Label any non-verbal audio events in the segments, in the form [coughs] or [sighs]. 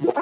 Hello,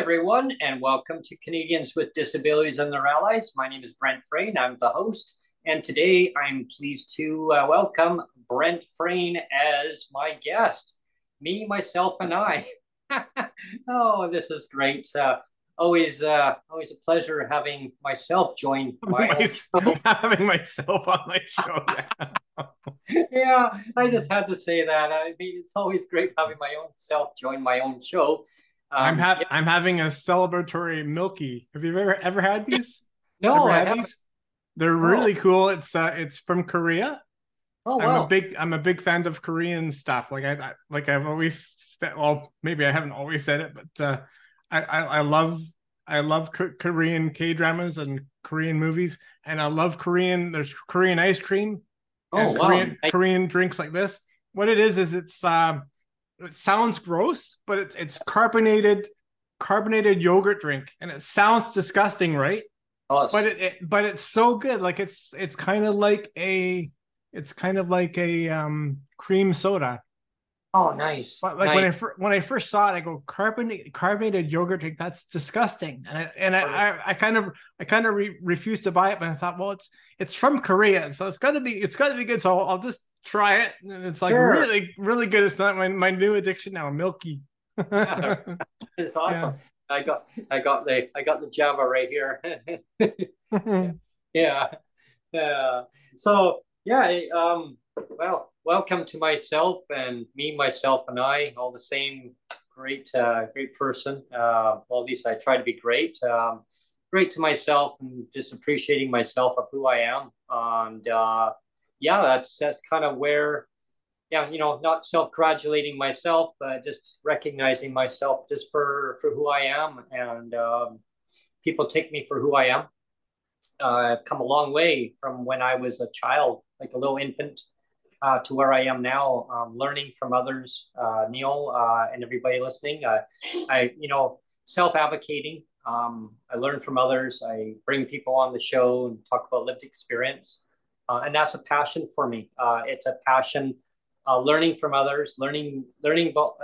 everyone, and welcome to Canadians with Disabilities and Their Allies. My name is Brent Frain. I'm the host, and today I'm pleased to uh, welcome Brent Frain as my guest. Me, myself, and I. [laughs] oh, this is great. Uh, always, uh, always a pleasure having myself join [laughs] my [laughs] having myself on my show. yeah, I just had to say that. I mean, it's always great having my own self join my own show um, I'm ha- I'm having a celebratory Milky. Have you ever ever had these? no, had these? They're really oh. cool. It's uh, it's from Korea. Oh wow. I'm a big I'm a big fan of Korean stuff. Like I, I like I've always said, well maybe I haven't always said it, but uh, I, I, I love I love K- Korean K dramas and Korean movies, and I love Korean. There's Korean ice cream. Oh wow. Korean I... Korean drinks like this. What it is is it's uh, it sounds gross, but it's it's carbonated carbonated yogurt drink, and it sounds disgusting, right? Oh, but it, it, but it's so good. Like it's it's kind of like a it's kind of like a um cream soda. Oh, nice. But like nice. when I fir- when I first saw it, I go carbonated carbonated yogurt drink. That's disgusting. And I, and I, I, I kind of I kind of re- refused to buy it, but I thought, well, it's it's from Korea, so it's got to be it's got to be good. So I'll, I'll just try it. And it's like sure. really, really good. It's not my, my new addiction now, milky. yeah, [laughs] it's awesome. Yeah. I got I got the I got the Java right here. [laughs] [laughs] yeah. Yeah. So yeah, um well, welcome to myself and me, myself and I, all the same great uh great person. Uh well at least I try to be great. Um great to myself and just appreciating myself of who I am. And uh yeah, that's that's kind of where, yeah, you know, not self-congratulating myself, but just recognizing myself just for for who I am, and um, people take me for who I am. Uh, I've come a long way from when I was a child, like a little infant, uh, to where I am now, um, learning from others, uh, Neil, uh, and everybody listening. Uh, I, you know, self-advocating. Um, I learn from others. I bring people on the show and talk about lived experience. Uh, and that's a passion for me. It's a passion, learning from others, learning learning about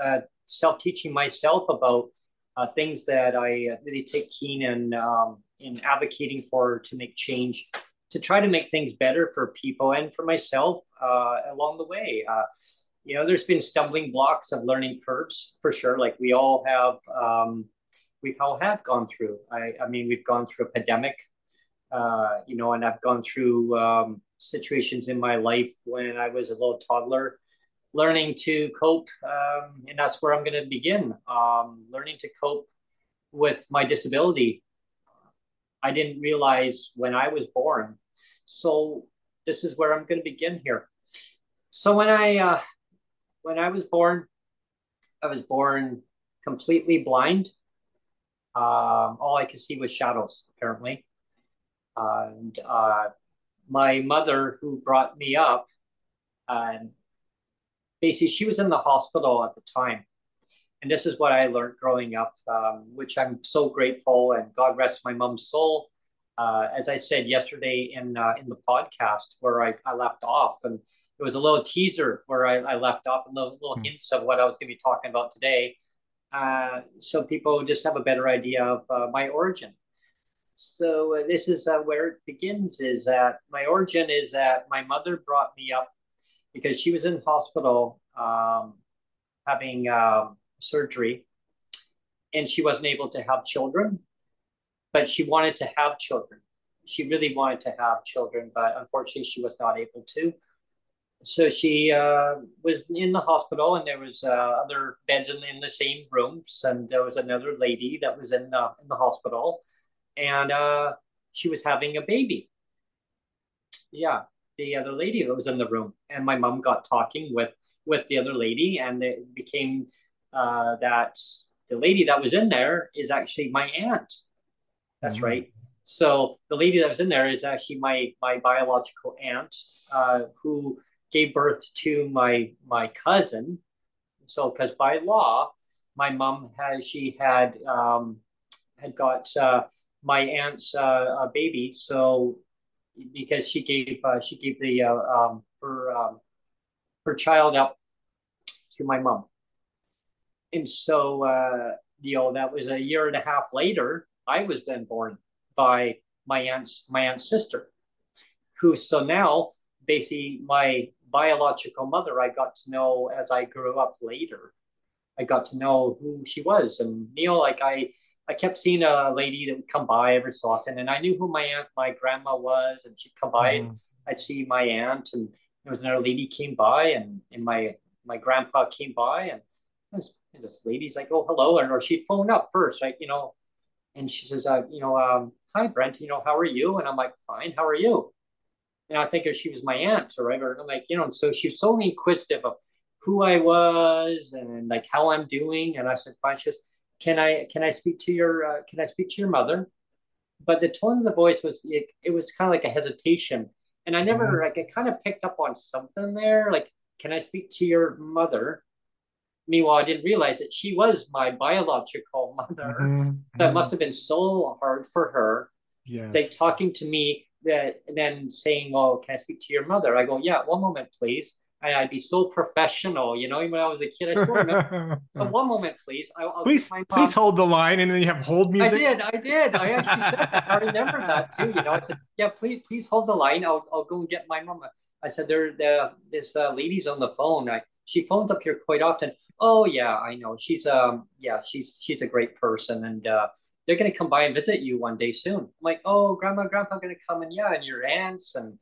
self teaching myself about uh, things that I really take keen in um, in advocating for to make change, to try to make things better for people and for myself along the way. you know, there's been stumbling blocks of learning curves for sure. Like we all have. Um, we've all have gone through. I, I mean, we've gone through a pandemic, uh, you know, and I've gone through um, situations in my life when I was a little toddler, learning to cope. Um, and that's where I'm going to begin um, learning to cope with my disability. I didn't realize when I was born. So this is where I'm going to begin here. So when I uh, when I was born, I was born completely blind. Um, all I could see was shadows, apparently. and uh, my mother, who brought me up, and basically she was in the hospital at the time. And this is what I learned growing up, um, which I'm so grateful. And God rest my mom's soul. Uh, as I said yesterday in uh, in the podcast where I, I left off, and it was a little teaser where I, I left off, and little, little mm. hints of what I was going to be talking about today, uh, so people just have a better idea of uh, my origin. So uh, this is uh, where it begins. Is that my origin is that my mother brought me up because she was in hospital um, having um, surgery, and she wasn't able to have children, but she wanted to have children. She really wanted to have children, but unfortunately, she was not able to. so she uh, was in the hospital, and there was uh, other beds in, in the same rooms, and there was another lady that was in the in the hospital, and uh, she was having a baby. Yeah, the other lady that was in the room, and my mom got talking with with the other lady, and it became uh, that the lady that was in there is actually my aunt. That's mm-hmm. right. So the lady that was in there is actually my my biological aunt, uh, who gave birth to my my cousin. So because by law, my mom has she had um, had got uh, my aunt's uh, a baby. So because she gave uh, she gave the uh, um, her um, her child up to my mom, and so uh, you know that was a year and a half later. I was then born by my aunt's my aunt's sister, who so now basically my biological mother I got to know as I grew up later. I got to know who she was, and you know, like I I kept seeing a lady that would come by every so often, and I knew who my aunt, my grandma was, and she'd come by, mm. and I'd see my aunt, and there was another lady came by, and and my my grandpa came by, and this, this lady's like, oh hello, and or she'd phone up first, right, you know, and she says, uh, you know, um, hi Brent, you know, how are you? And I'm like, fine, how are you? And I think she was my aunt or whatever, I'm like, you know, and so she was so inquisitive of who I was and like how I'm doing. And I said, fine, she says, can I can I speak to your uh, can I speak to your mother? But the tone of the voice was it, it was kind of like a hesitation. And I never mm-hmm. like I kind of picked up on something there, like, can I speak to your mother? Meanwhile, I didn't realize that she was my biological [laughs] mother. Mm-hmm. That must have been so hard for her. Yeah. Like talking to me that then saying, Oh, can I speak to your mother? I go, Yeah, one moment, please. And I'd be so professional, you know. When I was a kid, I still remember. [laughs] one moment, please. I, will please, please hold the line, and then you have hold music. I did, I did. I actually said that. I remember that too. You know, I said, "Yeah, please, please hold the line. I'll, I'll go and get my mom." I said, "There, the this uh, lady's on the phone. I, she phones up here quite often. Oh yeah, I know. She's um yeah, she's she's a great person and uh they're gonna come by and visit you one day soon. I'm like, oh grandma, grandpa gonna come and yeah, and your aunts and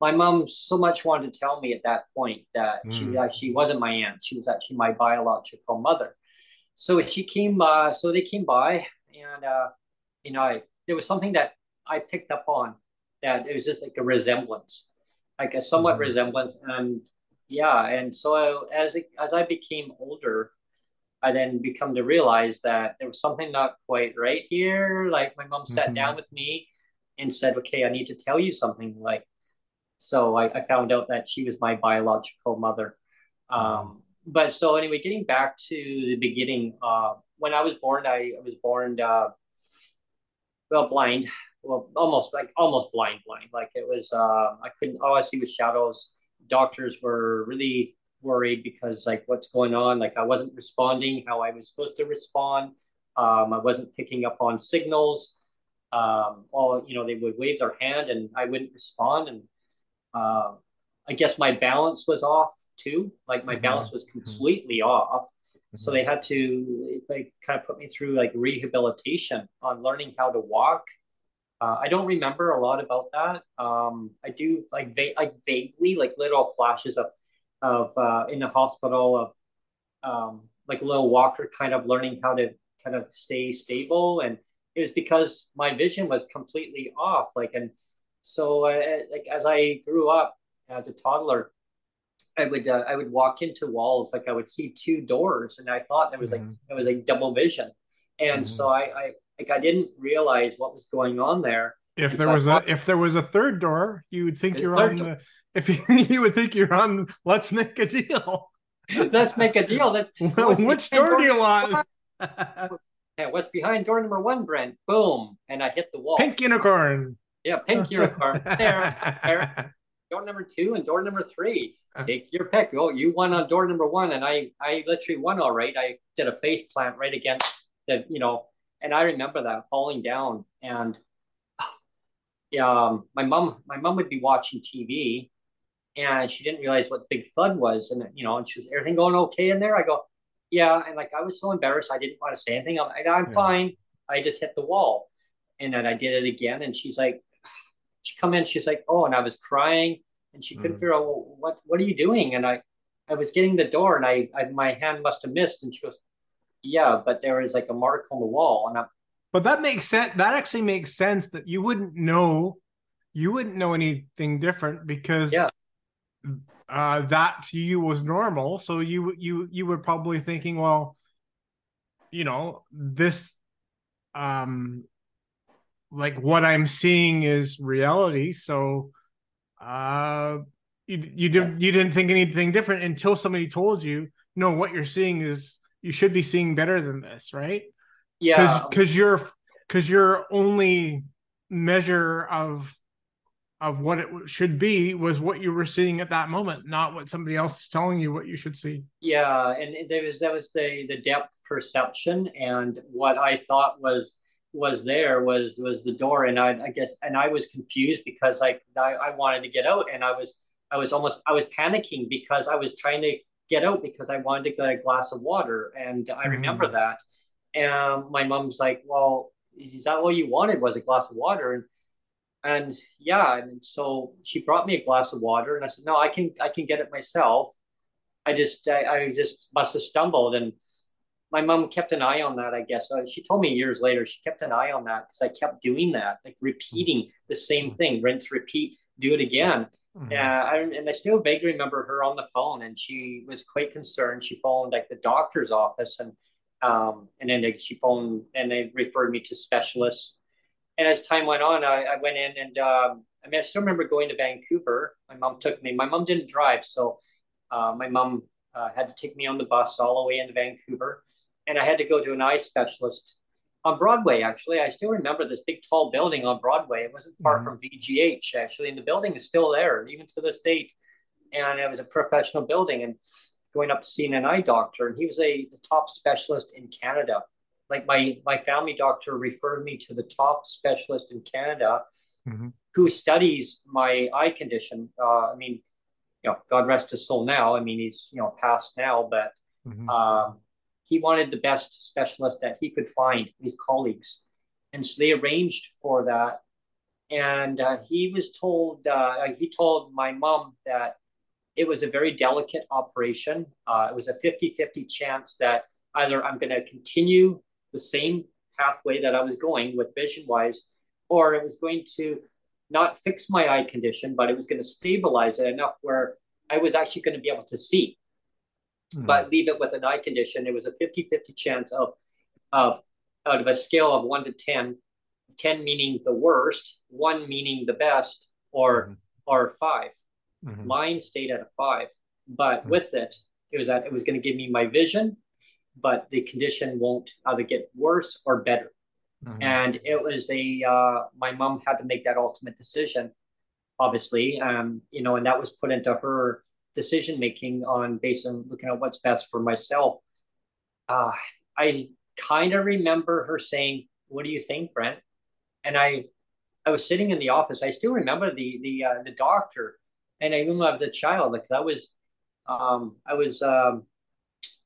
my mom so much wanted to tell me at that point that mm. she actually wasn't my aunt. She was actually my biological mother. So she came uh so they came by and uh you know I, there was something that I picked up on that it was just like a resemblance, like a somewhat mm. resemblance and yeah, and so as it, as I became older, I then become to realize that there was something not quite right here. Like my mom sat mm-hmm. down with me and said, "Okay, I need to tell you something." Like, so I, I found out that she was my biological mother. Um, but so anyway, getting back to the beginning, uh, when I was born, I, I was born uh, well blind, well almost like almost blind, blind. Like it was, uh, I couldn't all I see was shadows doctors were really worried because like what's going on? Like i wasn't responding how i was supposed to respond. Um, i wasn't picking up on signals. Um, all you know they would wave their hand and i wouldn't respond. And uh, i guess my balance was off too. Like my mm-hmm. balance was mm-hmm. completely mm-hmm. off. So they had to like kind of put me through like rehabilitation on learning how to walk uh, I don't remember a lot about that. Um, I do like va- like vaguely like little flashes of of uh, in the hospital of um, like a little walker kind of learning how to kind of stay stable and it was because my vision was completely off like and so uh, like as I grew up as a toddler I would uh, I would walk into walls like I would see two doors and I thought it was mm-hmm. like it was like double vision and mm-hmm. so I, I like I didn't realize what was going on there. If there was a if there was a third door, you would think you're on door. the if you, [laughs] you would think you're on let's make a deal. [laughs] let's make a deal. That's [laughs] well, which door do you want? yeah, what's behind door number one, Brent? Boom. And I hit the wall. Pink unicorn. Yeah, pink unicorn. there, there. Door number two and door number three. Take your pick. Oh, you won on door number one, and I I literally won all right. I did a face plant right against the, you know, and I remember that falling down and yeah, um, my mom, my mom would be watching TV and she didn't realize what big thud was. And, you know, and she was, everything going okay in there? I go, yeah. And like, I was so embarrassed. I didn't want to say anything. I'm, like, I'm yeah. fine. I just hit the wall. And then I did it again. And she's like, [sighs] she come in, she's like, oh, and I was crying. and she couldn't mm. figure out well, what what are you doing? And I I was getting the door, and I, I my hand must have missed, and she goes, yeah, but there is like a mark on the wall, and I'm. But that makes sense. That actually makes sense that you wouldn't know, you wouldn't know anything different because yeah. Uh, that to you was normal. So you you you were probably thinking, well, you know, this um like what I'm seeing is reality. So uh you you didn't you didn't think anything different until somebody told you, no, what you're seeing is you should be seeing better than this, right? Yeah. Because you're because your only measure of of what it should be was what you were seeing at that moment, not what somebody else is telling you what you should see. Yeah, and there was that was the the depth perception, and what I thought was was there was was the door, and I, I guess and I was confused because like I, I wanted to get out, and I was I was almost I was panicking because I was trying to get out because I wanted to get a glass of water, and I mm-hmm. remember that, and my mom's like, well, is that all you wanted was a glass of water, and and yeah and so she brought me a glass of water and i said no i can i can get it myself. I just i, I just must have stumbled. And my mom kept an eye on that i guess. Uh, she told me years later she kept an eye on that because i kept doing that like repeating the same thing rinse repeat do it again mm-hmm. yeah I, and i still vaguely remember her on the phone and she was quite concerned she phoned like the doctor's office and um, and then she phoned and they referred me to specialists and as time went on, I, I went in and um, I mean, I still remember going to Vancouver. My mom took me. My mom didn't drive, so uh, my mom uh, had to take me on the bus all the way into Vancouver, and I had to go to an eye specialist on Broadway. Actually, I still remember this big tall building on Broadway. It wasn't far mm-hmm. from VGH actually, and the building is still there even to this date. And it was a professional building, and going up to see an eye doctor, and he was a the top specialist in Canada like my my family doctor referred me to the top specialist in Canada mm-hmm. who studies my eye condition. Uh, I mean, you know, God rest his soul now. I mean, he's you know passed now, but mm-hmm. um, he wanted the best specialist that he could find. His colleagues, and so they arranged for that. And uh, he was told uh, he told my mom that it was a very delicate operation. Uh, it was a 50-50 chance that either I'm going to continue the same pathway that I was going with vision wise, or it was going to not fix my eye condition, but it was going to stabilize it enough where I was actually going to be able to see. Mm. But leave it with an eye condition. It was a 50 50 chance of, of out of a scale of one to 10, 10 meaning the worst, one meaning the best, or mm-hmm. or 5 mm-hmm. Mine stayed at a five, but mm-hmm. with it, it was that it was going to give me my vision but the condition won't either get worse or better. Mm-hmm. And it was a uh, my mom had to make that ultimate decision, obviously, um, you know, and that was put into her decision making on based on looking at what's best for myself. Uh, I kind of remember her saying, "What do you think, Brent?" And I, I was sitting in the office. I still remember the the uh, the doctor, and I even have the child because I was, um, I was um,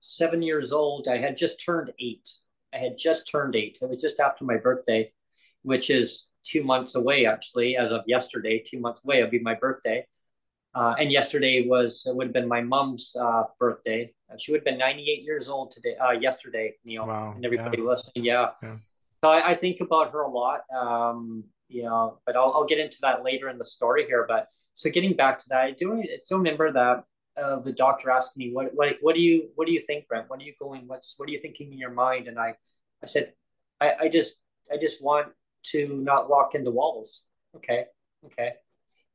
seven years old. I had just turned eight. I had just turned eight. It was just after my birthday, which is two months away, actually, as of yesterday, two months away, it'll be my birthday. Uh, and yesterday was, it would have been my mom's uh, birthday. Uh, she would have been 98 years old today, uh, yesterday, Neil, wow. and everybody yeah. listening. Yeah. yeah. So I, I, think about her a lot, um, you know, but I'll, I'll get into that later in the story here. But so getting back to that, I do, I still remember that uh, the doctor asked me, "What, what, what do you, what do you think, Brent? What are you going? What's, what are you thinking in your mind?" And I, I said, I, I just, I just want to not walk into walls. Okay, okay.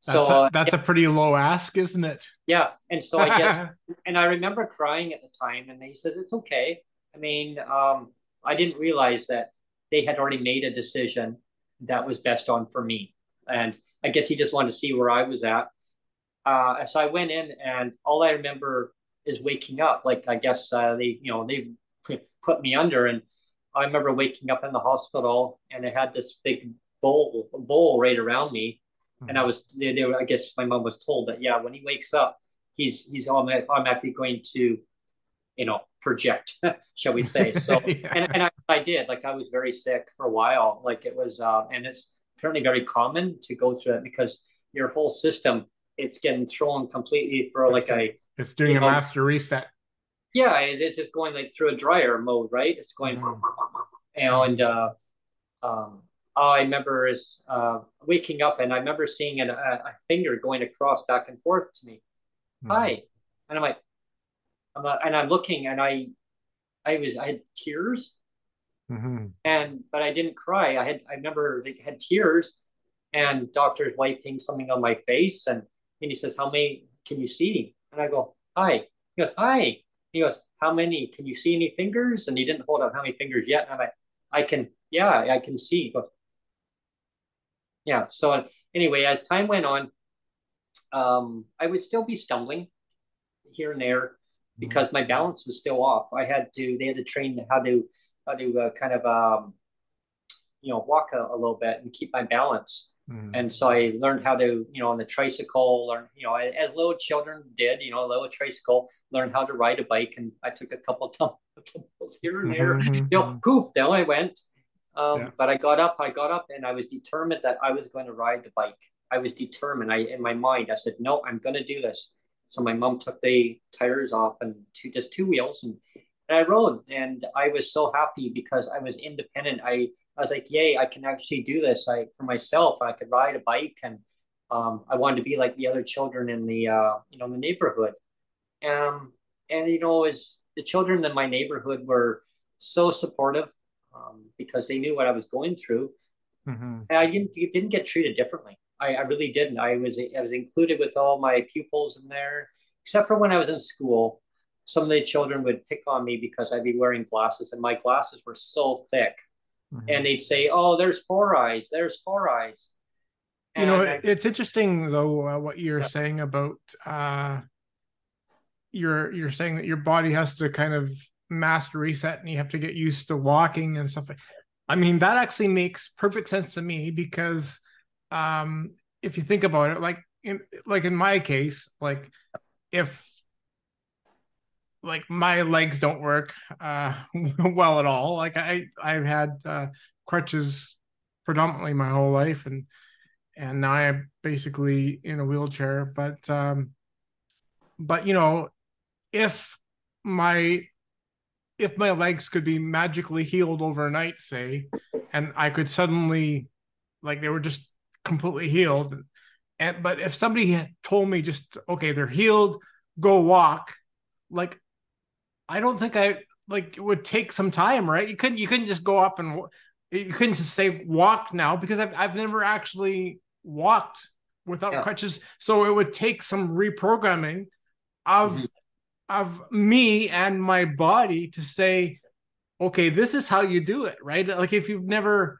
So that's a, uh, that's uh, a pretty low ask, isn't it? Yeah, and so I guess, [laughs] and I remember crying at the time, and he said, "It's okay." I mean, um, I didn't realize that they had already made a decision that was best on for me, and I guess he just wanted to see where I was at uh, so I went in, and all I remember is waking up. Like I guess uh, they, you know, they put me under, and I remember waking up in the hospital, and I had this big bowl bowl right around me. And I was, they, they were, I guess my mom was told that yeah, when he wakes up, he's he's on automatically going to, you know, project, [laughs] shall we say? So, [laughs] yeah. and, and I, I, did. Like I was very sick for a while. Like it was, uh, and it's apparently very common to go through it because your whole system it's getting thrown completely for like a it's doing a know, master reset yeah it's, it's, just going like through a dryer mode right it's going mm-hmm. and uh um I remember is uh, waking up and I remember seeing an, a, a, finger going across back and forth to me. Mm-hmm. Hi, and I'm like, I'm not, and I'm looking and I, I was I had tears, mm-hmm. and but I didn't cry. I had I remember they had tears, and doctors wiping something on my face, and and he says, "How many can you see?" And I go, "Hi." He goes, "Hi." He goes, "How many? Can you see any fingers?" And he didn't hold up how many fingers yet. And I'm like, "I can, yeah, I can see." He goes, yeah. So anyway, as time went on, um, I would still be stumbling here and there because mm-hmm. my balance was still off. I had to, they had to train how to, how to uh, kind of, um, you know, walk a, a, little bit and keep my balance. Mm. And so I learned how to, you know, on the tricycle, learn, you know, as little children did, you know, a little tricycle, learn how to ride a bike. And I took a couple of [laughs] tumbles here and there, mm-hmm. you know, poof, down I went. Um, yeah. But I got up, I got up, and I was determined that I was going to ride the bike. I was determined. I in my mind, I said, "No, I'm going to do this." So my mom took the tires off and two just two wheels, and, and I rode, and I was so happy because I was independent. I I was like, "Yay! I can actually do this. I for myself. I could ride a bike, and um, I wanted to be like the other children in the uh, you know in the neighborhood." Um, and you know, as the children in my neighborhood were so supportive um, because they knew what I was going through. Mm-hmm. And I didn't didn't get treated differently. I, I really didn't. I was I was included with all my pupils in there, except for when I was in school. Some of the children would pick on me because I'd be wearing glasses, and my glasses were so thick. Mm-hmm. And they'd say, "Oh, there's four eyes. There's four eyes." You know, it's interesting though uh, what you're yeah. saying about uh, you're you're saying that your body has to kind of master reset and you have to get used to walking and stuff. I mean, that actually makes perfect sense to me because um, if you think about it, like in like in my case, like if like my legs don't work uh, [laughs] well at all, like I I've had uh, crutches predominantly my whole life and and now I'm basically in a wheelchair. But um, but you know, if my if my legs could be magically healed overnight, say, and I could suddenly, like, they were just completely healed, and but if somebody had told me just okay, they're healed, go walk, like, I don't think I like it would take some time, right? You couldn't you couldn't just go up and you couldn't just say walk now because I've I've never actually walked without yeah. crutches, so it would take some reprogramming of mm-hmm of me and my body to say okay this is how you do it right? Like if you've never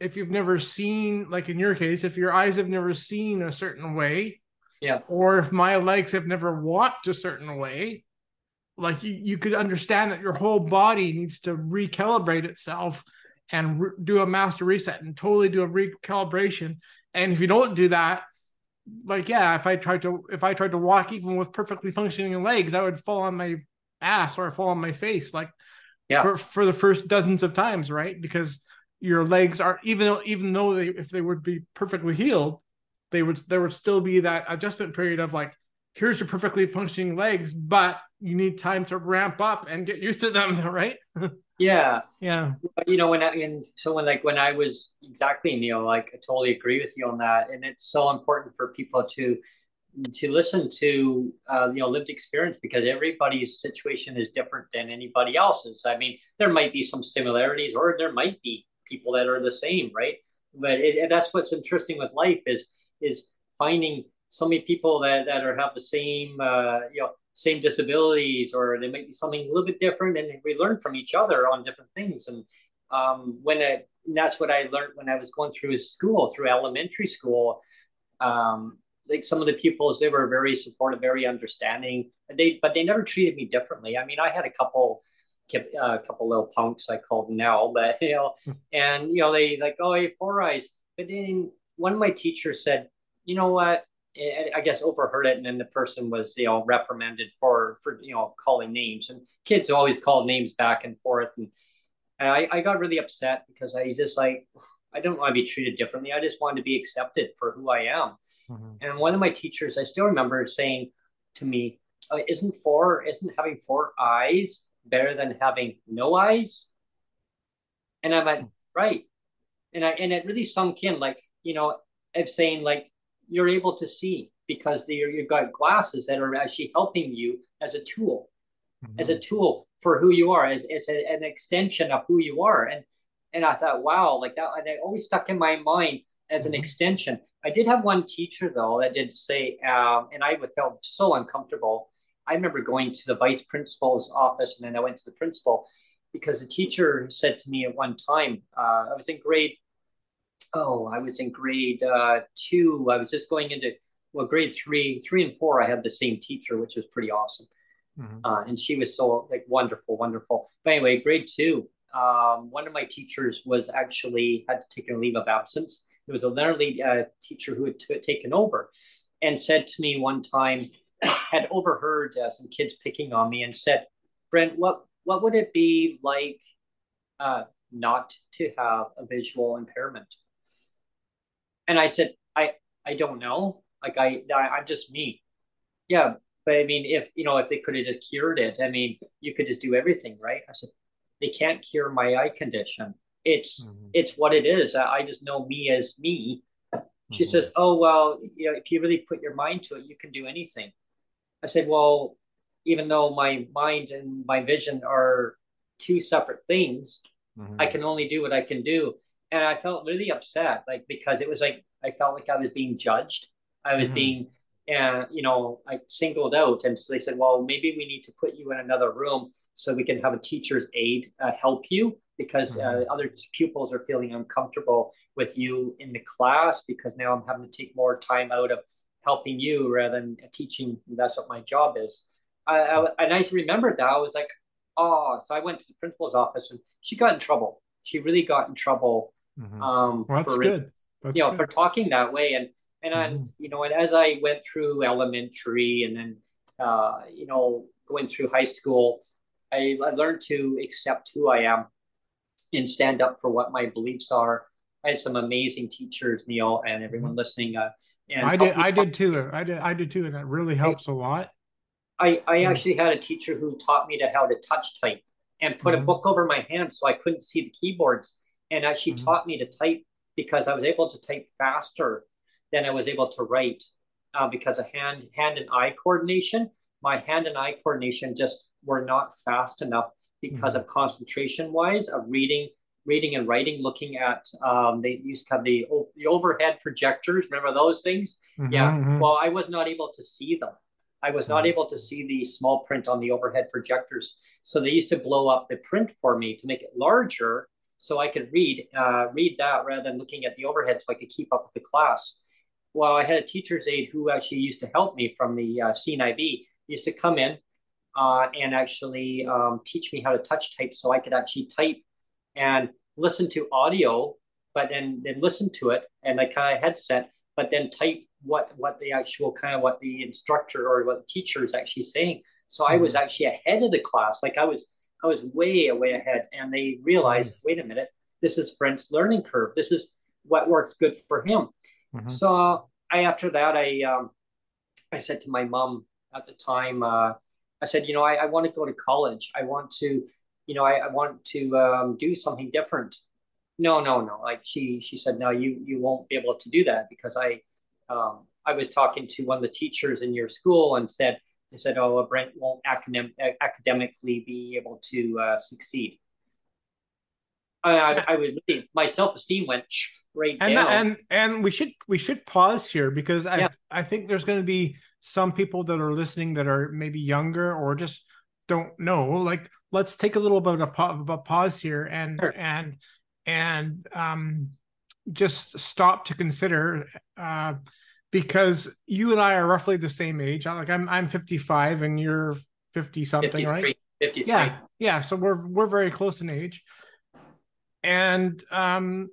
if you've never seen like in your case if your eyes have never seen a certain way yeah. or if my legs have never walked a certain way like you, you could understand that your whole body needs to recalibrate itself and re- do a master reset and totally do a recalibration. And if you don't do that like yeah if i tried to if i tried to walk even with perfectly functioning legs i would fall on my ass or fall on my face like yeah. for, for the first dozens of times right? Because your legs are even though even though they if they would be perfectly healed they would there would still be that adjustment period of like here's your perfectly functioning legs but you need time to ramp up and get used to them [laughs] right Yeah. Yeah. You know, when I, and so when like when I was exactly Neil, like I totally agree with you on that. And it's so important for people to to listen to uh, you know lived experience because everybody's situation is different than anybody else's. I mean, there might be some similarities or there might be people that are the same, right? But it, that's what's interesting with life is is finding so many people that that are have the same uh, you know same disabilities or they might be something a little bit different and we learn from each other on different things. And um, when I, that's what I learned when I was going through school through elementary school. Um, like some of the pupils they were very supportive very understanding they but they never treated me differently. I mean I had a couple uh, a couple little punks I called them now but you know and you know they like oh hey four eyes. But then one of my teachers said you know what I guess overheard it, and then the person was you know reprimanded for for you know calling names, and kids always call names back and forth, and, and I I got really upset because I just like I don't want to be treated differently. I just wanted to be accepted for who I am, Mm-hmm. And one of my teachers, I still remember saying to me, oh, "Isn't four, isn't having four eyes better than having no eyes?" And I went, "Right," and I and it really sunk in, like you know, of saying like you're able to see because you've got glasses that are actually helping you as a tool, mm-hmm. as a tool for who you are, as, as a, an extension of who you are. And and I thought, wow, like that, and it always stuck in my mind as an mm-hmm. extension. I did have one teacher though that did say, um, and I felt so uncomfortable. I remember going to the vice principal's office, and then I went to the principal because the teacher said to me at one time, uh, I was in grade, oh, I was in grade uh, two. I was just going into well, grade three, three and four. I had the same teacher, which was pretty awesome, mm-hmm. uh, and she was so like wonderful, wonderful. But anyway, grade two, um, one of my teachers was actually had to take a leave of absence. It was a literally uh, teacher who had t- taken over and said to me one time, [coughs] had overheard uh, some kids picking on me and said, Brent, what, what would it be like uh, not to have a visual impairment? And I said, I, I don't know. Like I, I I'm just me. Yeah, but I mean, if you know, if they could have just cured it, I mean, you could just do everything, right? I said, they can't cure my eye condition. It's mm-hmm. it's what it is. I, just know me as me. She mm-hmm. says, "Oh well, you know, if you really put your mind to it, you can do anything." I said, "Well, even though my mind and my vision are two separate things, mm-hmm. I can only do what I can do." And I felt really upset, like because it was like I felt like I was being judged. I was mm-hmm. being, uh, you know, I singled out, and so they said, "Well, maybe we need to put you in another room so we can have a teacher's aide uh, help you because uh, mm-hmm. other pupils are feeling uncomfortable with you in the class because now I'm having to take more time out of helping you rather than teaching. That's what my job is. I, I, and I remembered that I was like, oh, so I went to the principal's office and she got in trouble. She really got in trouble. Mm-hmm. Um, well, that's for, good. That's you know, good. for talking that way. And and mm-hmm. I, you know, and as I went through elementary and then, uh, you know, going through high school, I, I learned to accept who I am and stand up for what my beliefs are. I had some amazing teachers, Neil, and everyone mm-hmm. listening. Uh, and I did, I did too. I did, I did too, and that really helps I, a lot. I, I mm-hmm. actually had a teacher who taught me to how to touch type and put mm-hmm. a book over my hand so I couldn't see the keyboards, and actually mm-hmm. taught me to type because I was able to type faster than I was able to write uh, because of hand hand and eye coordination. My hand and eye coordination just were not fast enough because mm-hmm. of concentration wise of reading reading and writing looking at um, they used to have the, the overhead projectors remember those things mm-hmm, yeah mm-hmm. well i was not able to see them i was not mm-hmm. able to see the small print on the overhead projectors so they used to blow up the print for me to make it larger so i could read uh, read that rather than looking at the overhead so i could keep up with the class well i had a teacher's aide who actually used to help me from the uh, CNIB used to come in uh, and actually um, teach me how to touch type so I could actually type and listen to audio, but then then listen to it and like kind of headset, but then type what what the actual kind of what the instructor or what the teacher is actually saying. So I was mm-hmm. actually ahead of the class, like I was I was way way ahead, and they realized, mm-hmm. wait a minute, this is Brent's learning curve. This is what works good for him. Mm-hmm. So I after that I um, I said to my mom at the time. Uh, I said, you know, I, I want to go to college. I want to, you know, I, I want to um, do something different. No, no, no. Like she, she said, no, you, you won't be able to do that because I, um, I was talking to one of the teachers in your school and said, they said, oh, Brent won't academic, academically be able to uh, succeed. I, I would my self esteem went right and down. and and we should we should pause here because I yeah. I think there's going to be some people that are listening that are maybe younger or just don't know. Like let's take a little bit of a pause here and sure. and and um just stop to consider uh because you and I are roughly the same age. Like I'm I'm 55 and you're 50 something, right? 53. Yeah. Yeah, so we're we're very close in age and um,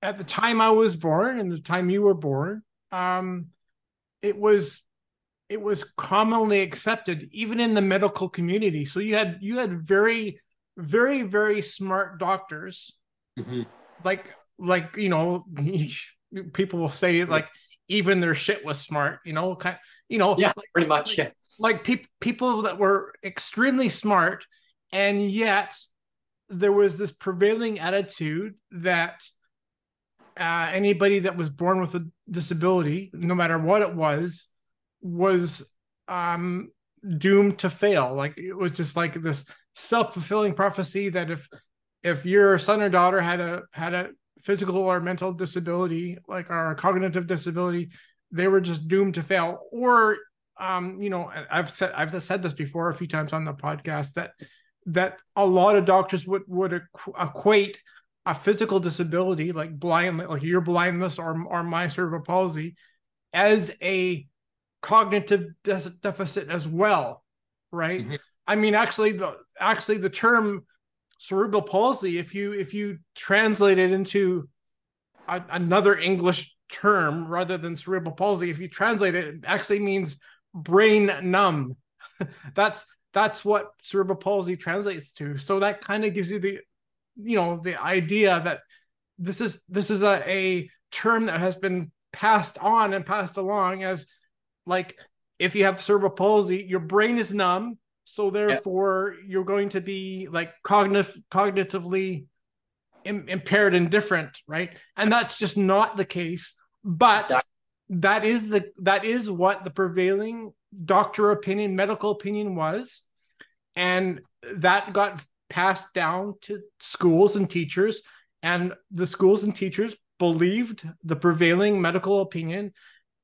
at the time I was born and the time you were born, um, it was it was commonly accepted even in the medical community. So you had you had very very very smart doctors, mm-hmm. like like you know [laughs] people will say like even their shit was smart. You know, kind, you know, yeah, like, pretty much. Yeah, like pe- people that were extremely smart, and yet there was this prevailing attitude that uh, anybody that was born with a disability, no matter what it was, was um, doomed to fail. Like it was just like this self fulfilling prophecy that if if your son or daughter had a had a physical or mental disability, like our cognitive disability, they were just doomed to fail. Or um, you know, I've said I've said this before a few times on the podcast that that a lot of doctors would would equate a physical disability like blind like your blindness or or my cerebral palsy as a cognitive de- deficit as well right mm-hmm. i mean actually the actually the term cerebral palsy if you if you translate it into a, another english term rather than cerebral palsy if you translate it it actually means brain numb. [laughs] That's that's what cerebral palsy translates to. So that kind of gives you the you know the idea that this is this is a, a term that has been passed on and passed along as like if you have cerebral palsy your brain is numb so therefore yeah. you're going to be like cognitive cognitively Im- impaired and different right and that's just not the case but exactly. that is the that is what the prevailing doctor opinion medical opinion was and that got passed down to schools and teachers and the schools and teachers believed the prevailing medical opinion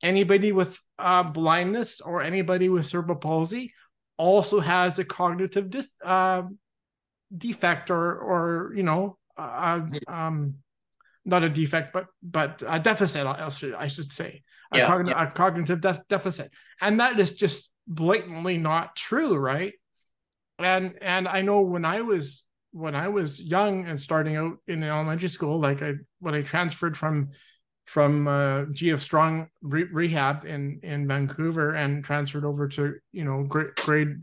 anybody with uh, blindness or anybody with cerebral palsy also has a cognitive dis- uh, defect or or you know uh, um, not a defect but but a deficit I should, I should say. A, yeah, cogn- yeah. a cognitive de- deficit. And that is just blatantly not true right? And and I know when I was when I was young and starting out in elementary school like I when I transferred from from uh, GF Strong re- rehab in in Vancouver and transferred over to you know grade grade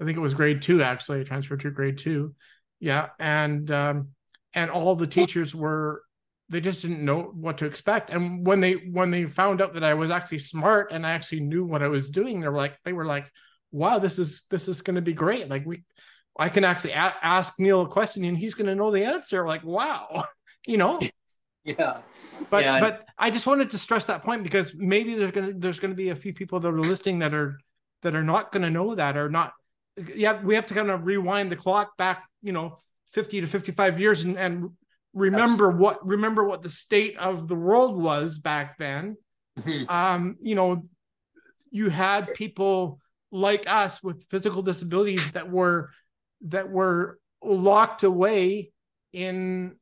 I think it was grade two actually. I transferred to grade two. Yeah. And um, and all the teachers were they just didn't know what to expect. And when they when they found out that I was actually smart and I actually knew what I was doing they were like they were like wow this is this is going to be great. Like we I can actually a- ask Neil a question and he's going to know the answer. Like wow [laughs] you know? Yeah but yeah. but I just wanted to stress that point because maybe there's gonna there's gonna be a few people that are listening that are that are not gonna know that or not. Yeah, we have to kind of rewind the clock back, you know, 50 to 55 years and, and remember what remember what the state of the world was back then. Mm-hmm. Um, you know, you had people like us with physical disabilities that were that were locked away in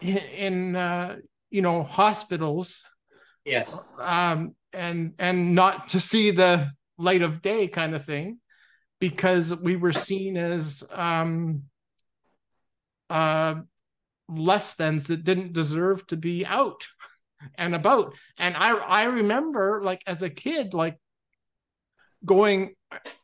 in uh, you know hospitals yes. um and and not to see the light of day kind of thing because we were seen as um uh less than that didn't deserve to be out and about. And i i remember like as a kid like going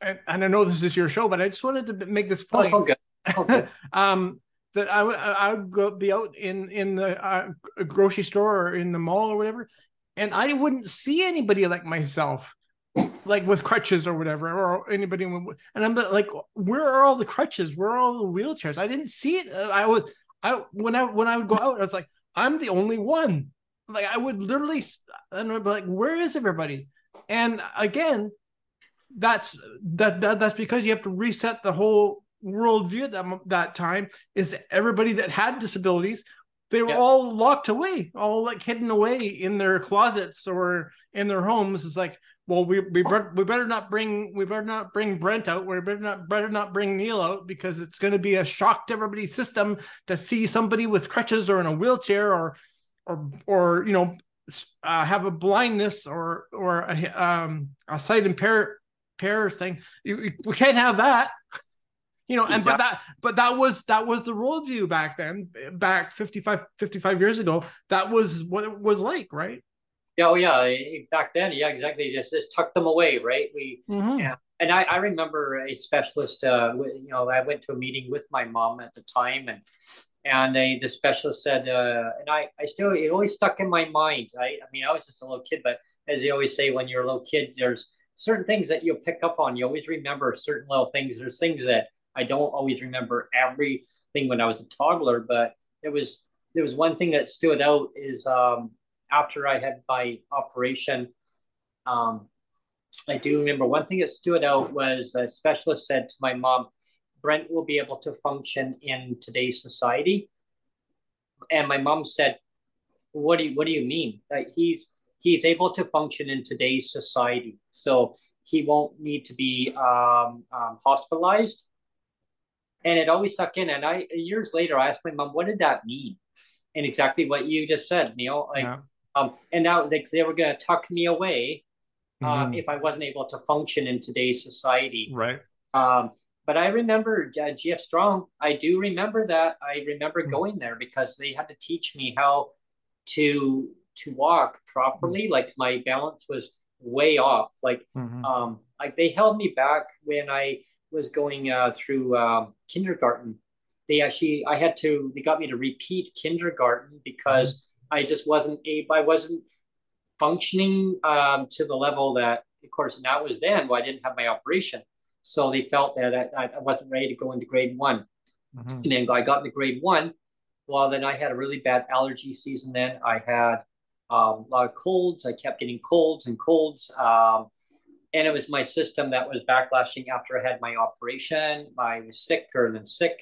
and, and i know this is your show but i just wanted to make this point. oh, [laughs] okay. um that I would I would go be out in in the uh, grocery store or in the mall or whatever, and I wouldn't see anybody like myself, like with crutches or whatever, or anybody. And I'm like, where are all the crutches? Where are all the wheelchairs? I didn't see it. I was I when I when I would go out, I was like, I'm the only one. Like I would literally, and I'd be like, where is everybody? And again, that's that, that that's because you have to reset the whole worldview at that, that time is everybody that had disabilities they were yeah. all locked away all like hidden away in their closets or in their homes. It's like well we we, we better not bring we better not bring brent out. We better not better not bring neil out because it's going to be a shock to everybody's system to see somebody with crutches or in a wheelchair or or or you know uh, have a blindness or or a, um, a sight impair impair thing. You, we can't have that [laughs] you know and exactly. but that but that was that was the worldview back then back 55 55 years ago that was what it was like right yeah oh yeah back then yeah exactly just just tuck them away right we mm-hmm. yeah and I, I remember a specialist uh you know i went to a meeting with my mom at the time and and they the specialist said, uh, and I I still it always stuck in my mind. I I mean I was just a little kid, but as they always say, when you're a little kid, there's certain things that you'll pick up on. You always remember certain little things. There's things that I don't always remember everything when I was a toddler, but there was there was one thing that stood out is um, after I had my operation, um, I do remember one thing that stood out was a specialist said to my mom, Brent will be able to function in today's society. And my mom said, What do you what do you mean? He's he's able to function in today's society. So he won't need to be um, um, hospitalized. And it always stuck in. And I years later I asked my mom, what did that mean? And exactly what you just said, Neil. Like yeah. um, and now like they were gonna tuck me away uh, mm. if I wasn't able to function in today's society. Right. Um, but I remember uh, GF Strong. I do remember that. I remember mm. going there because they had to teach me how to to walk properly. Mm. Like my balance was way off. Like mm-hmm. um, like they held me back when I was going uh, through uh, kindergarten. They actually I had to. They got me to repeat kindergarten because mm-hmm. I just wasn't able. I wasn't functioning um, to the level that, of course, and that was then. Well, I didn't have my operation, so they felt that I, I wasn't ready to go into grade one. Mm-hmm. And then I got into grade one. Well, then I had a really bad allergy season. Then I had um, a lot of colds. I kept getting colds and colds. Um, and it was my system that was backlashing after I had my operation. I was sicker than sick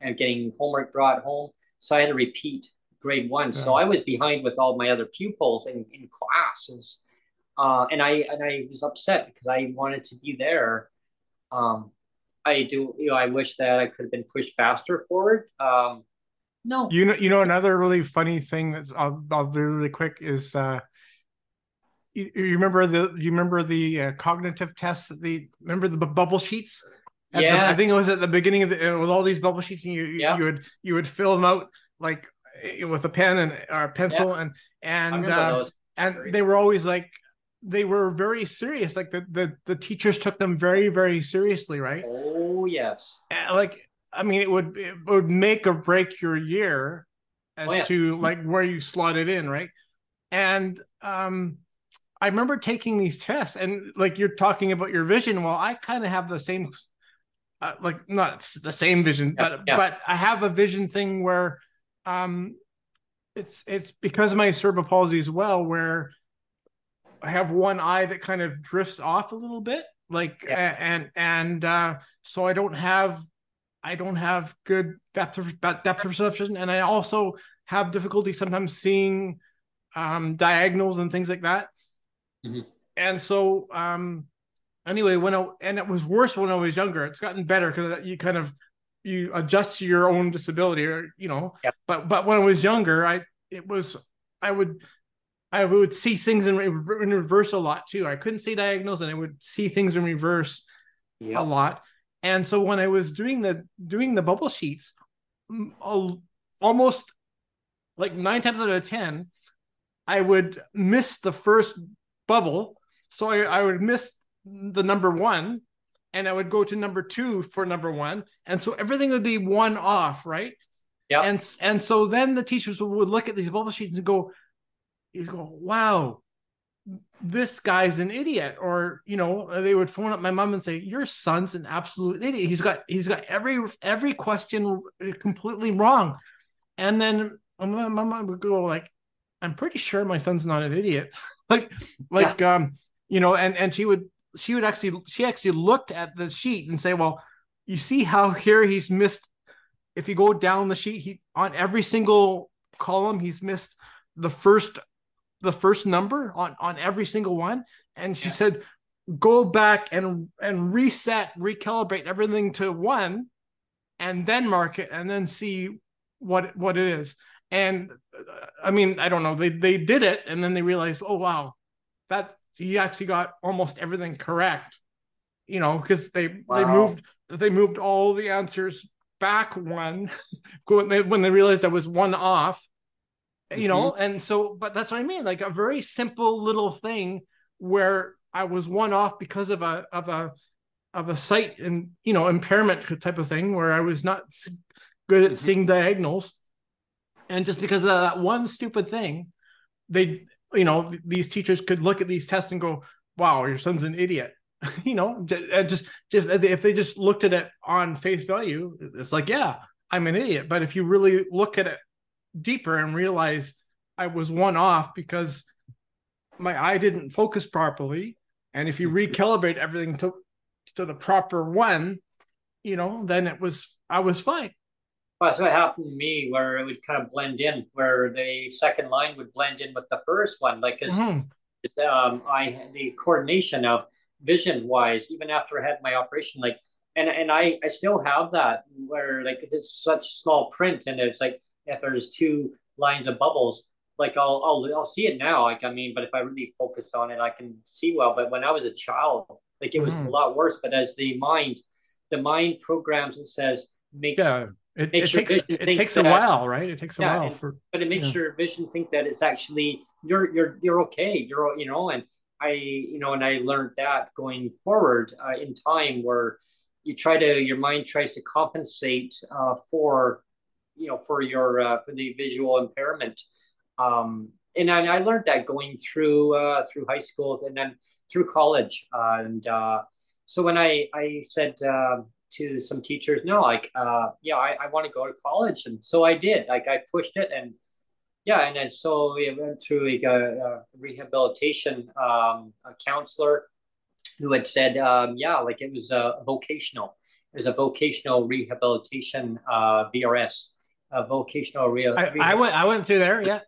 and getting homework brought home. So I had to repeat grade one. Yeah. So I was behind with all my other pupils in, in classes. Uh, and I and I was upset because I wanted to be there. Um, I do, you know, I wish that I could have been pushed faster forward. Um, no, you know, you know, another really funny thing that's I'll, I'll do really quick is uh, you, you remember the you remember the uh, cognitive tests that the remember the bubble sheets. yeah, the, I think it was at the beginning of the with all these bubble sheets, and you yeah. you would you would fill them out like Eh, with a pen and or a pencil yeah. and and uh, and they were always like they were very serious like the, the the teachers took them very very seriously right oh yes and like i mean it would it would make or break your year as oh, yeah. to like where you slotted in right and um i remember taking these tests and like you're talking about your vision well i kind of have the same uh, like not the same vision yeah, but but i have a vision thing where um, it's it's because of my cerebral palsy as well, where I have one eye that kind of drifts off a little bit, like yeah. and and uh, so I don't have I don't have good depth of, depth perception, and I also have difficulty sometimes seeing um, diagonals and things like that. Mm-hmm. And so, um, anyway, when I and it was worse when I was younger. It's gotten better because you kind of you adjust to your own disability or you know yep. but but when i was younger i it was i would i would see things in, in reverse a lot too i couldn't see diagonals and i would see things in reverse yep. a lot and so when i was doing the doing the bubble sheets almost like nine times out of ten i would miss the first bubble so i, I would miss the number one and I would go to number two for number one. And so everything would be one off, right? Yeah. And and so then the teachers would look at these bubble sheets and go, you go, wow, this guy's an idiot. Or, you know, they would phone up my mom and say, Your son's an absolute idiot. He's got he's got every every question completely wrong. And then my mom would go like, I'm pretty sure my son's not an idiot. [laughs] like, like yeah. um, you know, and and she would she would actually she actually looked at the sheet and say, well, you see how here he's missed. If you go down the sheet, he on every single column he's missed the first the first number on on every single one. And she yeah. said, go back and and reset, recalibrate everything to one, and then mark it, and then see what what it is. And I mean, I don't know. They they did it, and then they realized, oh wow, that he actually got almost everything correct. You know, because they wow. they moved they moved all the answers back one [laughs] when they when they realized I was one off. You mm-hmm. know, and so but that's what I mean, like a very simple little thing where I was one off because of a of a of a sight and you know impairment type of thing where I was not good at mm-hmm. seeing diagonals And just because of that one stupid thing, they, you know, these teachers could look at these tests and go, wow, your son's an idiot. [laughs] you know, just, just if they just looked at it on face value, it's like, yeah, I'm an idiot. But if you really look at it deeper and realize I was one off because my eye didn't focus properly, and if you mm-hmm. recalibrate everything to to the proper one, you know, then it was I was fine. Well, that's what happened to me, where it would kind of blend in, where the second line would blend in with the first one, like because mm-hmm. um, I the coordination of vision wise, even after I had my operation, like, and and I I still have that where like it's such small print, and it's like if there's two lines of bubbles, like I'll I'll I'll see it now, like I mean, but if I really focus on it, I can see well. But when I was a child, like it was mm. a lot worse. But as the mind, the mind programs and says makes yeah. It, it takes it takes a while, right? It takes a yeah, while and, for, but it makes yeah. your vision think that it's actually you're you're you're okay. You're you know, and I you know, and I learned that going forward uh, in time where you try to your mind tries to compensate uh, for you know for your uh, for the visual impairment. Um, and I, I learned that going through uh, through high schools and then through college. and uh, so when I I said uh, to some teachers, no, like, uh, yeah, I, I want to go to college. And so I did, like, I pushed it and yeah. And then so we went through like a, a rehabilitation um, a counselor who had said, um, yeah, like it was a vocational, it was a vocational rehabilitation uh, VRS, a vocational real. I, I, went, I went through there. Yeah.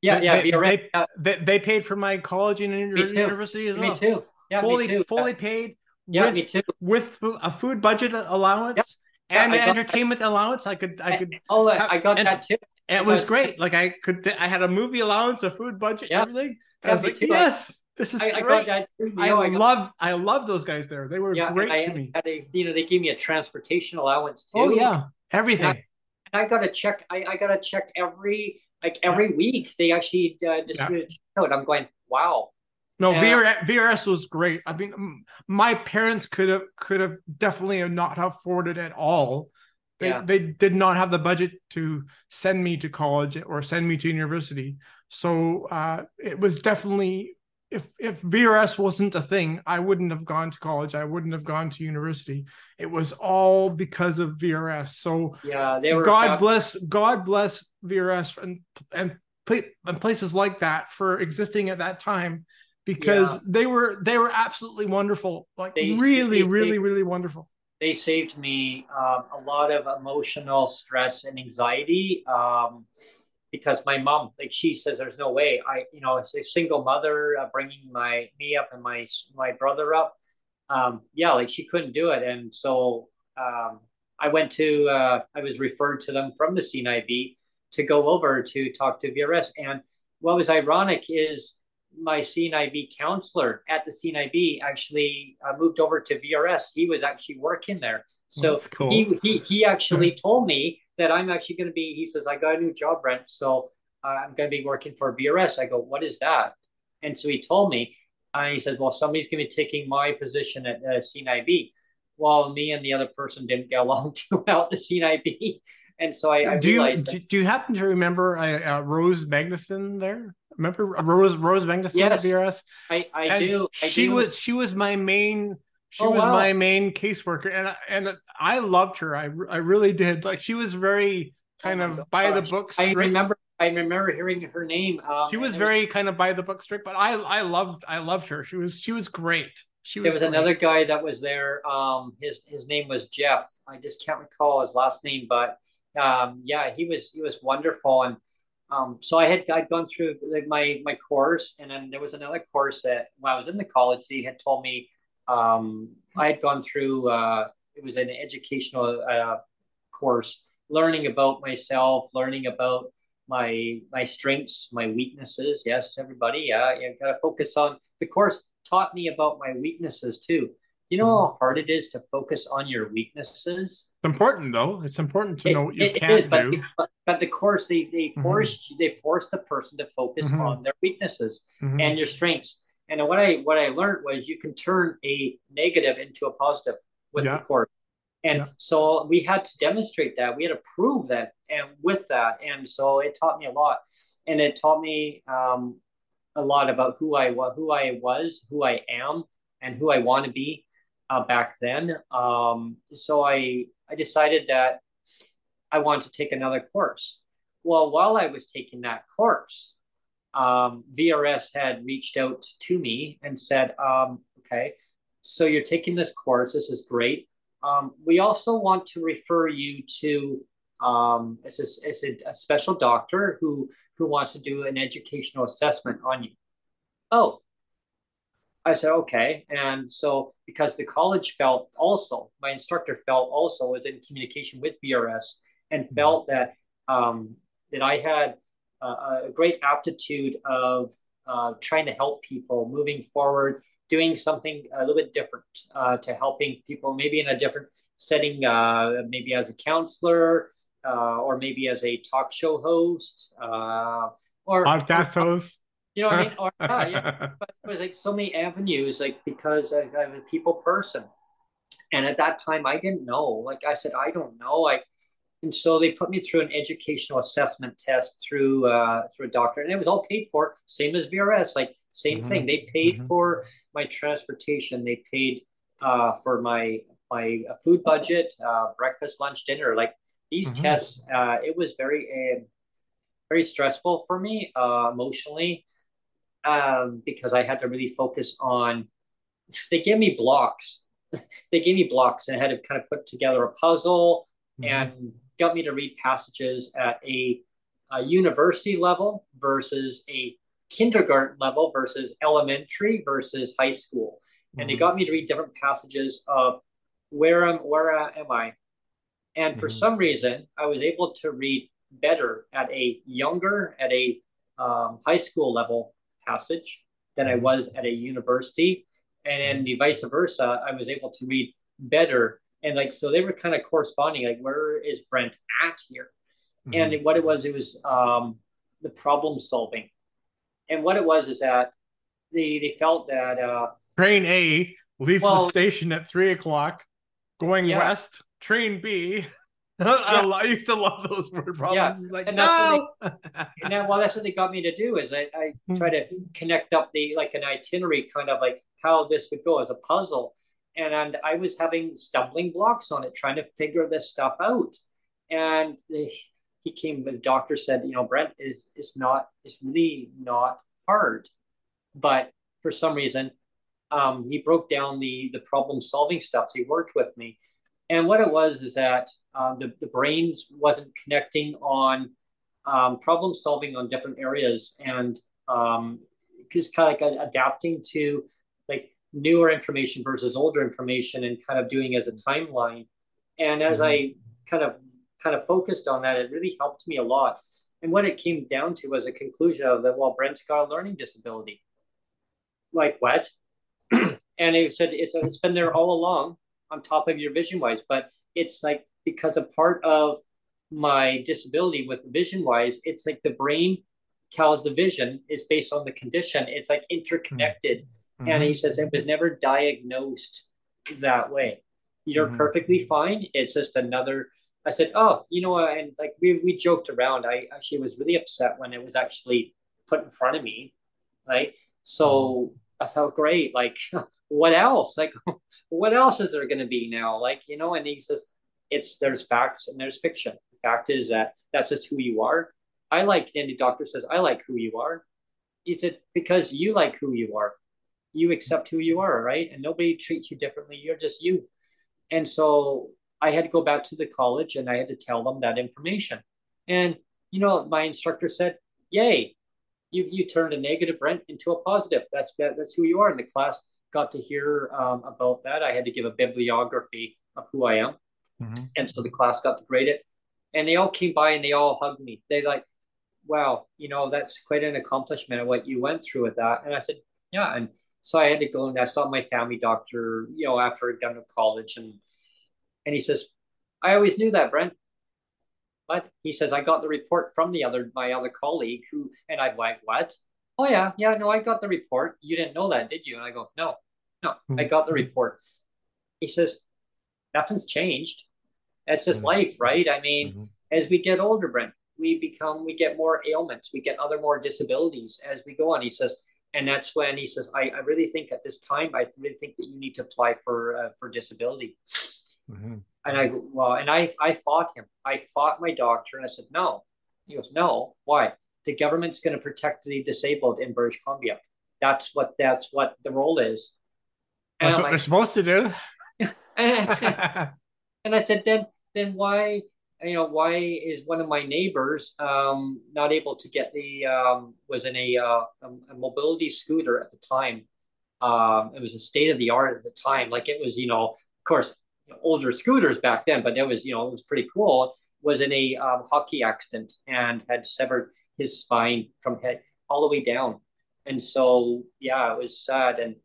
Yeah, they, yeah, they, VRS, they, they, they, paid for my college and university as well. Me too. Yeah, fully, me too. fully paid yeah, with, me too. With a food budget allowance yep. and yeah, entertainment that. allowance, I could, I could. Oh, have, I got that too. It was great. Like I could, I had a movie allowance, a food budget, yeah. everything. I was like, too. yes, this is I, great. I, too, I, I love, I love those guys there. They were yeah, great to me. A, you know, they gave me a transportation allowance too. Oh yeah, everything. And I, got to check. I, I got to check every like every yeah. week. They actually uh, distributed yeah. I'm going, wow, no, VRS, VRS was great. I mean, my parents could have could have definitely not afforded it at all. They yeah. they did not have the budget to send me to college or send me to university. So uh, it was definitely if if VRS wasn't a thing, I wouldn't have gone to college. I wouldn't have gone to university. It was all because of VRS. So yeah, they were. God bless God bless VRS and and and places like that for existing at that time because yeah. they were they were absolutely wonderful like they, really they, really they, really wonderful. They saved me um, a lot of emotional stress and anxiety um, because my mom like she says there's no way. I you know as a single mother uh, bringing my me up and my my brother up um, yeah like she couldn't do it. And so um, i went to uh, i was referred to them from the cnib to go over to talk to vrs and what was ironic is my CNIB counselor at the CNIB actually uh, moved over to VRS. He was actually working there. So cool. he, he, he actually [laughs] told me that I'm actually going to be, he says, I got a new job, Brent. So uh, I'm going to be working for VRS. I go, what is that? And so he told me, and he said, well, somebody's going to be taking my position at uh, CNIB. Well, me and the other person didn't get along [laughs] too well at the CNIB. And so I, I do you do you happen to remember uh, uh, Rose Magnuson there? Remember Rose Rose Magnuson yes, at VRS? I, I do. I she do. was she was my main she oh, was wow. my main caseworker and and I loved her. I I really did. Like she was very kind oh of by the book. I remember I remember hearing her name. Um, she was very was, kind of by the book strict, but I I loved I loved her. She was she was great. She was there was great. another guy that was there. Um, his his name was Jeff. I just can't recall his last name, but um, yeah, he was he was wonderful and um, so I had I'd gone through like my my course, and then there was another course that when I was in the college, they had told me um, I had gone through. Uh, it was an educational uh, course, learning about myself, learning about my my strengths, my weaknesses. Yes, everybody, yeah, you got to focus on the course. Taught me about my weaknesses too. You know how hard it is to focus on your weaknesses. It's important though. It's important to it, know what you it, can't it is, do. But, but the course they they mm-hmm. force mm-hmm. they force the person to focus mm-hmm. on their weaknesses mm-hmm. and your strengths. And what I what I learned was you can turn a negative into a positive with yeah. the course. And Yeah. so we had to demonstrate that. We had to prove that, and with that, and so it taught me a lot, and it taught me um, a lot about who I was, who I was, who I am, and who I want to be uh, back then. Um, so I I decided that I wanted to take another course. Well, while I was taking that course, um, VRS had reached out to me and said, um, "Okay, so you're taking this course. This is great. Um, we also want to refer you to um, it's, a, it's a, a special doctor who who wants to do an educational assessment on you." Oh, I said, okay. And so, because the college felt also, my instructor felt also was in communication with VRS and felt that um, that I had uh, a great aptitude of uh, trying to help people moving forward, doing something a little bit different uh, to helping people, maybe in a different setting, uh, maybe as a counselor uh, or maybe as a talk show host uh, or Podcast host. You know what I mean? Or, yeah, [laughs] yeah. But it was like so many avenues, like because I, I'm a people person. And at that time, I didn't know. Like I said, I don't know. Like, and so they put me through an educational assessment test through uh, through a doctor, and it was all paid for, same as VRS. Like same Mhm. thing. They paid Mhm. for my transportation. They paid uh, for my my uh, food budget, uh, breakfast, lunch, dinner. Like these Mhm. tests, uh, it was very uh, very stressful for me uh, emotionally um, because I had to really focus on. They gave me blocks. [laughs] they gave me blocks, and I had to kind of put together a puzzle Mhm. and got me to read passages at a, a university level versus a kindergarten level versus elementary versus high school, and they Mhm. got me to read different passages of where am where am I, and for Mhm. some reason I was able to read better at a younger at a um, high school level passage than I was at a university, and then the vice versa. I was able to read better, and like so they were kind of corresponding. Like where is Brent at here? Mhm. And what it was, it was um, the problem solving, and what it was is that they they felt that uh, Train A leaves Well- the station at three o'clock, going Yeah. west. Train B. [laughs] I, Yeah. I used to love those word problems. Yeah. Like, And that's no. [laughs] and then well that's what they got me to do is I, I Hmm. try to connect up the like an itinerary kind of like how this would go as a puzzle and, and i was having stumbling blocks on it trying to figure this stuff out and they, he came the doctor said you know brent is it's not it's really not hard but for some reason um, he broke down the the problem solving stuff so he worked with me and what it was is that um, the, the brains wasn't connecting on um, problem solving on different areas and um, just kind of like adapting to like newer information versus older information and kind of doing as a timeline. And as I kind of kind of focused on that, it really helped me a lot. And what it came down to was a conclusion of that, well, Brent's got a learning disability. Like what? [clears throat] and it said it's, it's been there all along on top of your vision wise, but it's like because a part of my disability with vision wise, it's like the brain tells the vision is based on the condition. It's like interconnected. Mm-hmm. And he mm-hmm. says it was never diagnosed that way. You're Mhm. perfectly mm-hmm. fine. It's just another. I said, oh, you know, and like we, we joked around. I actually was really upset when it was actually put in front of me, right? So I thought, great. Like, [laughs] what else? Like, [laughs] what else is there going to be now? Like, you know, and he says, it's there's facts and there's fiction. The fact is that that's just who you are. I like, and the doctor says, I like who you are. He said, because you like who you are. You accept who you are, right? And nobody treats you differently. You're just you. And so I had to go back to the college and I had to tell them that information. And, you know, my instructor said, Yay, you, you turned a negative rent into a positive. That's, that, that's who you are. in the class got to hear um, about that. I had to give a bibliography of who I am. Mhm. And so the class got to grade it. And they all came by and they all hugged me. They like, wow, you know, that's quite an accomplishment of what you went through with that. And I said, yeah. And so I had to go and I saw my family doctor, you know, after I'd done to college. And and he says, I always knew that, Brent. But he says, I got the report from the other my other colleague who and I'm like, what? Oh yeah, yeah, no, I got the report. You didn't know that, did you? And I go, no, no, I got the report. He says, nothing's changed. That's just Mhm. life, right? I mean, Mhm. as we get older, Brent, we become, we get more ailments, we get other more disabilities as we go on. He says, and that's when he says, I, I really think at this time, I really think that you need to apply for uh, for disability. Mhm. And I well, and I I fought him. I fought my doctor, and I said, no. He goes, no. Why? The government's going to protect the disabled in British Columbia. That's what that's what the role is. And That's I'm what they're supposed to do. [laughs] and I said, then then why you know why is one of my neighbors um, not able to get the um, was in a, uh, a mobility scooter at the time. Um, it was a state of the art at the time. Like it was, you know, of course, older scooters back then, but it was, you know, it was pretty cool. Was in a um, hockey accident and had severed his spine from head all the way down, and so yeah, it was sad. And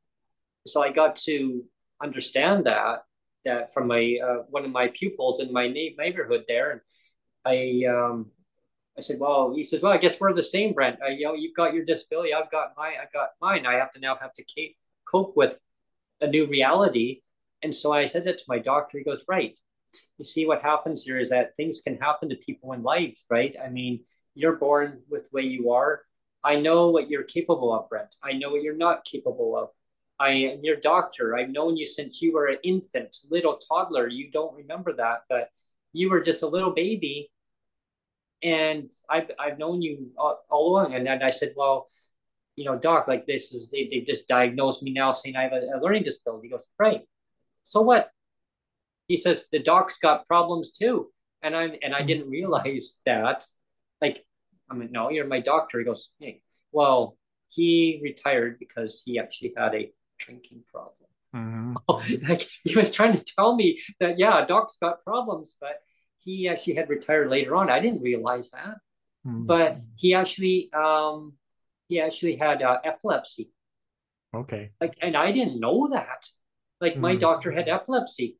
so I got to understand that that from my uh, one of my pupils in my neighborhood there, and I um, I said, well, he says, well, I guess we're the same, Brent. Uh, you know, you've got your disability, I've got my, I got mine. I have to now have to cope with a new reality. And so I said that to my doctor. He goes, right. You see, what happens here is that things can happen to people in life, right? I mean, you're born with the way you are. I know what you're capable of, Brent. I know what you're not capable of. I am your doctor. I've known you since you were an infant, little toddler. You don't remember that, but you were just a little baby. And I've, I've known you all, all along. And then I said, well, you know, doc, like this is, they, they just diagnosed me now saying I have a, a learning disability. He goes, right. So what? He says, the doc's got problems too. And I, and I mm-hmm. didn't realize that. Like, I mean, no, you're my doctor. He goes, hey, well, he retired because he actually had a drinking problem. Mhm. [laughs] like he was trying to tell me that yeah, Doc's got problems, but he actually had retired later on. I didn't realize that, Mhm. but he actually um he actually had uh, epilepsy. okay. Like, and I didn't know that. Like my Mm. doctor had epilepsy,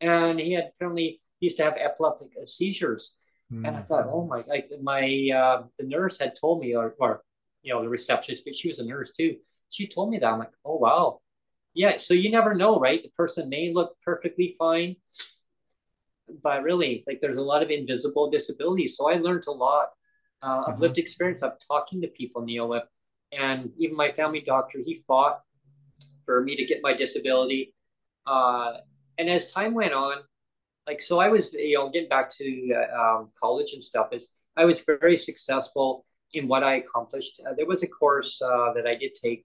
and he had apparently used to have epileptic seizures. And I Mhm. thought, oh my, like my uh, the nurse had told me, or, or you know, the receptionist, but she was a nurse too. She told me that. I'm like, oh wow, yeah. So you never know, right? The person may look perfectly fine, but really, like, there's a lot of invisible disabilities. So I learned a lot uh, of Mhm. lived experience of talking to people, Neil, and even my family doctor, he fought for me to get my disability. Uh, and as time went on, like so i was you know getting back to uh, um, college and stuff is i was very successful in what i accomplished. Uh, there was a course uh, that i did take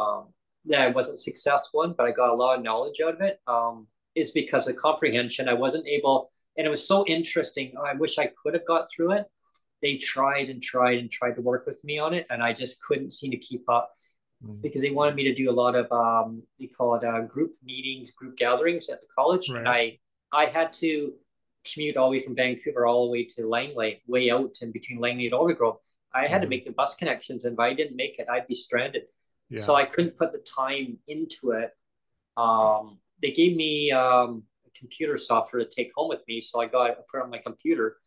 um, that i wasn't successful in but i got a lot of knowledge out of it um, is because of comprehension. I wasn't able and it was so interesting. I wish i could have got through it. They tried and tried and tried to work with me on it and i just couldn't seem to keep up Mhm. because they wanted me to do a lot of um, they call it uh, group meetings, group gatherings at the college, and I I had to commute all the way from Vancouver all the way to Langley, way out in between Langley and Aldergrove. I had to Mhm. make the bus connections, and if I didn't make it, I'd be stranded. Yeah. So I couldn't put the time into it. Um, they gave me um, computer software to take home with me, so I got it put on my computer.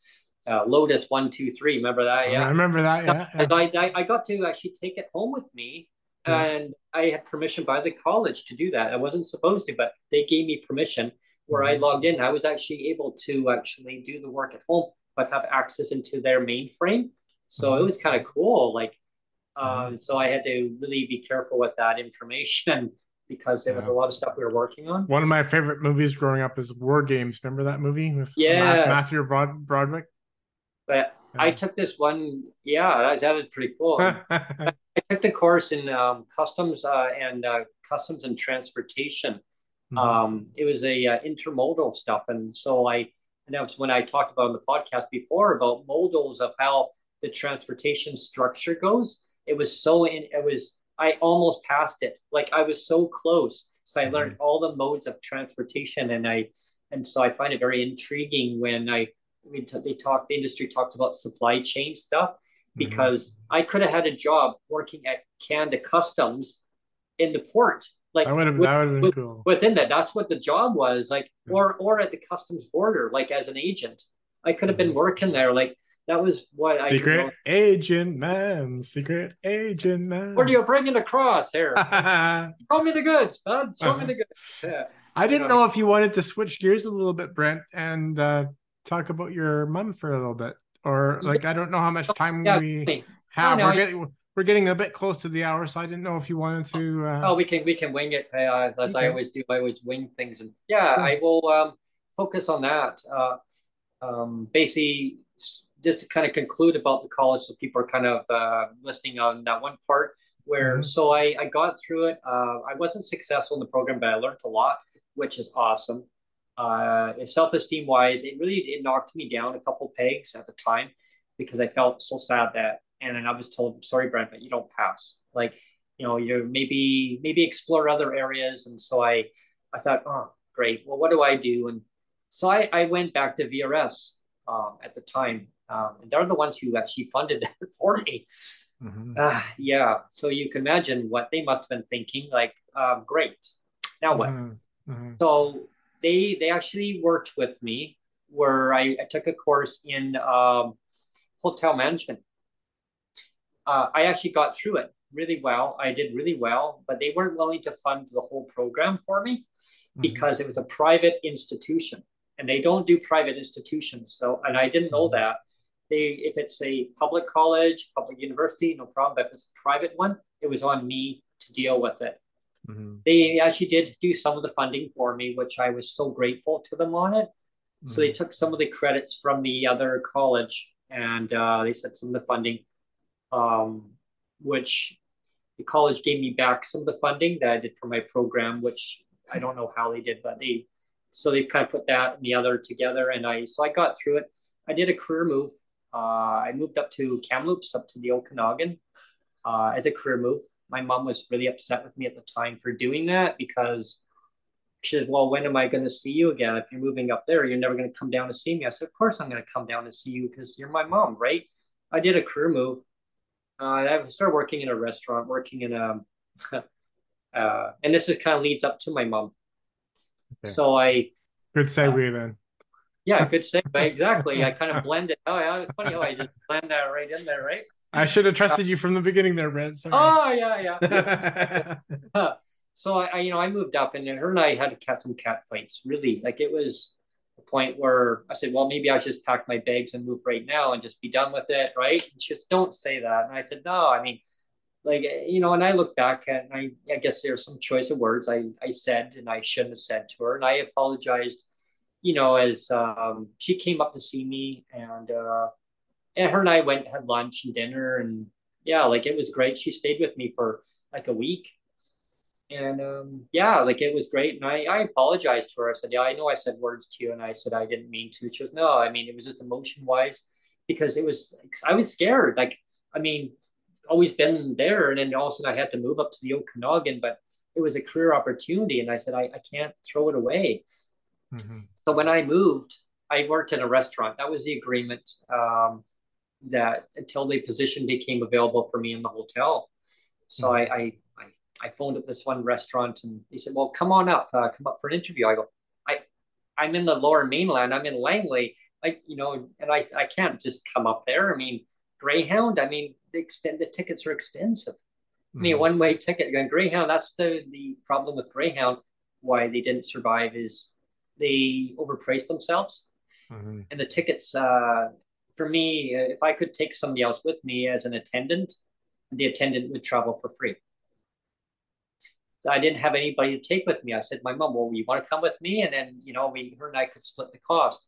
Uh, Lotus one two three, remember that? Yeah, I remember that. Yeah. yeah. I, I, I got to actually take it home with me Yeah. and I had permission by the college to do that. I wasn't supposed to, but they gave me permission where I logged in. I was actually able to actually do the work at home, but have access into their mainframe. So it Mhm. was kind of cool. Like, um, so I had to really be careful with that information [laughs] because there was a lot of stuff we were working on. One of my favorite movies growing up is War Games. Remember that movie with Yeah. Matthew Broad- Broadwick? But I took this one, yeah, that, that was pretty cool. [laughs] I took the course in um, customs uh, and uh, customs and transportation. Mhm. Um, it was a uh, intermodal stuff, and so I and that was when I talked about on the podcast before about modals of how the transportation structure goes. It was so in it was I almost passed it, like I was so close. So I learned all the modes of transportation, and I and so I find it very intriguing when I we t- they talk the industry talks about supply chain stuff Mm-hmm. because I could have had a job working at Canada Customs in the port, like that would have with- that would have been cool. within that. That's what the job was like, Yeah. or or at the customs border, like as an agent. I could have been Mhm. working there, like that was what I. Secret You know, agent man, secret agent man. what are you bringing across here? [laughs] Show me the goods, bud. Show me Uh-huh. the goods. Yeah. I didn't know if you wanted to switch gears a little bit, Brent, and uh, talk about your mom for a little bit, or like I don't know how much time Yeah, we have. we're getting we're getting a bit close to the hour, so I didn't know if you wanted to. Uh, Oh, we can we can wing it uh, as I always do. I always wing things, and yeah, Sure. I will um, focus on that. Uh, um, basically, just to kind of conclude about the college, so people are kind of uh, listening on that one part. Where Mhm. so I I got through it. Uh, I wasn't successful in the program, but I learned a lot, which is awesome. Uh, self esteem wise, it really it knocked me down a couple pegs at the time because I felt so sad that, and then I was told, sorry, Brent, but you don't pass. Like you know, you maybe maybe explore other areas. And so I I thought, oh, great. Well, what do I do? And so I, I went back to VRS um, at the time. Um, and they're the ones who actually funded [laughs] that for me. Mhm. Ah, yeah. So you can imagine what they must have been thinking. Like, um, great. Now what? Mhm. Mhm. So they they actually worked with me where I, I took a course in um, hotel management. Uh, I actually got through it really well. I did really well, but they weren't willing to fund the whole program for me Mhm. because it was a private institution and they don't do private institutions. So, and I didn't know that. They, if it's a public college, public university, no problem. But if it's a private one, it was on me to deal with it Mhm. they actually did do some of the funding for me, which I was so grateful to them on it. So they took some of the credits from the other college and uh, they said some of the funding, um, which the college gave me back some of the funding that I did for my program, which I don't know how they did, but they so they kind of put that and the other together, and I so I got through it. I did a career move. Uh, I moved up to Kamloops, up to the Okanagan, uh, as a career move. My mom was really upset with me at the time for doing that because she says, Well, when am I going to see you again? If you're moving up there, you're never going to come down to see me. I said, Of course, I'm going to come down to see you because you're my mom, right? I did a career move. Uh, I started working in a restaurant, working in a, [laughs] uh, and this is kind of leads up to my mom. Okay. So I, good segue then. yeah, [laughs] good segue. Exactly. I kind of blended. Oh, yeah, it's funny Oh, I just blend that right in there, right? I should have trusted you from the beginning there, Brent. Sorry. Oh, yeah, yeah. [laughs] So I, I, you know, I moved up, and her and I had to catch some cat fights. Really, like it was a point where I said, "Well, maybe I should just pack my bags and move right now and just be done with it, right?" And she just don't say that. And I said, "No, I mean, like you know." And I look back and I, I guess there's some choice of words I, I said and I shouldn't have said to her, and I apologized. You know, as um, she came up to see me, and uh, and her and I went had lunch and dinner, and yeah, like it was great. She stayed with me for like a week and um, yeah, like it was great. And I, I apologized to her. I said, Yeah, I know I said words to you. And I said, I didn't mean to. She goes, No, I mean, it was just emotion wise because it was, I was scared. Like, I mean, always been there. And then all of a sudden I had to move up to the Okanagan, but it was a career opportunity. And I said, I, I can't throw it away. Mhm. So when I moved, I worked in a restaurant. That was the agreement um, that until the position became available for me in the hotel. So I, I, I, I phoned up this one restaurant and they said, well, come on up, uh, come up for an interview. I go, I, I'm in the lower mainland. I'm in Langley. Like, you know, and I, I can't just come up there. I mean, Greyhound, I mean, the, the tickets are expensive. I mean, a Mhm. one way ticket. And Greyhound, that's the, the problem with Greyhound. Why they didn't survive is they overpriced themselves. Mhm. And the tickets, uh, for me, uh, if I could take somebody else with me as an attendant, the attendant would travel for free. I didn't have anybody to take with me. I said, my mom, well, you want to come with me? And then, you know, we, her and I could split the cost.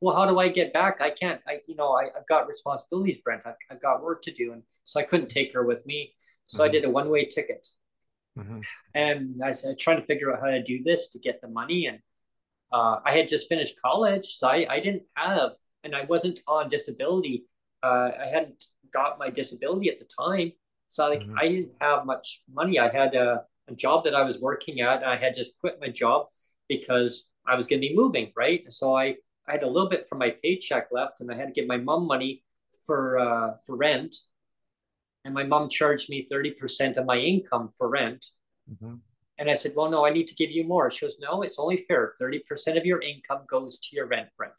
Well, how do I get back? I can't, I, you know, I, I've got responsibilities, Brent. I've, I've got work to do. And so I couldn't take her with me. So I Mhm. did a one way ticket. Mhm. And I said, trying to figure out how to do this to get the money. And uh, I had just finished college, so I, I didn't have, and I wasn't on disability. Uh, I hadn't got my disability at the time, so like Mhm. I didn't have much money. I had a, a job that I was working at, I had just quit my job because I was going to be moving, right? So I I had a little bit from my paycheck left, and I had to give my mom money for uh, for rent, and my mom charged me thirty percent of my income for rent. Mhm. And I said, Well, no, I need to give you more. She goes, No, it's only fair. 30% of your income goes to your rent, Brent.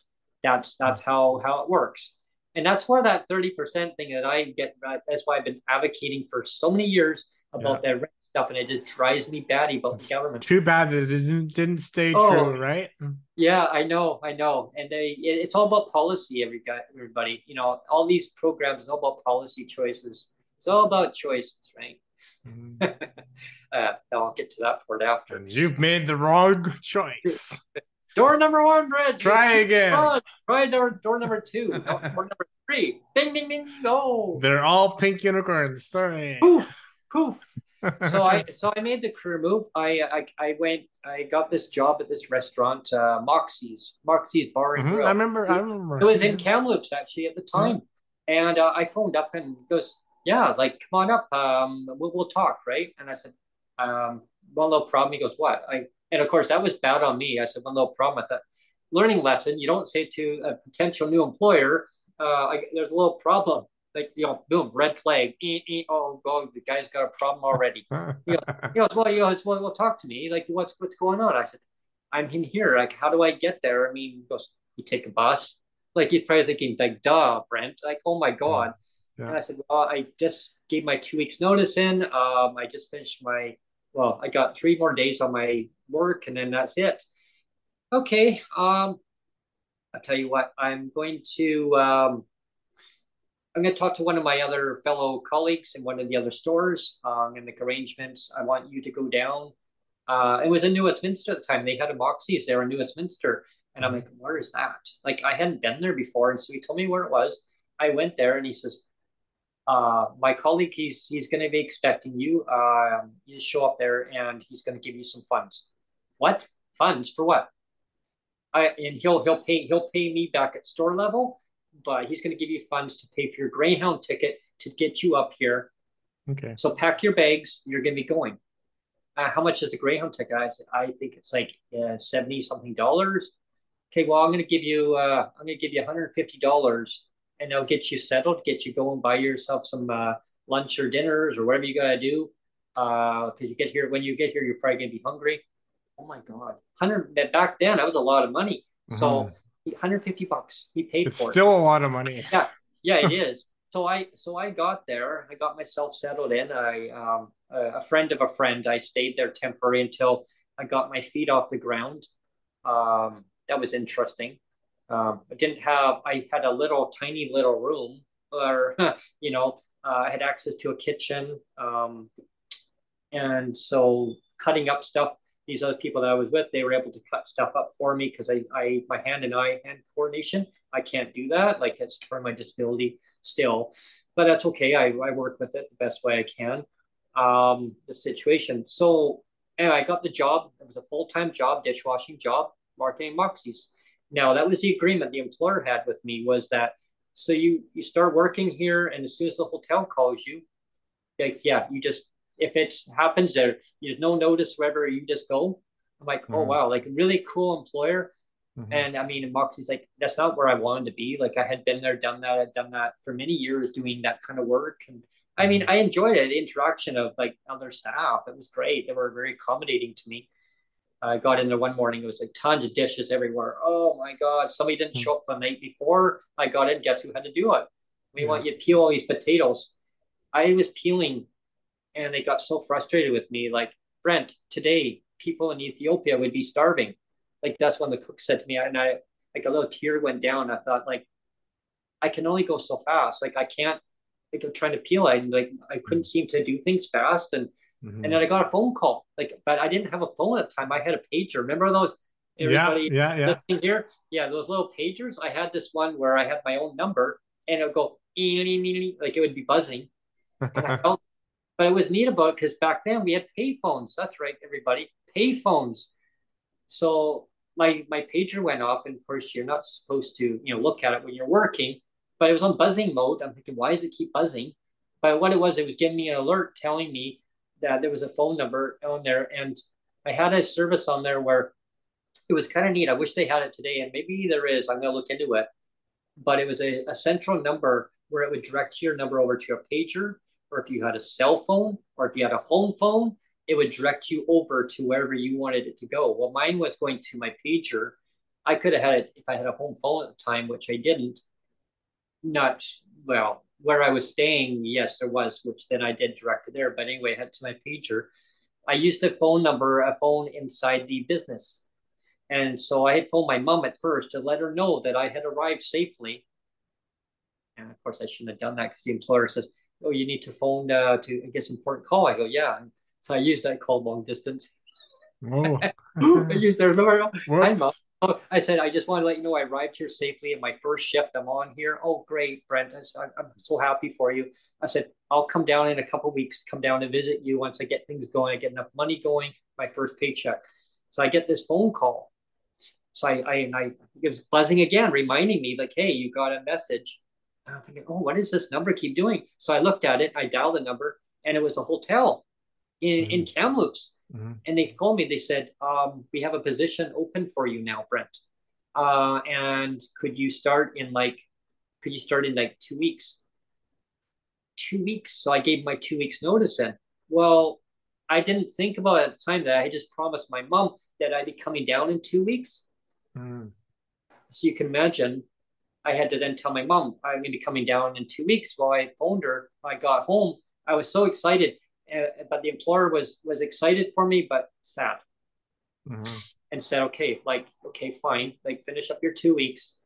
That's that's how how it works. And that's where that 30% thing that I get, that's why I've been advocating for so many years about that rent. Stuff, and it just drives me batty about the government. Too bad that it didn't didn't stay Oh. true, right? Yeah, I know, I know, and they it- it's all about policy. Every guy, everybody, you know, all these programs is all about policy choices. It's all about choices, right? Mhm. [laughs] Uh, I'll get to that part after. And you've made the wrong choice. [laughs] Door number one, Brad. Try again. Oh, [laughs] try door, door number two. No, door number three. Ding, ding, ding. No. They're all pink unicorns. Sorry. Poof, poof. So I so I made the career move. I I, I went. I got this job at this restaurant, uh, Moxie's, Moxie's Bar and Mhm, Grill. I remember. I remember. It was in Kamloops actually at the time, and uh, I phoned up and he goes, "Yeah, like come on up. Um, we'll, we'll talk, right?" And I said, um, "One little problem." He goes, "What?" I and of course that was bad on me. I said, "One little problem." I thought, learning lesson. You don't say to a potential new employer, uh, I, "There's a little problem." Like you know, boom, red flag. Eh, eh, oh, God, the guy's got a problem already. [laughs] He goes, well, he goes, well, well, talk to me. Like, what's what's going on? I said, I'm in here. Like, how do I get there? I mean, he goes, you take a bus. Like, he's probably thinking, like, duh, Brent. Like, oh my god. Yeah. And I said, well, I just gave my two weeks notice in. Um, I just finished my. Well, I got three more days on my work, and then that's it. Okay. Um, I'll tell you what. I'm going to. Um, I'm going to talk to one of my other fellow colleagues in one of the other stores um, and make arrangements. I want you to go down. Uh, it was in New Westminster at the time. They had a Moxie's there in New Westminster. And I'm like, where is that? Like, I hadn't been there before. And so he told me where it was. I went there and he says, uh, my colleague, he's he's going to be expecting you. Um, you just show up there and he's going to give you some funds. What funds for what? I and he'll he'll pay he'll pay me back at store level, but he's going to give you funds to pay for your Greyhound ticket to get you up here. Okay. So pack your bags. You're going to be going. Uh, how much is a Greyhound ticket? I said I think it's like uh, seventy something dollars. Okay, well I'm going to give you uh, I'm going to give you one hundred fifty dollars, and I'll get you settled, get you going, buy yourself some uh, lunch or dinners or whatever you got to do. Because you get here when you get here, you're probably going to be hungry. Oh my god, hundred back then that was a lot of money. So. Mhm. 150 bucks. He paid It's for it. still a lot of money. yeah. Yeah, it [laughs] is. So i so i got there. I got myself settled in. I um a, friend of a friend i stayed there temporary until i got my feet off the ground. Um that was interesting. Um i didn't have i had a little tiny little room or [laughs] you know uh, i had access to a kitchen. Um and so cutting up stuff these other people that I was with, they were able to cut stuff up for me because I, I, my hand and eye hand coordination, I can't do that. Like it's of my disability still, but that's okay. I, I work with it the best way I can. Um, the situation. So anyway, I got the job. It was a full time job, dishwashing job, marketing Moxie's. Now that was the agreement the employer had with me was that so you you start working here, and as soon as the hotel calls you, like yeah, you just if it happens there, there's no notice wherever you just go. I'm like, oh Mhm. wow, like really cool employer. Mhm. And I mean, Moxie's like that's not where I wanted to be. Like I had been there, done that, I'd done that for many years, doing that kind of work. And I mean, I enjoyed it. Interaction of like other staff, it was great. They were very accommodating to me. I got in there one morning. It was like tons of dishes everywhere. Oh my god! Somebody didn't Hmm. show up the night before. I got in. Guess who had to do it? We Yeah. want you to peel all these potatoes. I was peeling, and they got so frustrated with me. Like Brent, today people in Ethiopia would be starving. Like that's when the cook said to me, and I like a little tear went down. I thought like, I can only go so fast. Like I can't. Like I'm trying to peel. I like I couldn't seem to do things fast, and Mhm. and then I got a phone call. Like, but I didn't have a phone at the time. I had a pager. Remember those? Yeah, Everybody yeah, yeah. listening here, yeah, those little pagers. I had this one where I had my own number, and it would go like it would be buzzing. And I [laughs] felt, but it was neat about because back then we had payphones. That's right, everybody, payphones. So my my pager went off, and of course you're not supposed to you know look at it when you're working, but it was on buzzing mode. I'm thinking, why does it keep buzzing? But what it was, it was giving me an alert telling me that there was a phone number on there, and I had a service on there where it was kind of neat. I wish they had it today, and maybe there is. I'm gonna look into it. But it was a, a central number where it would direct your number over to a pager, or if you had a cell phone, or if you had a home phone, it would direct you over to wherever you wanted it to go. Well, mine was going to my pager. I could have had it if I had a home phone at the time, which I didn't. Not well, where I was staying, yes, there was, which then I did direct it there. But anyway, I had to my pager. I used a phone number, a phone inside the business. And so I had phoned my mom at first to let her know that I had arrived safely. And of course, I shouldn't have done that because the employer says, Oh, you need to phone uh, to get some important call. I go, Yeah. And so I used that call long distance. Oh. [laughs] I used their number. Hi, mom. Oh, I said, I just want to let you know I arrived here safely in my first shift. I'm on here. Oh, great, Brent. I said, I'm so happy for you. I said, I'll come down in a couple weeks, come down and visit you once I get things going. I get enough money going, my first paycheck. So I get this phone call. So I, I, and I, it was buzzing again, reminding me like, hey, you got a message. And I'm thinking, oh, what does this number keep doing? So I looked at it, I dialed the number, and it was a hotel in, in Kamloops. Mhm. And they called me. They said, um, "We have a position open for you now, Brent. Uh, and could you start in like, could you start in like two weeks? Two weeks. So I gave my two weeks notice in. Well, I didn't think about it at the time that I had just promised my mom that I'd be coming down in two weeks. Mm. So you can imagine, I had to then tell my mom I'm going to be coming down in two weeks. Well, I phoned her. I got home. I was so excited, uh, but the employer was was excited for me, but sad Mhm. and said, okay, like, okay, fine, like finish up your two weeks.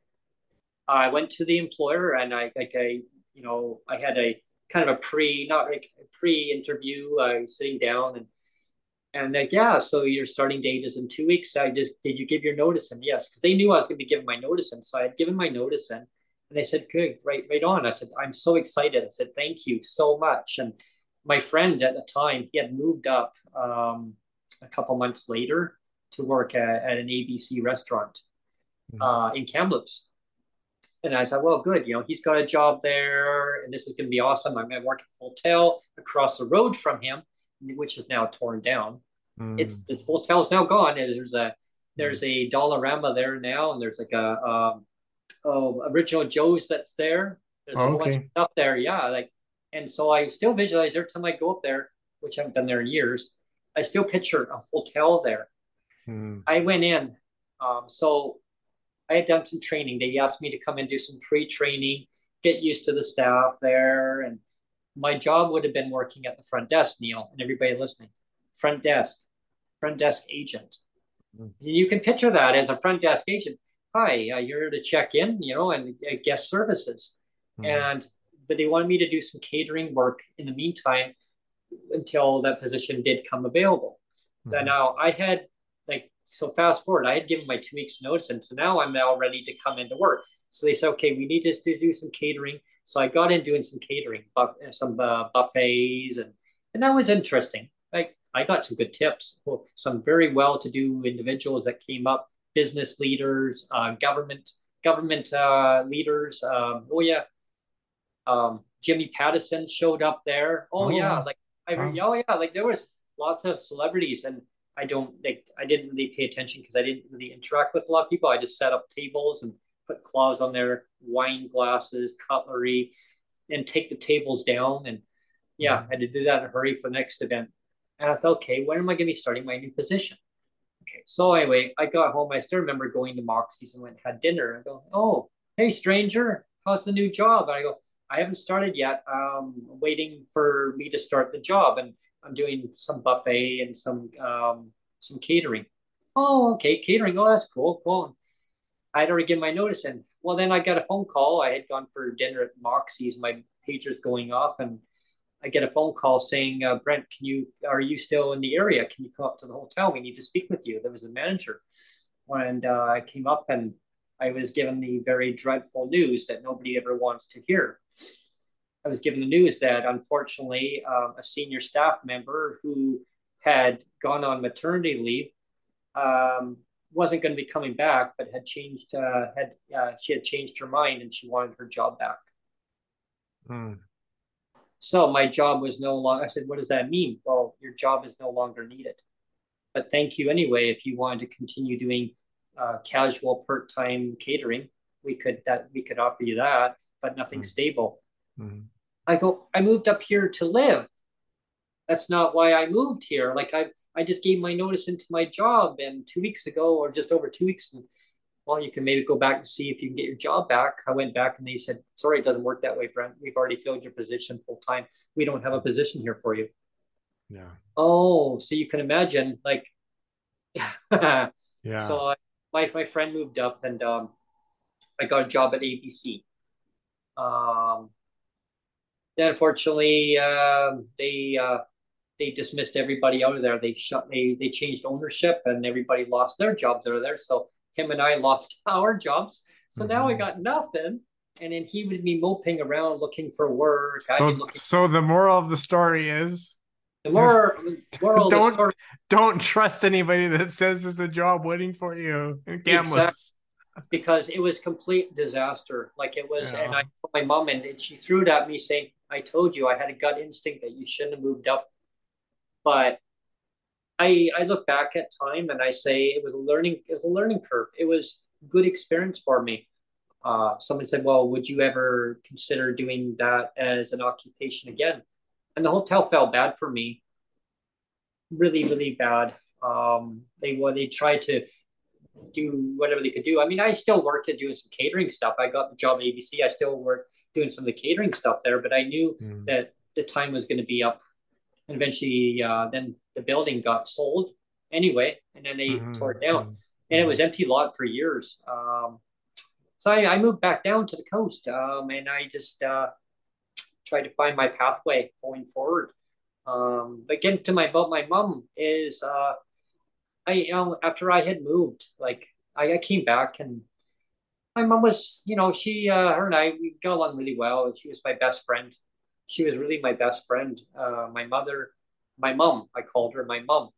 I went to the employer and I like I, you know, I had a kind of a pre, not like pre-interview, uh, sitting down and and like, yeah, so your starting date is in two weeks. I just did you give your notice in? Yes, because they knew I was gonna be giving my notice in. So I had given my notice in and they said, good, right, right on. I said, I'm so excited. I said, thank you so much. And my friend at the time, he had moved up um, a couple months later to work at, at an ABC restaurant uh, in Kamloops. And I said, well, good. You know, he's got a job there, and this is going to be awesome. I'm going to work at a hotel across the road from him, which is now torn down. Mm. It's the hotel's now gone, and there's a there's a Dollarama there now, and there's like a um, oh original Joe's that's there. There's a whole bunch of Okay. stuff there, yeah. Like, and so I still visualize every time I go up there, which I haven't been there in years. I still picture a hotel there. Mm. I went in. Um, so I had done some training. They asked me to come and do some pre-training, get used to the staff there. And my job would have been working at the front desk, Neil, and everybody listening. Front desk, front desk agent. Mm. You can picture that as a front desk agent. Hi, uh, you're here to check in, you know, and uh, guest services. Mm. And but they wanted me to do some catering work in the meantime until that position did come available. Mhm. now I had like so fast forward, I had given my two weeks notice, and so now I'm now ready to come into work. So they said, okay, we need to do, do some catering. So I got in doing some catering, buff, some uh, buffets, and and that was interesting. Like I got some good tips. Well, Some very well-to-do individuals that came up, business leaders, uh, government government uh, leaders. Um, oh yeah, um, Jimmy Pattison showed up there. Oh, Oh, yeah, like I Wow. oh yeah, like there was lots of celebrities, and I don't like I didn't really pay attention because I didn't really interact with a lot of people. I just set up tables and put claws on their wine glasses, cutlery, and take the tables down. And yeah, Mhm. I had to do that in a hurry for the next event. And I thought, okay, when am I going to be starting my new position? Okay, so anyway, I got home. I still remember going to Moxie's and went and had dinner. I go, oh, hey, stranger, how's the new job? And I go, I haven't started yet. Um, I'm waiting for me to start the job, and I'm doing some buffet and some um, some catering. Oh, okay, catering. Oh, that's cool. Cool. I'd already given my notice in. Well, then I got a phone call. I had gone for dinner at Moxie's. My pager's going off, and I get a phone call saying, uh, "Brent, can you are you still in the area? Can you come up to the hotel? We need to speak with you." There was a manager, and uh, I came up and I was given the very dreadful news that nobody ever wants to hear. I was given the news that unfortunately um, a senior staff member who had gone on maternity leave um, wasn't going to be coming back, but had changed. Uh, had uh, she had changed her mind and she wanted her job back. Mm. So my job was no longer. I said, "What does that mean?" Well, your job is no longer needed. But thank you anyway. If you wanted to continue doing uh, casual part-time catering, we could that we could offer you that, but nothing Mm. stable. Mm. I go, I moved up here to live. That's not why I moved here. Like I, I just gave my notice into my job and two weeks ago, or just over two weeks, and well, you can maybe go back and see if you can get your job back. I went back and they said, sorry, it doesn't work that way, Brent. We've already filled your position full time. We don't have a position here for you. Yeah. Oh, so you can imagine, like, Yeah. [laughs] so I, my my friend moved up and um, I got a job at ABC. Um, then unfortunately, um, they uh, they dismissed everybody out of there. They shut they they changed ownership and everybody lost their jobs out of there. So him and I lost [laughs] our jobs. So now I Mhm. got nothing. And then he would be moping around looking for work. So, looking. so the moral of the story is The moral [laughs] the Don't- story don't trust anybody that says there's a job waiting for you. Because it was complete disaster. Like it was, Yeah. and I told my mom, and, and she threw it at me saying, "I told you, I had a gut instinct that you shouldn't have moved up." But I I look back at time and I say it was a learning it was a learning curve. It was good experience for me. Uh, someone said, "Well, would you ever consider doing that as an occupation again?" And the hotel felt bad for me, really, really bad. Um, they well, they tried to do whatever they could do. I mean, I still worked at doing some catering stuff. I got the job at ABC. I still worked doing some of the catering stuff there, but I knew Mm. that the time was going to be up. And eventually, uh, then the building got sold anyway, and then they Mhm, tore it down, mhm. and it was empty lot for years. Um, so I, I moved back down to the coast, um, and I just uh, tried to find my pathway going forward. Um, but getting to my about my mom is uh, I you know after I had moved, like I, I came back and my mom was you know she uh, her and I we got along really well. She was my best friend. She was really my best friend. Uh, my mother, my mom, I called her my mom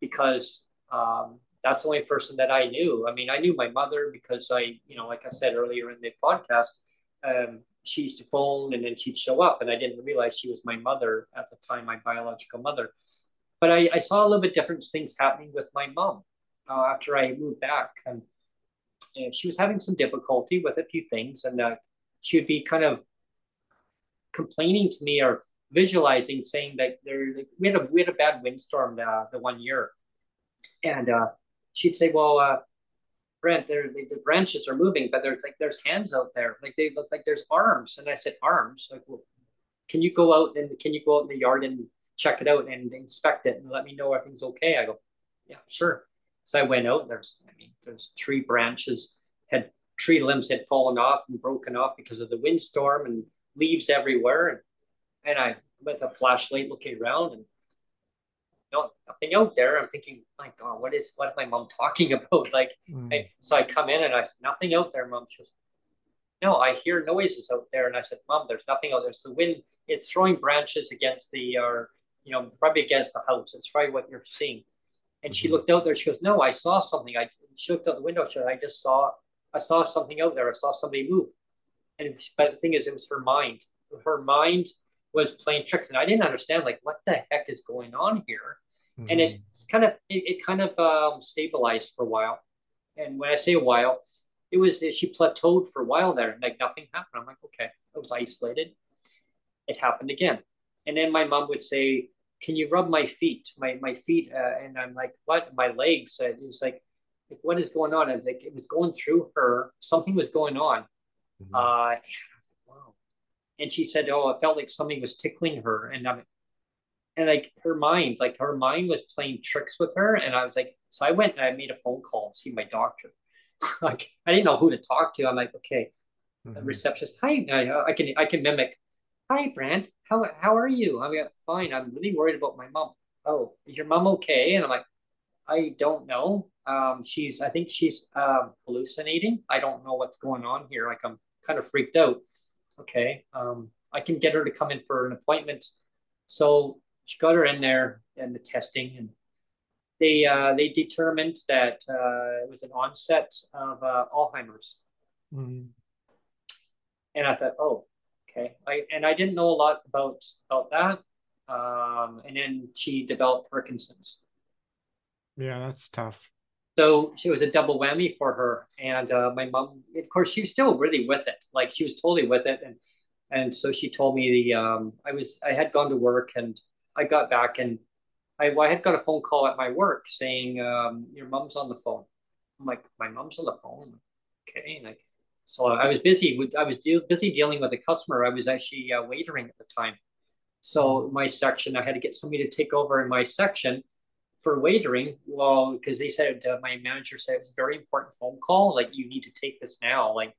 because um, that's the only person that I knew. I mean, I knew my mother because I, you know, like I said earlier in the podcast, um, she used to phone and then she'd show up, and I didn't realize she was my mother at the time, my biological mother. But I, I saw a little bit different things happening with my mom uh, after I moved back, and, and she was having some difficulty with a few things, and uh, she would be kind of complaining to me or visualizing, saying that there we had a we had a bad windstorm the, the one year, and uh, she'd say, "Well, uh, Brent, there the, the branches are moving, but there's like there's hands out there, like they look like there's arms." And I said, "Arms? Like, well, can you go out and can you go out in the yard and check it out and inspect it and let me know everything's okay?" I go, "Yeah, sure." So I went out. There's, I mean, there's tree branches had tree limbs had fallen off and broken off because of the windstorm and leaves everywhere. And and I with a flashlight looking around and no nothing out there. I'm thinking, my God, what is what is my mom talking [laughs] about? Like, Mm. I, so I come in and I said, nothing out there, mom. She goes, no, I hear noises out there. And I said, mom, there's nothing out there. It's the wind. It's throwing branches against the, or you know, probably against the house. It's probably what you're seeing. And she Mhm. looked out there. She goes, no, I saw something. I she looked out the window. She said, I just saw, I saw something out there. I saw somebody move. And but the thing is, it was her mind. Her mind was playing tricks, and I didn't understand like what the heck is going on here. And Mhm. it's kind of it, it kind of um, stabilized for a while. And when I say a while, it was she plateaued for a while there, like nothing happened. I'm like, okay, it was isolated. It happened again, and then my mom would say, "Can you rub my feet? My my feet?" Uh, and I'm like, "What? My legs?" Uh, it was like, like what is going on? And like it was going through her. Something was going on. Mhm. Uh, wow. And she said, "Oh, it felt like something was tickling her," and I'm, and like her mind, like her mind was playing tricks with her. And I was like, so I went and I made a phone call to see my doctor. [laughs] like I didn't know who to talk to. I'm like, okay, the Mhm. receptionist. Hi, I, I can I can mimic. Hi, Brent. How how are you? I'm like, fine. I'm really worried about my mom. Oh, is your mom okay? And I'm like, I don't know. Um, she's I think she's um, hallucinating. I don't know what's going on here. Like I'm kind of freaked out. Okay, um, I can get her to come in for an appointment. So she got her in there and the testing, and they uh, they determined that uh, it was an onset of uh, Alzheimer's. Mhm. And I thought, oh, okay. I and I didn't know a lot about about that. Um, and then she developed Parkinson's. Yeah, that's tough. So she was a double whammy for her. And uh, my mom, of course, she was still really with it. Like she was totally with it. And and so she told me the um, I was I had gone to work and I got back and I, I had got a phone call at my work saying um, your mom's on the phone. I'm like, my mom's on the phone. Okay, like, so I was busy with I was de- busy dealing with a customer. I was actually uh, waitering at the time. So my section, I had to get somebody to take over in my section for waitering. Well, because they said uh, my manager said it was a very important phone call. Like you need to take this now. Like,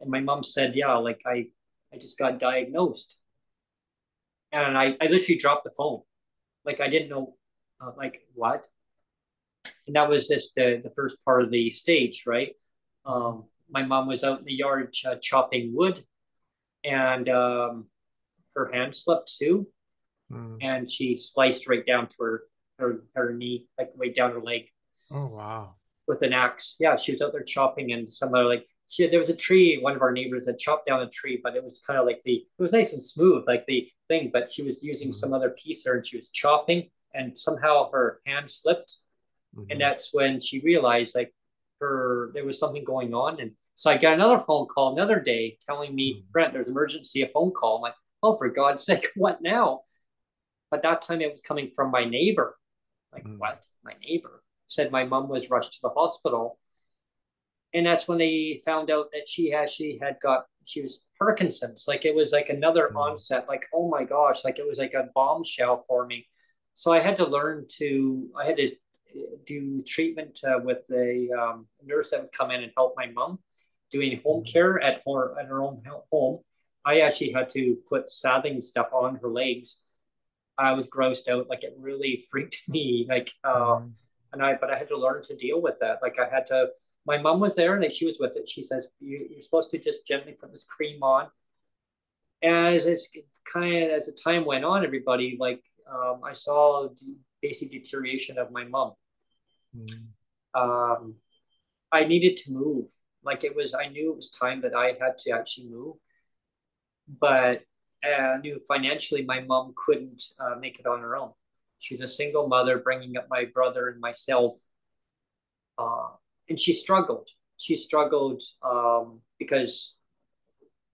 and my mom said, yeah, like I, I just got diagnosed, and I, I literally dropped the phone. Like I didn't know, uh, like what. And that was just the, the first part of the stage, right? Um, my mom was out in the yard ch- chopping wood, and um, her hand slipped too, mm. and she sliced right down to her her her knee, like way down her leg. Oh wow! With an axe, yeah, she was out there chopping, and somehow like she there was a tree. One of our neighbors had chopped down a tree, but it was kind of like the it was nice and smooth, like the thing. But she was using mm-hmm. some other piece there, and she was chopping, and somehow her hand slipped, mm-hmm. and that's when she realized like her there was something going on, and so I got another phone call another day telling me, mm-hmm. Brent, there's emergency, a phone call. I'm like, oh, for God's [laughs] sake, what now? But that time it was coming from my neighbor. Like, mm. what? My neighbor said my mom was rushed to the hospital. And that's when they found out that she actually had got, she was Parkinson's. Like, it was like another mm. onset. Like, oh my gosh, like it was like a bombshell for me. So I had to learn to, I had to do treatment uh, with a um, nurse that would come in and help my mom doing home mm. care at her at her own home I actually had to put saddling stuff on her legs. I was grossed out. Like it really [laughs] freaked me. Like, uh, mm. and I, but I had to learn to deal with that. Like I had to, my mom was there and she was with it. She says, you, are supposed to just gently put this cream on. And as it's kind of, as the time went on, everybody, like, um, I saw the basic deterioration of my mom. Mm. Um, I needed to move. Like it was, I knew it was time that I had to actually move but I knew financially my mom couldn't uh, make it on her own. She's a single mother bringing up my brother and myself. Uh, and she struggled. She struggled um, because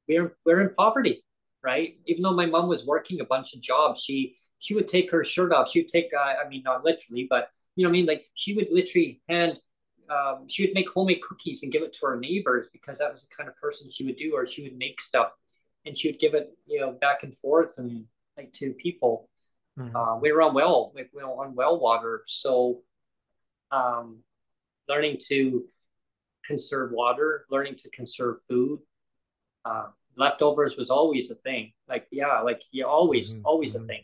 we're, we're in poverty, right? Even though my mom was working a bunch of jobs, she she would take her shirt off. She would take, uh, I mean, not literally, but you know, I mean, like she would literally hand um, she would make homemade cookies and give it to her neighbors because that was the kind of person she would do, or she would make stuff and she would give it, you know, back and forth and like to people. Mm-hmm. Uh, we were on well, we were on well water, so um, learning to conserve water, learning to conserve food. Uh, leftovers was always a thing. Like yeah, like yeah, always, mm-hmm. always mm-hmm. a thing.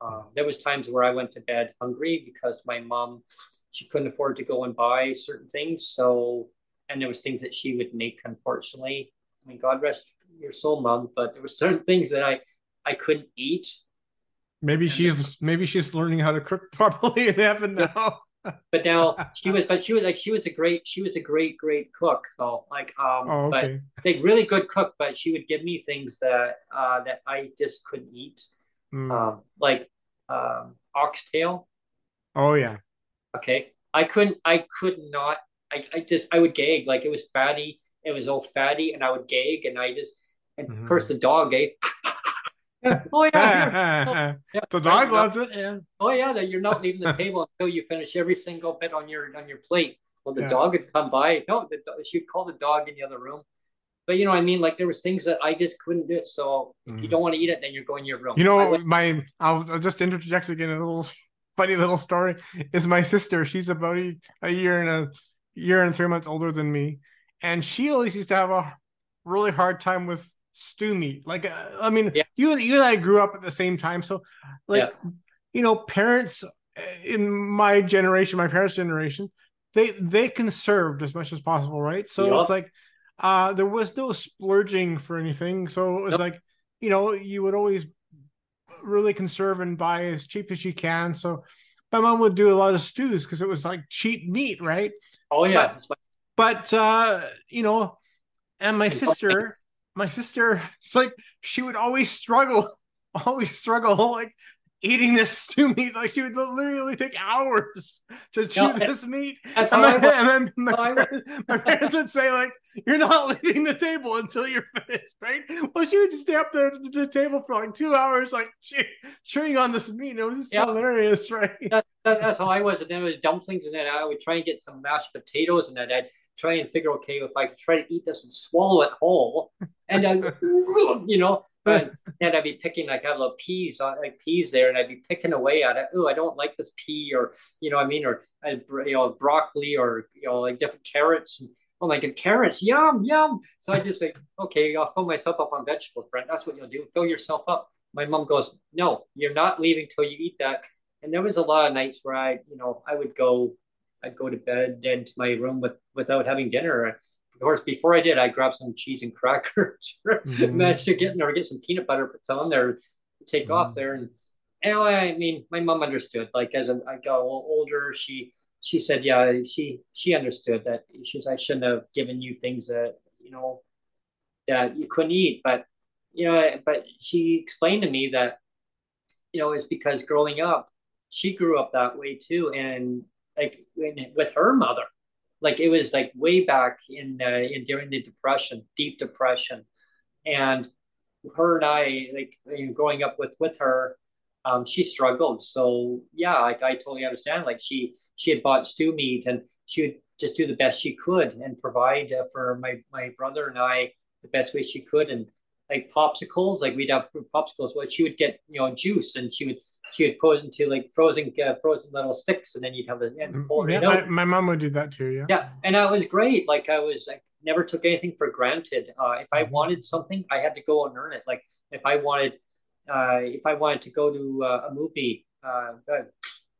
Uh, there was times where I went to bed hungry because my mom she couldn't afford to go and buy certain things. So and there was things that she would make. Unfortunately, I mean, God rest your soul, mom, but there were certain things that I I couldn't eat. Maybe and she's maybe she's learning how to cook [laughs] properly in heaven now. but now [laughs] she was but she was like she was a great she was a great great cook so like um oh, okay. but like really good cook but she would give me things that uh that i just couldn't eat mm. um like um oxtail oh yeah okay i couldn't i could not i, I just i would gag like it was fatty it was all fatty and i would gag and i just and mm-hmm. of course, the dog, eh? [laughs] yeah. Oh yeah, yeah. [laughs] the dog loves it. Yeah. Oh yeah, that you're not leaving the [laughs] table until you finish every single bit on your on your plate. Well, the yeah. dog would come by. No, the, she'd call the dog in the other room. But you know, I mean, like there was things that I just couldn't do. It. So if mm. you don't want to eat it, then you're going to your room. You know, went- my I'll, I'll, just interject again a little funny little story. Is my sister? She's about a, a year and a year and three months older than me, and she always used to have a really hard time with stew meat. Like, uh, I mean, yeah. you you and I grew up at the same time, so like, yeah. you know, parents uh, in my generation, my parents' generation, they they conserved as much as possible, right? So yep. it's like, uh, there was no splurging for anything, so it was like, you know, you would always really conserve and buy as cheap as you can. So my mom would do a lot of stews because it was like cheap meat, right? Oh yeah. But, but uh, you know, and my sister my sister, it's like she would always struggle, [laughs] always struggle. Like eating this [laughs] stew meat. Like she would literally take hours to chew No, this meat. And I then, [laughs] and then my, parents, my parents would say, like, you're not leaving the table until you're finished, right? Well, she would just stay up there at the table for like two hours, like chew, chewing on this meat. It was Yeah. hilarious, right? that, that, that's how I was. And then it was dumplings, and then I would try and get some mashed potatoes, and then I'd try and figure, okay, if I could try to eat this and swallow it whole, and I, [laughs] you know, and then I'd be picking like I have little peas like peas there, and I'd be picking away at it. Oh, I don't like this pea, or you know, I mean, or you know, broccoli, or you know, like different carrots. And, oh my god, carrots, yum, yum. So I just like, okay, I'll fill myself up on vegetables, Brent. That's what you'll do. Fill yourself up. My mom goes, no, you're not leaving till you eat that. And there was a lot of nights where I, you know, I would go, I'd go to bed into my room with without having dinner. Of course, before I did, I grabbed some cheese and crackers, [laughs] Mhm. managed to get or get some peanut butter, put some on there, take off Mhm. there, and and I mean, my mom understood. Like as I I got a little older, she she said, yeah, she she understood that she's I shouldn't have given you things that you know that you couldn't eat, but you know, but she explained to me that you know it's because growing up, she grew up that way too, and like with her mother, like it was like way back in uh, in during the depression, deep depression, and her and I like you know, growing up with with her, um, she struggled. So yeah, like I totally understand. Like she she had bought stew meat and she would just do the best she could and provide uh, for my my brother and I the best way she could and like popsicles like we'd have fruit popsicles well she would get you know juice and she would she would put it into like frozen uh, frozen little sticks and then you'd have it and pull Yeah, it my, my mom would do that too. Yeah. yeah, and that was great. Like I was, I never took anything for granted. Uh, if I Mhm. wanted something, I had to go and earn it. Like if I wanted, uh, if I wanted to go to uh, a movie, uh, uh,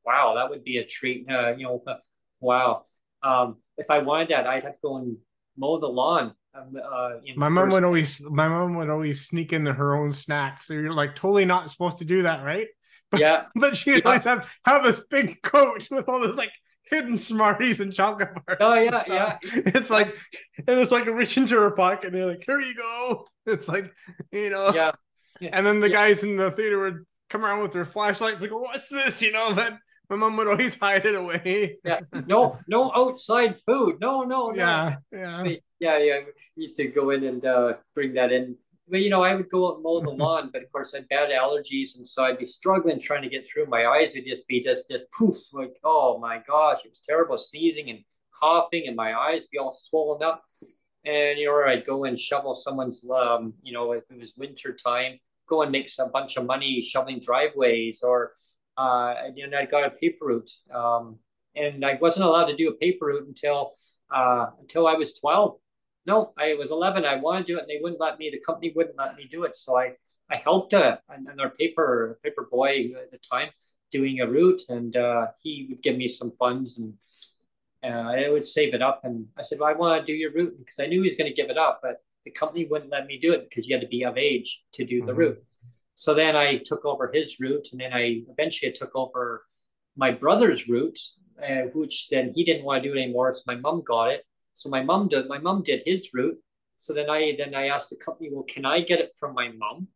wow, that would be a treat. Uh, you know, uh, wow. Um, if I wanted that, I'd have to go and mow the lawn. Um, uh, My mom would always, my mom would always sneak in her own snacks. So you're like totally not supposed to do that, right? Yeah, [laughs] But she'd Yeah. always have have this big coat with all this like hidden Smarties and chocolate bars. Oh, and yeah. It's like, and it's like reach into her pocket and they're like, "Here you go." It's like, you know. [laughs] yeah. And then the Yeah. guys in the theater would come around with their flashlights, like, "What's this?" You know. Then my mom would always hide it away. Yeah, no, no outside food. No, no, no. Yeah, yeah. yeah, yeah. Used to go in and uh, bring that in. But you know, I would go out and mow the [laughs] lawn, but of course I had bad allergies, and so I'd be struggling trying to get through. My eyes would just be just just poof, like oh my gosh, it was terrible, sneezing and coughing, and my eyes be all swollen up. And you know, I'd go and shovel someone's, um, you know, if it was winter time, go and make some bunch of money shoveling driveways, or uh, and then I got a paper route, um, and I wasn't allowed to do a paper route until uh, until I was twelve. No, I was 11. I wanted to do it, and they wouldn't let me. The company wouldn't let me do it. So I, I helped uh, another paper paper boy at the time doing a route, and uh, he would give me some funds, and uh, I would save it up. And I said, well, I want to do your route because I knew he was going to give it up, but the company wouldn't let me do it because you had to be of age to do the Mhm. route. So then I took over his route, and then I eventually took over my brother's route, uh, which then he didn't want to do it anymore. So my mom got it. So my mom did my mom did his route. So then I then I asked the company, well, can I get it from my mom?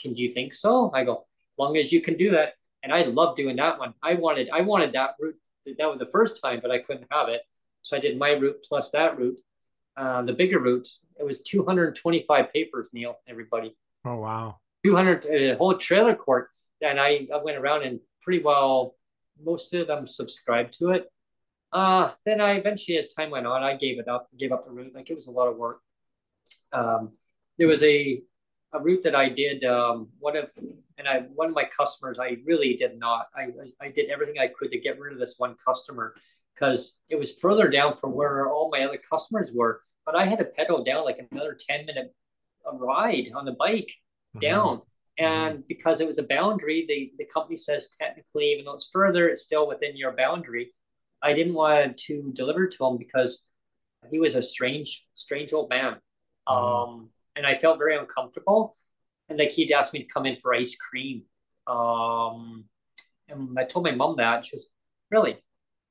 Can do you think so? I go, long as you can do that. And I love doing that one. I wanted I wanted that route. That was the first time, but I couldn't have it. So I did my route plus that route. Uh, the bigger route, it was 225 papers, Neil, everybody. Oh wow. 200 a whole trailer court and I, I went around and pretty well most of them subscribed to it uh then i eventually as time went on i gave it up gave up the route like it was a lot of work um there was a a route that i did um one of and i one of my customers i really did not i i did everything i could to get rid of this one customer because it was further down from where all my other customers were but i had to pedal down like another 10 minute ride on the bike Mm-hmm. down. And because it was a boundary, the, the company says technically, even though it's further, it's still within your boundary. I didn't want to deliver to him because he was a strange, strange old man. Um, and I felt very uncomfortable. And like he'd asked me to come in for ice cream. Um, and I told my mom that. She was, really?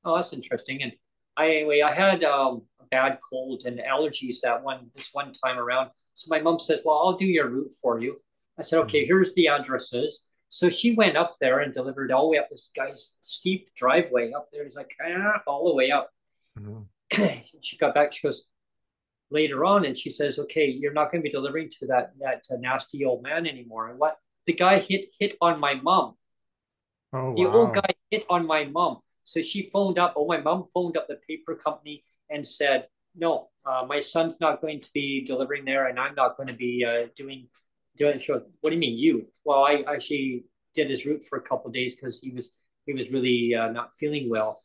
Oh, that's interesting. And I, anyway, I had um, a bad cold and allergies that one, this one time around. So my mom says, well, I'll do your route for you. I said, okay, here's the addresses. So she went up there and delivered all the way up this guy's steep driveway up there. He's like, ah, all the way up. Mm-hmm. [clears throat] she got back. She goes later on, and she says, "Okay, you're not going to be delivering to that that uh, nasty old man anymore." And what the guy hit hit on my mom. Oh, the wow. old guy hit on my mom. So she phoned up. Oh, my mom phoned up the paper company and said, "No, uh, my son's not going to be delivering there, and I'm not going to be uh, doing doing." Sure. What do you mean, you? Well, I actually did his route for a couple days because he was he was really uh, not feeling well,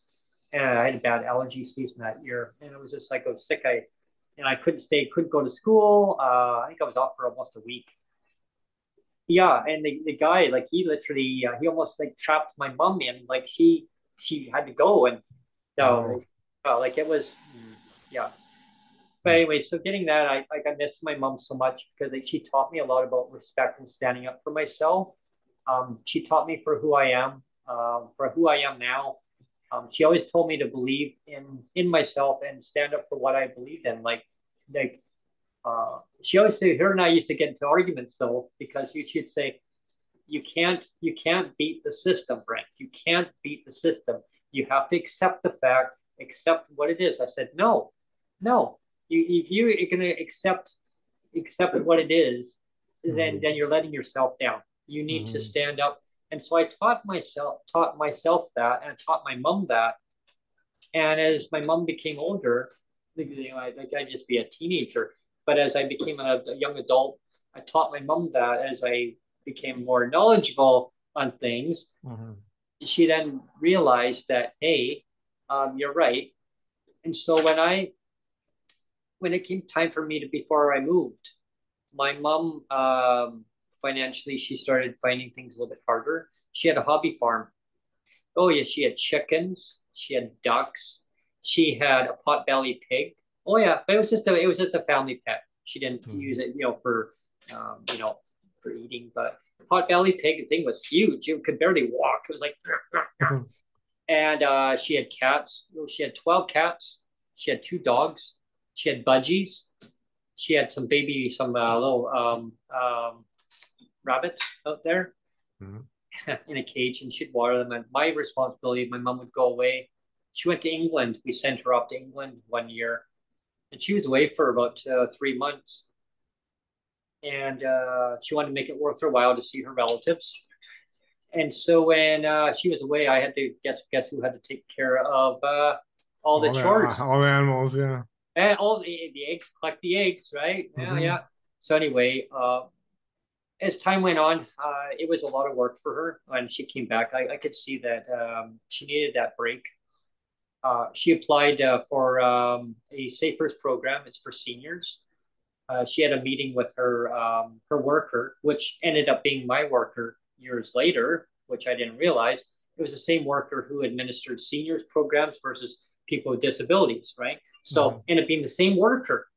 and I had a bad allergy season that year, and it was just like I was sick. I and I couldn't stay, couldn't go to school. Uh, I think I was off for almost a week. Yeah, and the, the guy, like he literally, uh, he almost like trapped my mom in, like she she had to go, and so oh. like it was, yeah. But anyway, so getting that, I like I miss my mom so much because like, she taught me a lot about respect and standing up for myself. Um, she taught me for who I am, um, for who I am now. Um, she always told me to believe in in myself and stand up for what I believed in. Like, like uh, she always say her and I used to get into arguments though because she'd say, you can't you can't beat the system, Brent. You can't beat the system. You have to accept the fact, accept what it is. I said, no, no. You if you gonna accept accept what it is, mm-hmm. then then you're letting yourself down. You need mm-hmm. to stand up and so I taught myself taught myself that and I taught my mom that. And as my mom became older, you know, I, like I'd just be a teenager. But as I became a, a young adult, I taught my mom that as I became more knowledgeable on things. Mm-hmm. She then realized that, hey, um, you're right. And so when I, when it came time for me to before I moved, my mom um, financially, she started finding things a little bit harder. She had a hobby farm. Oh yeah, she had chickens, she had ducks, she had a potbelly pig. Oh yeah, but it was just a it was just a family pet. She didn't mm-hmm. use it, you know, for um, you know, for eating. But potbelly pig the thing was huge. It could barely walk. It was like, mm-hmm. and uh, she had cats. She had twelve cats. She had two dogs. She had budgies. She had some baby, some uh, little um, um, rabbits out there mm-hmm. [laughs] in a cage and she'd water them. And my responsibility, my mom would go away. She went to England. We sent her off to England one year and she was away for about uh, three months. And uh, she wanted to make it worth her while to see her relatives. And so when uh, she was away, I had to guess guess who had to take care of uh, all the all chores, all the animals, yeah, and all the, the eggs, collect the eggs, right? Mm-hmm. Yeah, yeah. So anyway, uh, as time went on, uh, it was a lot of work for her. When she came back, I, I could see that um, she needed that break. Uh, she applied uh, for um, a SAFERS program. It's for seniors. Uh, she had a meeting with her um, her worker, which ended up being my worker years later, which I didn't realize. It was the same worker who administered seniors programs versus people with disabilities, right? So mm-hmm. ended up being the same worker.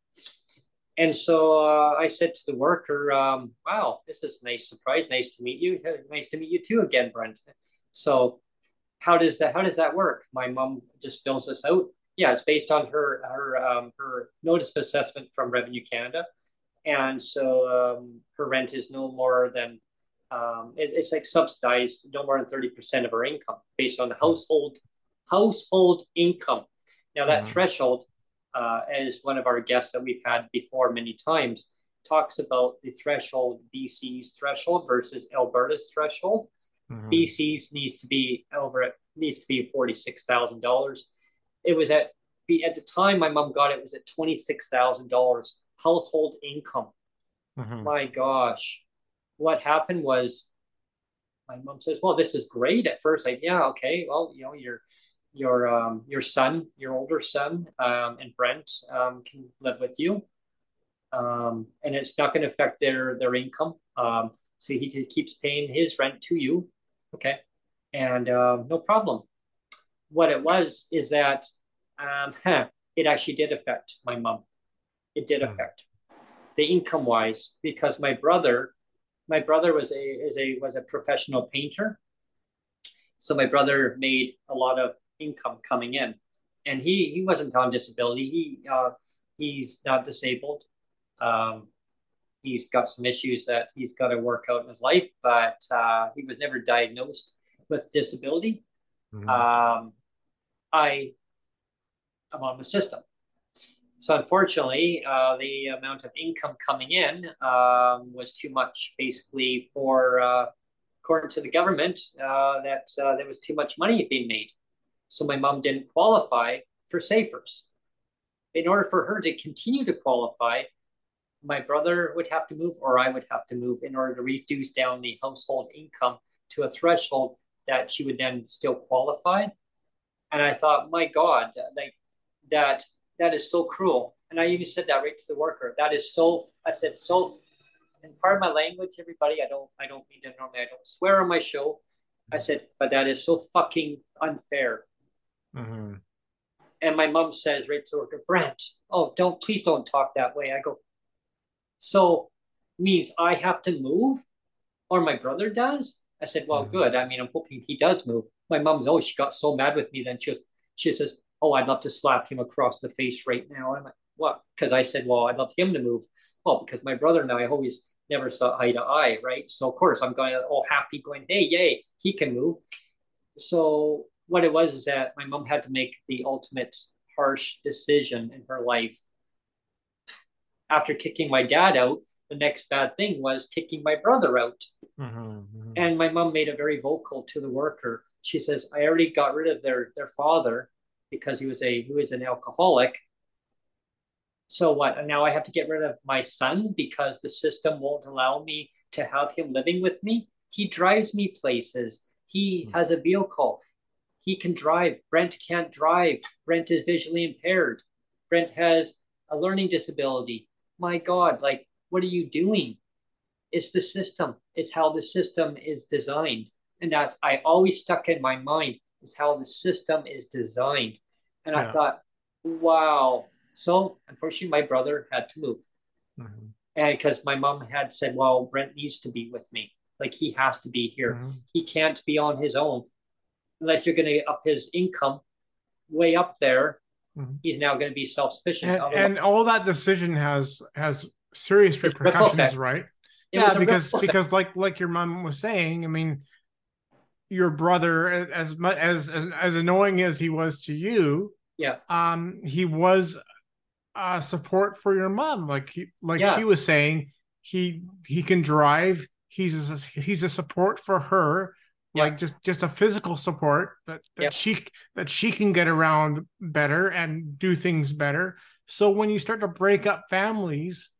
And so uh, I said to the worker, um, wow, this is a nice surprise. Nice to meet you. Nice to meet you too again, Brent. So how does that how does that work? My mom just fills this out. Yeah, it's based on her her um, her notice of assessment from Revenue Canada, and so um, her rent is no more than um, it, it's like subsidized, no more than thirty percent of her income based on the household household income. Now that mm-hmm. threshold uh, as one of our guests that we've had before many times, talks about the threshold, BC's threshold versus Alberta's threshold. Mm-hmm. BC's needs to be over it needs to be forty six thousand dollars. It was at at the time my mom got it, it was at twenty six thousand dollars household income. Mm-hmm. My gosh, what happened was my mom says, "Well, this is great." At first, like, yeah, okay, well, you know, you're your um, your son, your older son, um, and Brent um, can live with you, um, and it's not going to affect their their income. Um, so he keeps paying his rent to you, okay, and uh, no problem. What it was is that um, [laughs] it actually did affect my mom. It did hmm. affect the income wise because my brother, my brother was a is a was a professional painter. So my brother made a lot of income coming in. And he he wasn't on disability. He uh, he's not disabled. Um, he's got some issues that he's got to work out in his life, but uh, he was never diagnosed with disability. Mm-hmm. Um, I am on the system. So unfortunately, uh, the amount of income coming in um, was too much, basically, for uh, according to the government, uh, that uh, there was too much money being made. So my mom didn't qualify for SAFERS. In order for her to continue to qualify, my brother would have to move or I would have to move in order to reduce down the household income to a threshold that she would then still qualify. And I thought, my God, like that that is so cruel. And I even said that right to the worker. That is so I said so and part of my language, everybody, I don't I don't mean to normally I don't swear on my show. I said, but that is so fucking unfair. Mm-hmm. And my mom says right to her, Brent, oh don't please don't talk that way. I go, so means I have to move or my brother does? I said, well, mm-hmm. good. I mean, I'm hoping he does move. My mom, oh, she got so mad with me. Then she was, she says, oh, I'd love to slap him across the face right now. I'm like, what? Because I said, well, I'd love him to move. Well, because my brother and I always never saw eye to eye, right? So of course I'm going all happy, going, hey, yay, he can move. So what it was is that my mom had to make the ultimate harsh decision in her life. After kicking my dad out, the next bad thing was kicking my brother out. Mm-hmm, mm-hmm. And my mom made it very vocal to the worker. She says, I already got rid of their their father because he was a he was an alcoholic. So what? And now I have to get rid of my son because the system won't allow me to have him living with me. He drives me places. He mm-hmm. has a vehicle. He can drive. Brent can't drive. Brent is visually impaired. Brent has a learning disability. My God, like, what are you doing? It's the system. It's how the system is designed. And that's I always stuck in my mind is how the system is designed. And yeah. I thought, wow. So unfortunately, my brother had to move. Mm-hmm. And because my mom had said, well, Brent needs to be with me. Like he has to be here. Mm-hmm. He can't be on his own unless you're going to up his income way up there. Mm-hmm. He's now going to be self sufficient. And, and, all that decision has has serious repercussions, right? It yeah, because because like like your mom was saying, I mean, your brother, as much as as, as annoying as he was to you, yeah, um, he was uh support for your mom. Like he like yeah. she was saying, he he can drive. He's a, he's a support for her like just just a physical support that that yep. she that she can get around better and do things better so when you start to break up families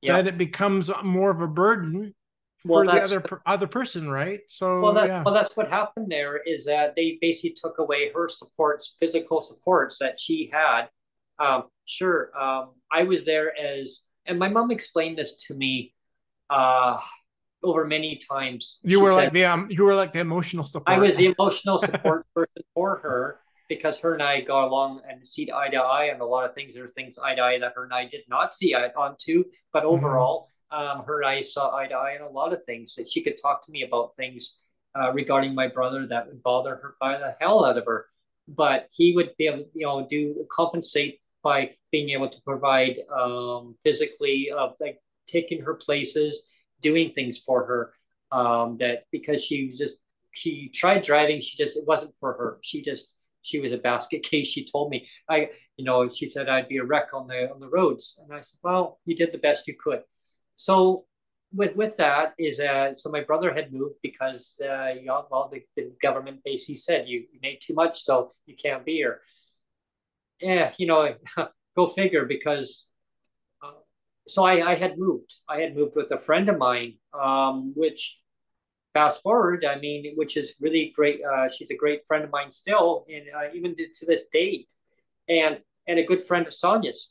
yep. that it becomes more of a burden for well, the other other person right so well that's, yeah. well that's what happened there is that they basically took away her supports physical supports that she had um, sure um, i was there as and my mom explained this to me uh, over many times. You were said, like the um, you were like the emotional support. I was the emotional support [laughs] person for her because her and I got along and see eye to eye on a lot of things. There's things eye to eye that her and I did not see eye on to, but mm-hmm. overall, mm-hmm. um, her and I saw eye to eye on a lot of things. That she could talk to me about things uh, regarding my brother that would bother her by the hell out of her, but he would be able, you know, do compensate by being able to provide um, physically of like taking her places doing things for her um, that because she was just she tried driving she just it wasn't for her. She just she was a basket [laughs] case she told me. I you know she said i'd be a wreck on the on the roads. And i said well you did the best you could. So with with that is uh so my brother had moved because uh you know, well the, the government basically said you, you made too much so you can't be here. Yeah you know [laughs] go figure because so I, I, had moved. I had moved with a friend of mine, um, which fast forward, I mean, which is really great. Uh, she's a great friend of mine still, and uh, even to, to, this date, and and a good friend of Sonia's.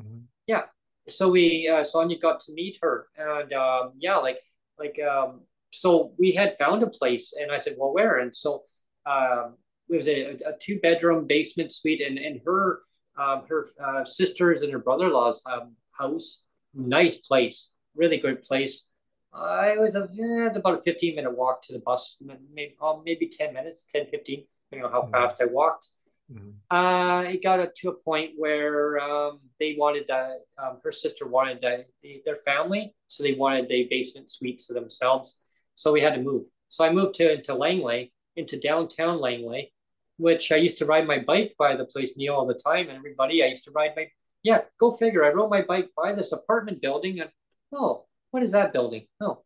Mm-hmm. Yeah. So we uh, Sonia got to meet her, and um, yeah, like like um, so we had found a place, and I said, well, where? And so um, it was a, a two bedroom basement suite, and and her um, her uh, sisters and her brother in laws um, house. Nice place, really good place. Uh, it was a, it's about a 15 minute walk to the bus, maybe, oh, maybe 10 minutes, 10, 15, depending on how mm-hmm. fast I walked. Mm-hmm. Uh, it got to a point where um, they wanted that. Um, her sister wanted that their family, so they wanted the basement suite to themselves. So we had to move. So I moved to into Langley, into downtown Langley, which I used to ride my bike by the place Neil all the time, and everybody. I used to ride my yeah. Go figure. I rode my bike by this apartment building, and oh, what is that building? Oh,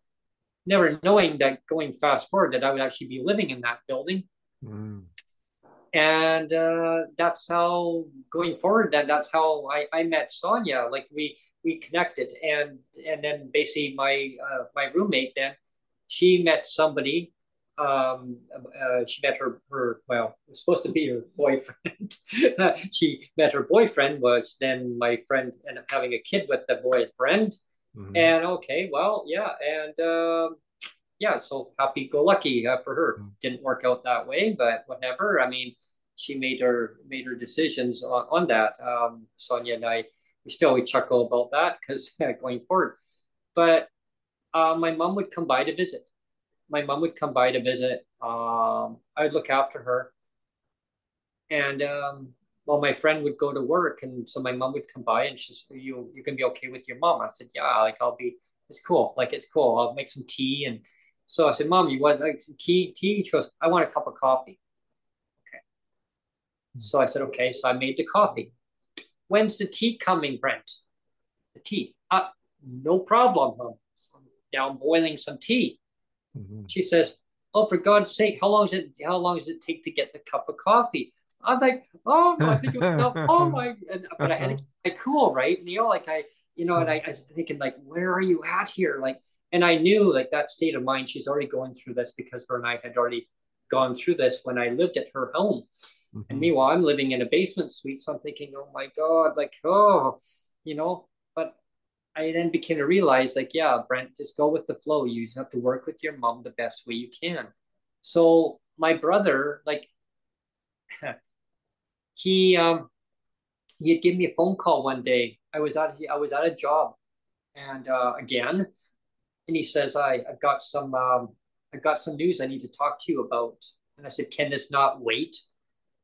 never knowing that going fast forward that I would actually be living in that building. Mm. And uh, that's how going forward. That that's how I, I met Sonia. Like we we connected, and and then basically my uh, my roommate then she met somebody. Um, uh, she met her her well, it was supposed to be her boyfriend. [laughs] she met her boyfriend, was then my friend ended up having a kid with the boyfriend Mm-hmm. And okay, well, yeah, and um, yeah, so happy go lucky uh, for her. Mm-hmm. Didn't work out that way, but whatever. I mean, she made her made her decisions on, on that. Um, Sonia and I, we still we chuckle about that because uh, [laughs] going forward. But uh, my mom would come by to visit. My mom would come by to visit. Um, I would look after her, and um, well, my friend would go to work, and so my mom would come by, and she's, "You, you can be okay with your mom?" I said, "Yeah, like I'll be. It's cool. Like it's cool. I'll make some tea." And so I said, "Mom, you want like some tea?" Tea? She goes, "I want a cup of coffee." Okay. So I said, "Okay." So I made the coffee. When's the tea coming, Brent? The tea. Uh, no problem, Mom. So I'm down boiling some tea. Mm-hmm. She says, "Oh, for God's sake, how long does it? How long does it take to get the cup of coffee?" I'm like, oh, I think it was, [laughs] oh my, and, but I had to like cool, right? And, you know, like I, you know, and I, I was thinking like, where are you at here? Like, and I knew like that state of mind. She's already going through this because her and I had already gone through this when I lived at her home. Mm-hmm. And meanwhile, I'm living in a basement suite, so I'm thinking, oh my god, like, oh, you know. But I then became to realize, like, yeah, Brent, just go with the flow. You just have to work with your mom the best way you can. So my brother, like, [laughs] he um he'd give me a phone call one day. I was at I was at a job, and uh, again, and he says, "I I've got some um I've got some news I need to talk to you about." And I said, "Can this not wait?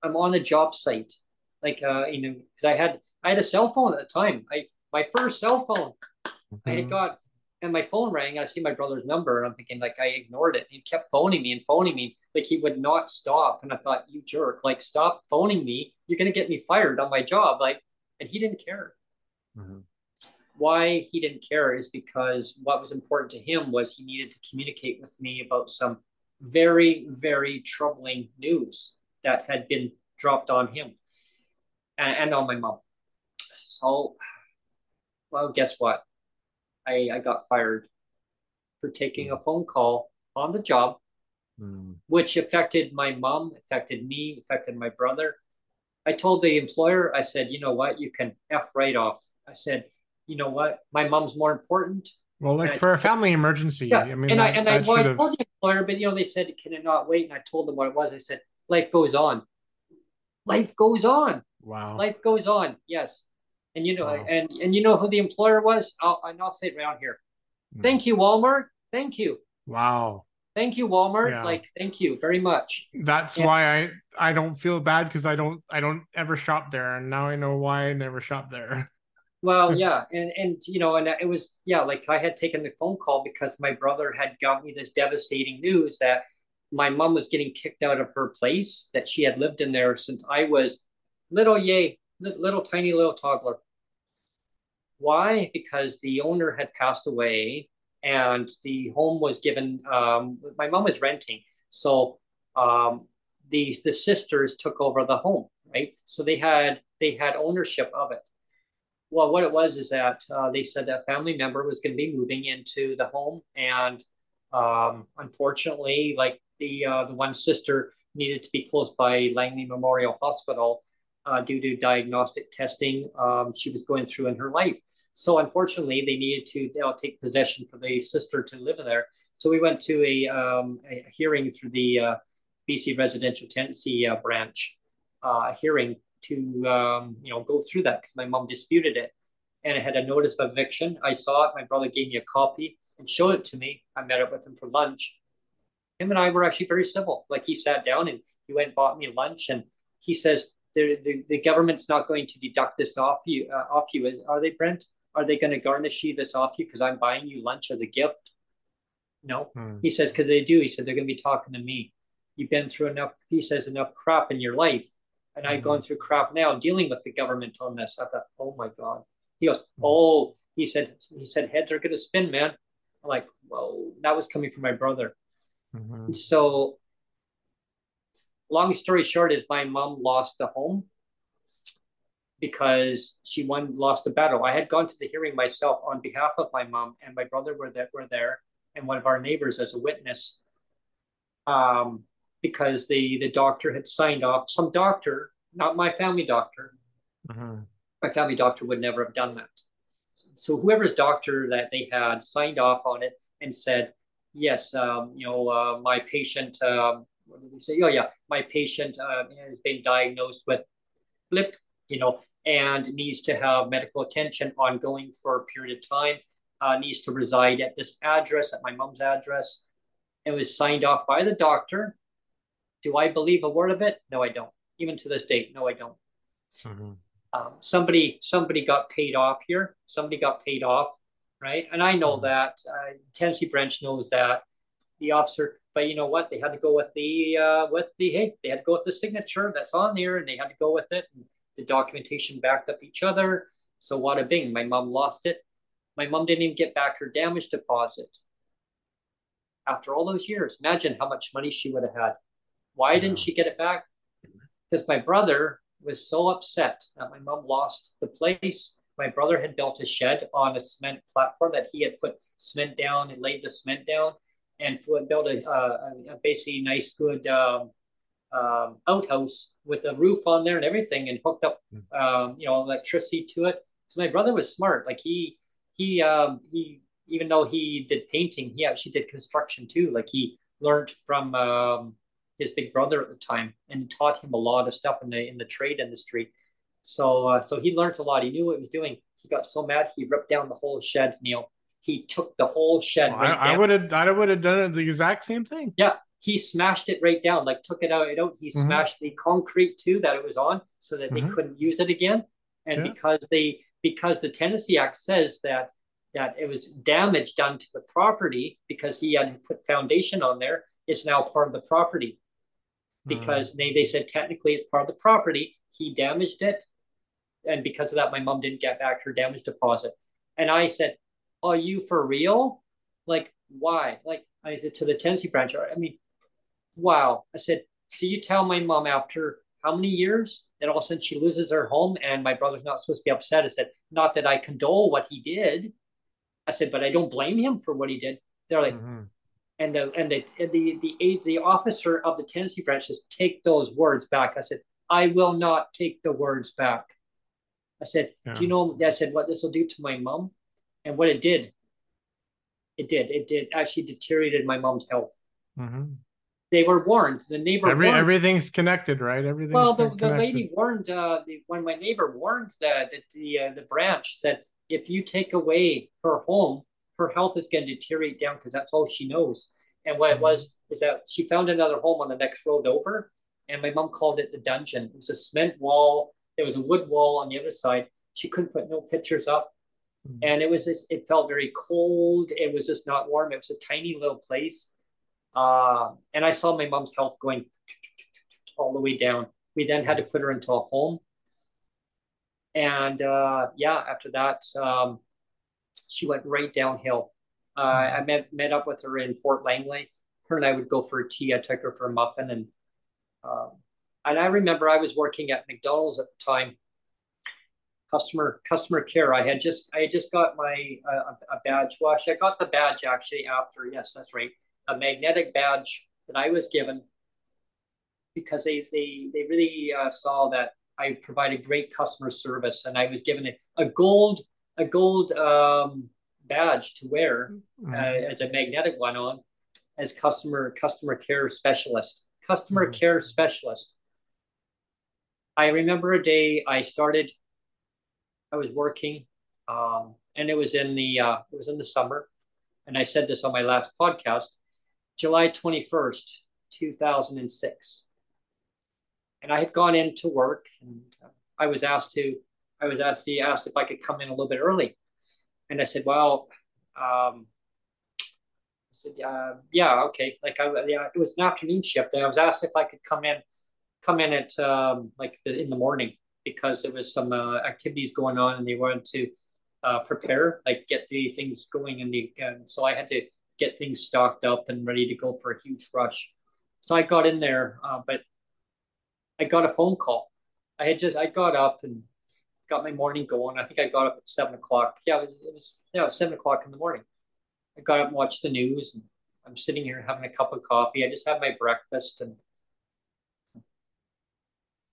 I'm on the job site, like uh you know, because I had I had a cell phone at the time. I my first cell phone. Mm-hmm. I had mm-hmm. got and my phone rang. I see my brother's number, and I'm thinking like I ignored it. He kept phoning me and phoning me, like he would not stop. And I thought, you jerk, like stop phoning me. You're gonna get me fired on my job. Like, and he didn't care. Mm-hmm. Why he didn't care is because what was important to him was he needed to communicate with me about some very, very troubling news that had been dropped on him and, and on my mom. So, well, guess what? I, I got fired for taking a phone call on the job, mm. which affected my mom, affected me, affected my brother. I told the employer, I said, you know what, you can F right off. I said, you know what, my mom's more important. Well, like for a family emergency. Yeah. I mean, and that, I and I, well, I told the employer, but you know, they said, can it not wait? And I told them what it was. I said, life goes on. Life goes on. Wow. Life goes on. Yes. And you know, wow. and and you know who the employer was? I'll and I'll say it around here. Mm. Thank you, Walmart. Thank you. Wow. Thank you, Walmart. Yeah. Like, thank you very much. That's and, why I I don't feel bad because I don't I don't ever shop there, and now I know why I never shop there. [laughs] Well, yeah, and and you know, and it was yeah, like I had taken the phone call because my brother had got me this devastating news that my mom was getting kicked out of her place that she had lived in there since I was little yay little tiny little toddler. Why? Because the owner had passed away and the home was given, um, my mom was renting. So um, the, the sisters took over the home, right? So they had, they had ownership of it. Well, what it was is that uh, they said that family member was going to be moving into the home, and um, unfortunately, like the uh, the one sister needed to be close by Langley Memorial Hospital, uh, due to diagnostic testing um, she was going through in her life. So unfortunately, they needed to you know, take possession for the sister to live there. So we went to a, um, a hearing through the uh, BC Residential Tenancy uh, branch, uh, hearing to um, you know go through that because my mom disputed it, and it had a notice of eviction. I saw it. My brother gave me a copy and showed it to me. I met up with him for lunch. Him and I were actually very civil. Like he sat down and he went and bought me lunch, and he says, the, the government's not going to deduct this off you uh, off you are they brent? Are they going to garnish you this off you because i'm buying you lunch as a gift? No. Hmm. he says because they do. He said they're going to be talking to me. You've been through enough he says enough crap in your life and i've gone hmm. through crap now dealing with the government on this i thought oh my god. He goes hmm. oh he said he said heads are going to spin man. I'm like well that was coming from my brother. Mm-hmm. so long story short is my mom lost a home because she won lost the battle. I had gone to the hearing myself on behalf of my mom and my brother were that were there and one of our neighbors as a witness. Um, because the the doctor had signed off. Some doctor, not my family doctor. Mm-hmm. My family doctor would never have done that. So whoever's doctor that they had signed off on it and said, yes, um, you know, uh, my patient um, what did he say? Oh yeah, my patient uh, has been diagnosed with blip, you know, and needs to have medical attention ongoing for a period of time. Uh, needs to reside at this address, at my mom's address. It was signed off by the doctor. Do I believe a word of it? No, I don't. Even to this date, no, I don't. Mm-hmm. Um, somebody, somebody got paid off here. Somebody got paid off, right? And I know mm-hmm. that. Uh, Tenancy branch knows that. The officer but you know what? They had to go with the uh, with the hey, they had to go with the signature that's on there, and they had to go with it. And the documentation backed up each other. So what a bing, my mom lost it. My mom didn't even get back her damage deposit after all those years. Imagine how much money she would have had. Why didn't she get it back? Because my brother was so upset that my mom lost the place. My brother had built a shed on a cement platform that he had put cement down and laid the cement down and put, build a, a, a basically nice, good um, um, outhouse with a roof on there and everything, and hooked up, hmm. um, you know, electricity to it. So my brother was smart. Like he, he, um, he, even though he did painting, he actually did construction too. Like he learned from um, his big brother at the time and taught him a lot of stuff in the in the trade industry. So, uh, so he learned a lot. He knew what he was doing. He got so mad he ripped down the whole shed, Neil, he took the whole shed. Right I would have, I would have done the exact same thing. Yeah, he smashed it right down, like took it out. It out. He mm-hmm. smashed the concrete too that it was on, so that mm-hmm. they couldn't use it again. And yeah. because they, because the Tenancy Act says that that it was damage done to the property because he had put foundation on there, it's now part of the property. Because mm. they, they said technically it's part of the property. He damaged it. And because of that, my mom didn't get back her damage deposit. And I said, are you for real? Like, why? Like, I said to the Tenancy branch, I mean, wow. I said, so you tell my mom after how many years that all of a sudden she loses her home and my brother's not supposed to be upset. I said, not that I condole what he did. I said, but I don't blame him for what he did. They're like, mm-hmm. and the and the and the the the officer of the Tenancy branch says, take those words back. I said, I will not take the words back. I said, yeah. do you know? I said, what this will do to my mom? And what it did, it did. It did actually deteriorated my mom's health. Mm-hmm. They were warned. The neighbor Every, warned, everything's connected, right? Everything. Well, the, the lady warned uh, the, when my neighbor warned that the uh, the branch said if you take away her home, her health is going to deteriorate down because that's all she knows. And what mm-hmm. it was is that she found another home on the next road over, and my mom called it the dungeon. It was a cement wall. There was a wood wall on the other side. She couldn't put no pictures up. Mm-hmm. And it was just, it felt very cold. It was just not warm. It was a tiny little place. Uh, and I saw my mom's health going all the way down. We then had to put her into a home. And uh, yeah, after that, um, she went right downhill. Uh, mm-hmm. I met, met up with her in Fort Langley. Her and I would go for a tea. I took her for a muffin. And, um, and I remember I was working at McDonald's at the time customer customer care. I had just I had just got my uh, a badge. Well, actually, I got the badge actually after. Yes, that's right. A magnetic badge that I was given because they they they really uh, saw that I provided great customer service, and I was given a, a gold a gold um, badge to wear mm-hmm. uh, as a magnetic one on as customer customer care specialist. Customer mm-hmm. care specialist. I remember a day I started I was working, um, and it was in the uh, it was in the summer, and I said this on my last podcast, July twenty first, two thousand and six. and I had gone into work, and I was asked to, I was asked, he asked if I could come in a little bit early, and I said, well, um, I said, uh, yeah, okay. Like I, yeah, it was an afternoon shift, and I was asked if I could come in, come in at um, like the, in the morning because there was some uh, activities going on, and they wanted to uh, prepare, like get the things going, and the and so I had to get things stocked up and ready to go for a huge rush. So I got in there, uh, but I got a phone call. I had just I got up and got my morning going. I think I got up at seven o'clock. Yeah, it was, it was yeah, it was seven o'clock in the morning. I got up and watched the news, and I'm sitting here having a cup of coffee. I just had my breakfast, and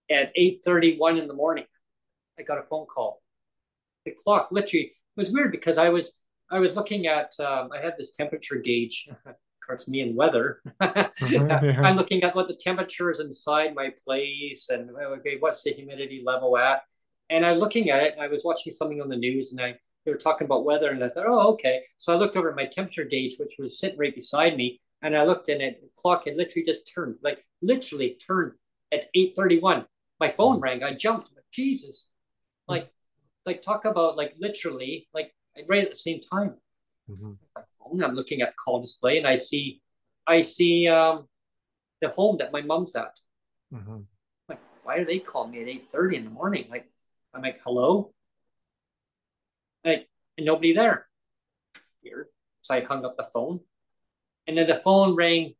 at eight thirty one in the morning, I got a phone call. The clock literally it was weird because I was I was looking at um, I had this temperature gauge. [laughs] of course, me and weather. mm-hmm, [laughs] I'm looking at what the temperature is inside my place and okay, what's the humidity level at. And I'm looking at it. I was watching something on the news, and I they were talking about weather, and I thought, oh, okay. So I looked over at my temperature gauge, which was sitting right beside me, and I looked, and it the clock had literally just turned, like literally turned at 8:31. My phone rang. I jumped. Jesus, like, like talk about like literally like right at the same time. Mm-hmm. My phone. I'm looking at call display, and I see, I see um, the home that my mom's at. Mm-hmm. Like, why are they calling me at eight thirty in the morning? Like, I'm like, hello. Like, and nobody there. Weird. So I hung up the phone, and then the phone rang.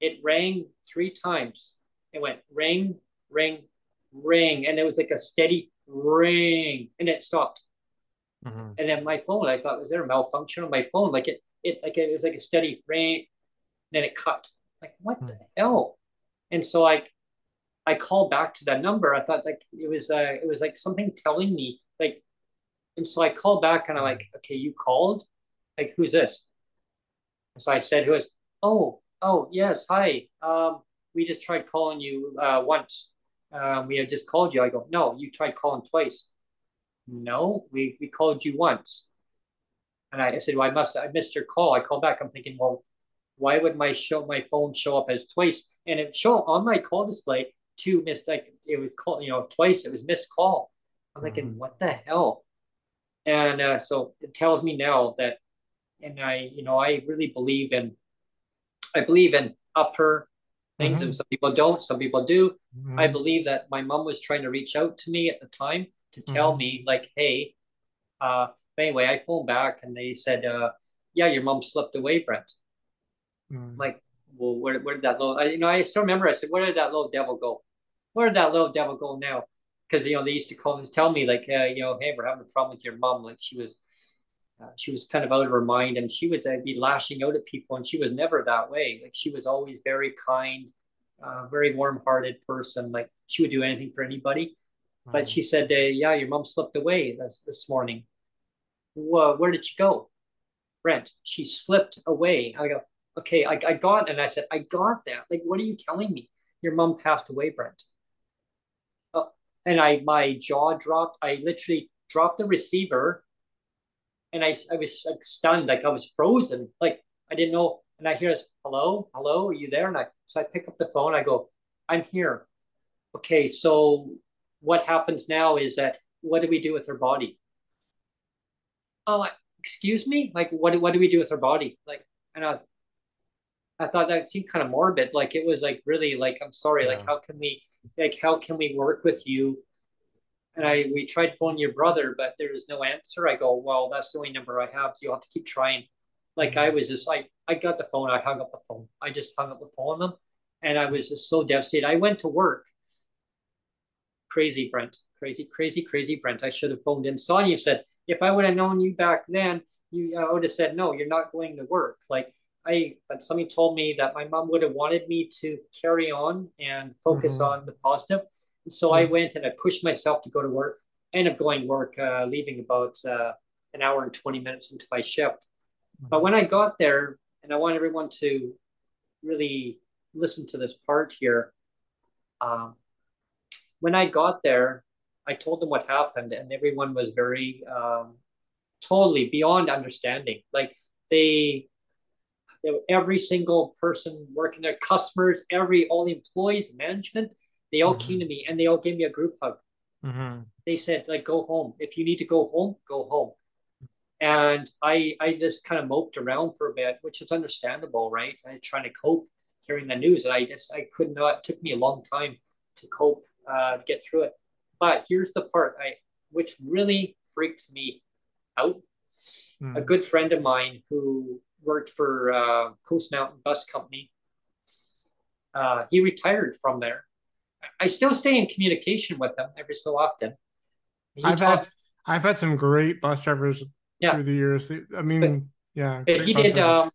It rang three times. It went ring, ring, ring, and it was like a steady ring, and it stopped. Mm-hmm. And then my phone, I thought, was there a malfunction on my phone? Like it, it like it was like a steady ring, And then it cut. Like what mm-hmm. the hell? And so I, I called back to that number. I thought like it was, uh, it was like something telling me like, and so I called back and I'm like, okay, you called, like who's this? And so I said, who is? Oh, oh yes, hi. Um, we just tried calling you uh, once. Um, we have just called you. I go, no, you tried calling twice. No, we, we called you once. And I, I said, well, I must, I missed your call. I called back. I'm thinking, well, why would my show, my phone show up as twice? And it show on my call display two missed, like it was called, you know, twice. It was missed call. I'm thinking, mm-hmm. what the hell? And uh, so it tells me now that, and I, you know, I really believe in, I believe in upper things, mm-hmm. and some people don't, some people do. Mm-hmm. I believe that my mom was trying to reach out to me at the time to tell mm-hmm. me like, hey, uh, anyway, I phoned back and they said, uh, yeah, your mom slipped away, Brent. Mm. Like, well, where, where did that little, I, you know, I still remember I said, where did that little devil go? Where did that little devil go now? Because, you know, they used to call and tell me like, uh, you know, hey, we're having a problem with your mom. Like she was, uh, she was kind of out of her mind and she would uh, be lashing out at people and she was never that way. Like she was always very kind, uh, very warm hearted person. Like she would do anything for anybody. But she said, uh, "Yeah, your mom slipped away this this morning. Well, where did she go, Brent? She slipped away." I go, "Okay, I, I got," and I said, "I got that. Like, what are you telling me? Your mom passed away, Brent." Oh, and I my jaw dropped. I literally dropped the receiver, and I I was like stunned, like I was frozen, like I didn't know. And I hear this, "Hello, hello, are you there?" And I so I pick up the phone. I go, "I'm here." Okay, so what happens now is that what do we do with her body? Oh, excuse me? Like, what, what do we do with her body? Like, and I, I thought that seemed kind of morbid. Like, it was like really like, I'm sorry. Yeah. Like, how can we, like, how can we work with you? And I, we tried phoning your brother, but there was no answer. I go, well, that's the only number I have. So you'll have to keep trying. Like, I was just like, I got the phone. I hung up the phone. I just hung up the phone on them. And I was just so devastated. I went to work crazy Brent, crazy, crazy, crazy Brent. I should have phoned in. Sonia said, if I would have known you back then, you I would have said, no, you're not going to work. Like I, but somebody told me that my mom would have wanted me to carry on and focus mm-hmm. on the positive. So mm-hmm. I went and I pushed myself to go to work. I ended up going to work, uh, leaving about uh, an hour and 20 minutes into my shift. Mm-hmm. But when I got there, and I want everyone to really listen to this part here, um, when I got there, I told them what happened, and everyone was very um, totally beyond understanding. Like they, they, every single person working there, customers, every all the employees, management, They all Mhm. came to me and they all gave me a group hug. Mhm. They said, like, go home. If you need to go home, go home. And I I just kind of moped around for a bit, which is understandable, right? I was trying to cope hearing the news, and I just I could not. It took me a long time to cope, uh, get through it. But here's the part I which really freaked me out. A Mhm. good friend of mine who worked for uh, Coast Mountain Bus Company, uh, he retired from there. I still stay in communication with them every so often. He I've taught- had I've had some great bus drivers Yeah. through the years. I mean, yeah. but he did um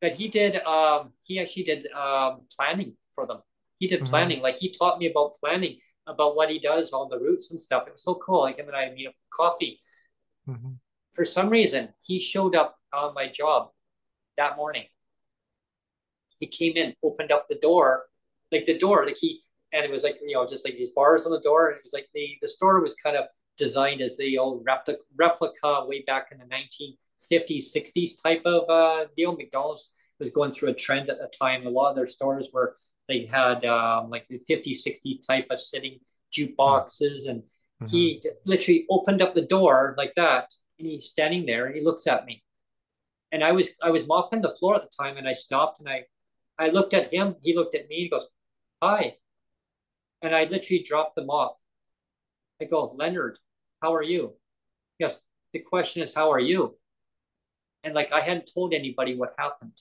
but he did um he actually did um planning for them he did Mhm. planning like he taught me about planning about what he does on the routes and stuff it was so cool like him and i meet up for coffee Mhm. for some reason he showed up on my job that morning he came in opened up the door like the door like he and it was like you know just like these bars on the door and it was like the the store was kind of designed as the old replica replica way back in the 1950s 60s type of uh deal. Mcdonald's was going through a trend at the time. A lot of their stores were they had um like the 50s 60s type of sitting jukeboxes and Mhm. he literally opened up the door like that and he's standing there and he looks at me. And i was i was mopping the floor at the time and i stopped and i i looked at him. He looked at me he goes hi and i literally dropped them off. i go leonard how are you yes the question is how are you and like i hadn't told anybody what happened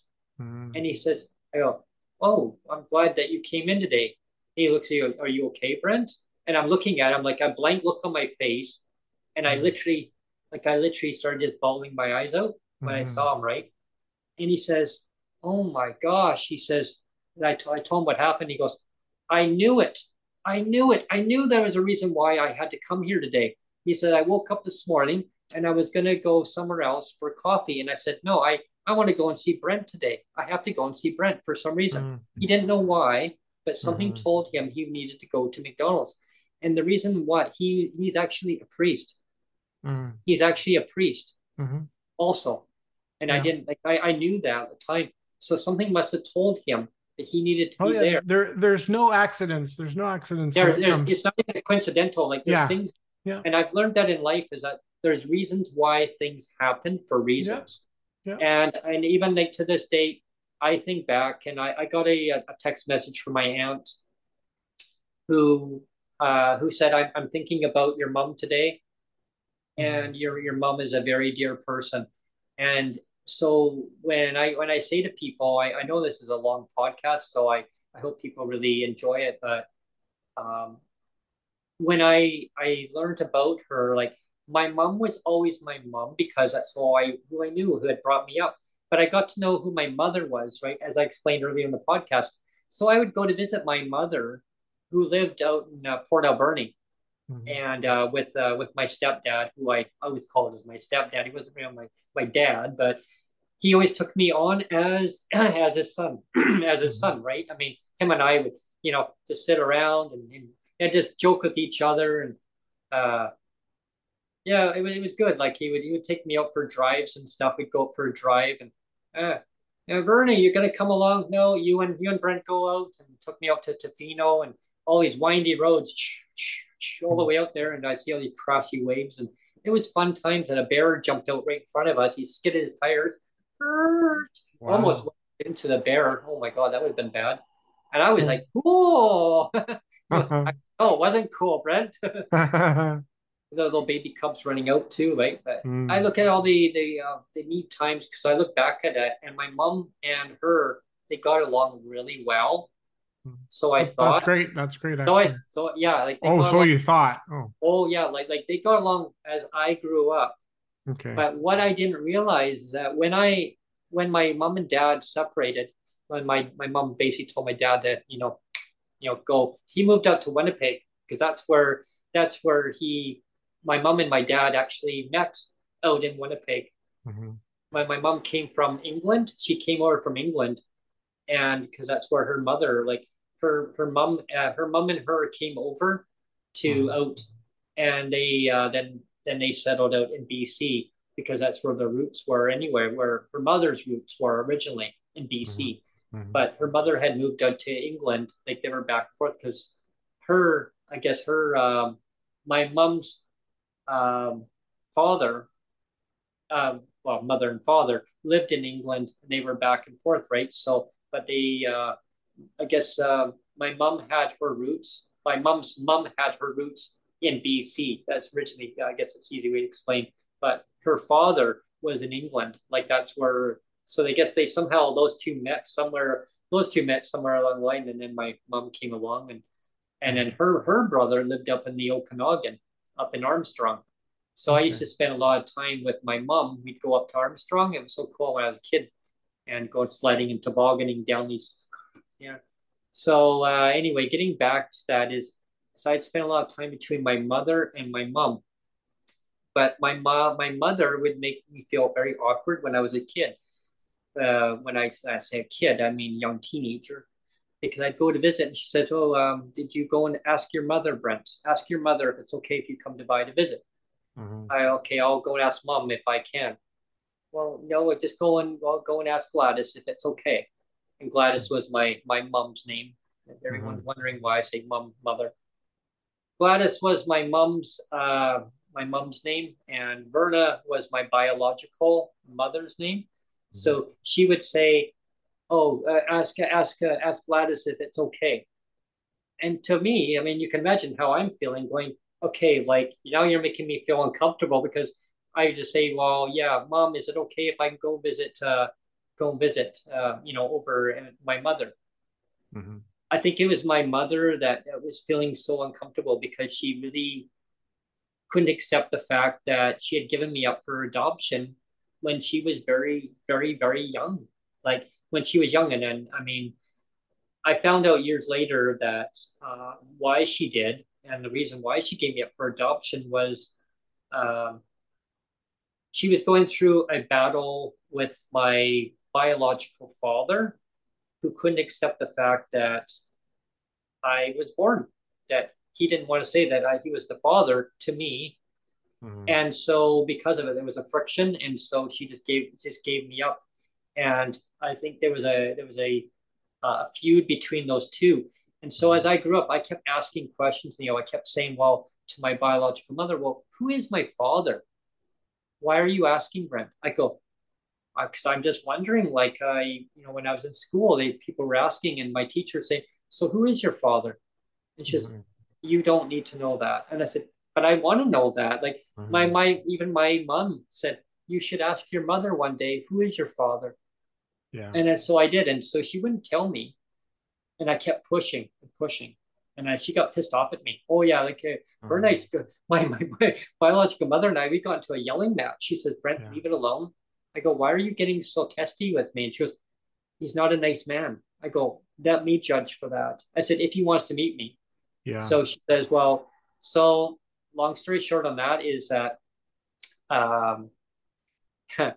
Mhm. and he says, I go, Oh, I'm glad that you came in today. He looks at you, Are you okay, Brent? And I'm looking at him like a blank look on my face. And I Mhm. literally, like, I literally started just bawling my eyes out when I Mhm. saw him, right? And he says, Oh my gosh. He says, and I, t- I told him what happened. He goes, I knew it. I knew it. I knew there was a reason why I had to come here today. He said, I woke up this morning and I was going to go somewhere else for coffee. And I said, No, I, I want to go and see Brent today. I have to go and see Brent for some reason. Mhm. He didn't know why, but something Mhm. told him he needed to go to McDonald's. And the reason what he he's actually a priest. Mhm. He's actually a priest Mhm. also. And I didn't like I, I knew that at the time. So something must have told him he needed to Oh be yeah, there. there there's no accidents. There's no accidents. when There's, it there's, comes- it's not even coincidental. Like there's Yeah. things, Yeah. and I've learned that in life is that there's reasons why things happen for reasons. Yeah. And and even like to this date, I think back and I, I got a, a text message from my aunt who uh who said I'm I'm thinking about your mom today, and your your mom is a very dear person. And so when I when I say to people, I, I know this is a long podcast, so I, I hope people really enjoy it, but um when I I learned about her, like my mom was always my mom because that's who I who I knew who had brought me up. But I got to know who my mother was, right? As I explained earlier in the podcast. So I would go to visit my mother, who lived out in uh, Port Alberni, Mhm. and uh, with uh, with my stepdad, who I always called as my stepdad. He wasn't really my my dad, but he always took me on as [clears throat] as his son, [clears throat] as his son, right? I mean, him and I would, you know, just sit around and, and, and just joke with each other, and uh, yeah, it was it was good. Like he would he would take me out for drives and stuff. We'd go out for a drive, and uh, yeah, Bernie, you're gonna come along? No, you and you and Brent go out, and took me out to Tofino and all these windy roads, all the way out there, and I see all these crashy waves, and it was fun times. And a bear jumped out right in front of us. He skidded his tires, Wow. almost into the bear. Oh my god, that would have been bad. And I was like, cool. [laughs] oh, it wasn't cool, Brent. [laughs] [laughs] the little baby cubs running out too, right? But Mm. I look at all the the uh, the neat times because I look back at it, and my mom and her they got along really well. So I thought That's great. That's great. so. I so yeah, like oh, so along, you thought? Oh, oh yeah, like like they got along as I grew up. okay. But what I didn't realize is that when I when my mom and dad separated, when my my mom basically told my dad that you know, you know, go. He moved out to Winnipeg because that's where that's where he, my mom and my dad actually met out in Winnipeg. Mhm. When my mom came from England, she came over from England, and because that's where her mother, like her her mom, uh, her mom and her came over to Mhm. out, and they uh, then then they settled out in BC because that's where the roots were anyway, where her mother's roots were originally in BC. Mhm. But her mother had moved out to England, like they were back and forth because her, I guess her, um, my mom's um, father, um, well, mother and father lived in England. And they were back and forth, right? So, but they, uh, I guess, uh, my mom had her roots. My mom's mom had her roots in BC. That's originally, I guess, it's easy way to explain. But her father was in England. Like that's where. So I guess they somehow those two met somewhere. Those two met somewhere along the line, and then my mom came along, and and then her her brother lived up in the Okanagan, up in Armstrong. So. I used to spend a lot of time with my mom. We'd go up to Armstrong. It was so cool when I was a kid, and go sledding and tobogganing down these. Yeah. So uh, anyway, getting back to that is, so I spent a lot of time between my mother and my mom. But my mom, my mother would make me feel very awkward when I was a kid. Uh, when I, I say a kid, I mean young teenager because I'd go to visit and she says, Oh, um, did you go and ask your mother, Brent? Ask your mother if it's okay if you come to by to visit. Mm-hmm. I okay, I'll go and ask mom if I can. Well, no, just go and I'll go and ask Gladys if it's okay. And Gladys was my my mom's name. Everyone's mm-hmm. wondering why I say mom mother. Gladys was my mom's uh, my mom's name, and Verna was my biological mother's name. Mm-hmm. So she would say, "Oh, uh, ask ask uh, ask Gladys if it's okay." And to me, I mean, you can imagine how I'm feeling going okay, like now you're making me feel uncomfortable because I would just say, well, yeah, mom, is it okay if I go visit, uh, go visit, uh, you know, over my mother? Mm-hmm. I think it was my mother that, that was feeling so uncomfortable because she really couldn't accept the fact that she had given me up for adoption when she was very, very, very young. Like when she was young, and then I mean, I found out years later that uh, why she did and the reason why she gave me up for adoption was um, she was going through a battle with my biological father who couldn't accept the fact that I was born, that he didn't want to say that I, he was the father to me. Mm-hmm. And so because of it, there was a friction. And so she just gave, just gave me up. And I think there was a, there was a, uh, a feud between those two. And so as I grew up, I kept asking questions. You know, I kept saying, well, to my biological mother, well, who is my father? Why are you asking, Brent? I go, because uh, I'm just wondering, like, I, you know, when I was in school, they people were asking, and my teacher saying, so who is your father? And she mm-hmm. says, you don't need to know that. And I said, but I want to know that. Like mm-hmm. my, my, even my mom said, you should ask your mother one day, who is your father? Yeah. And so I did. And so she wouldn't tell me. And I kept pushing and pushing. And I, she got pissed off at me. Oh yeah, like uh, her nice, [laughs] my, my, my biological mother and I, we got into a yelling match. She says, Brent, yeah. leave it alone. I go, why are you getting so testy with me? And she goes, he's not a nice man. I go, let me judge for that. I said, if he wants to meet me. Yeah. So she says, well, so long story short on that is that um, [laughs]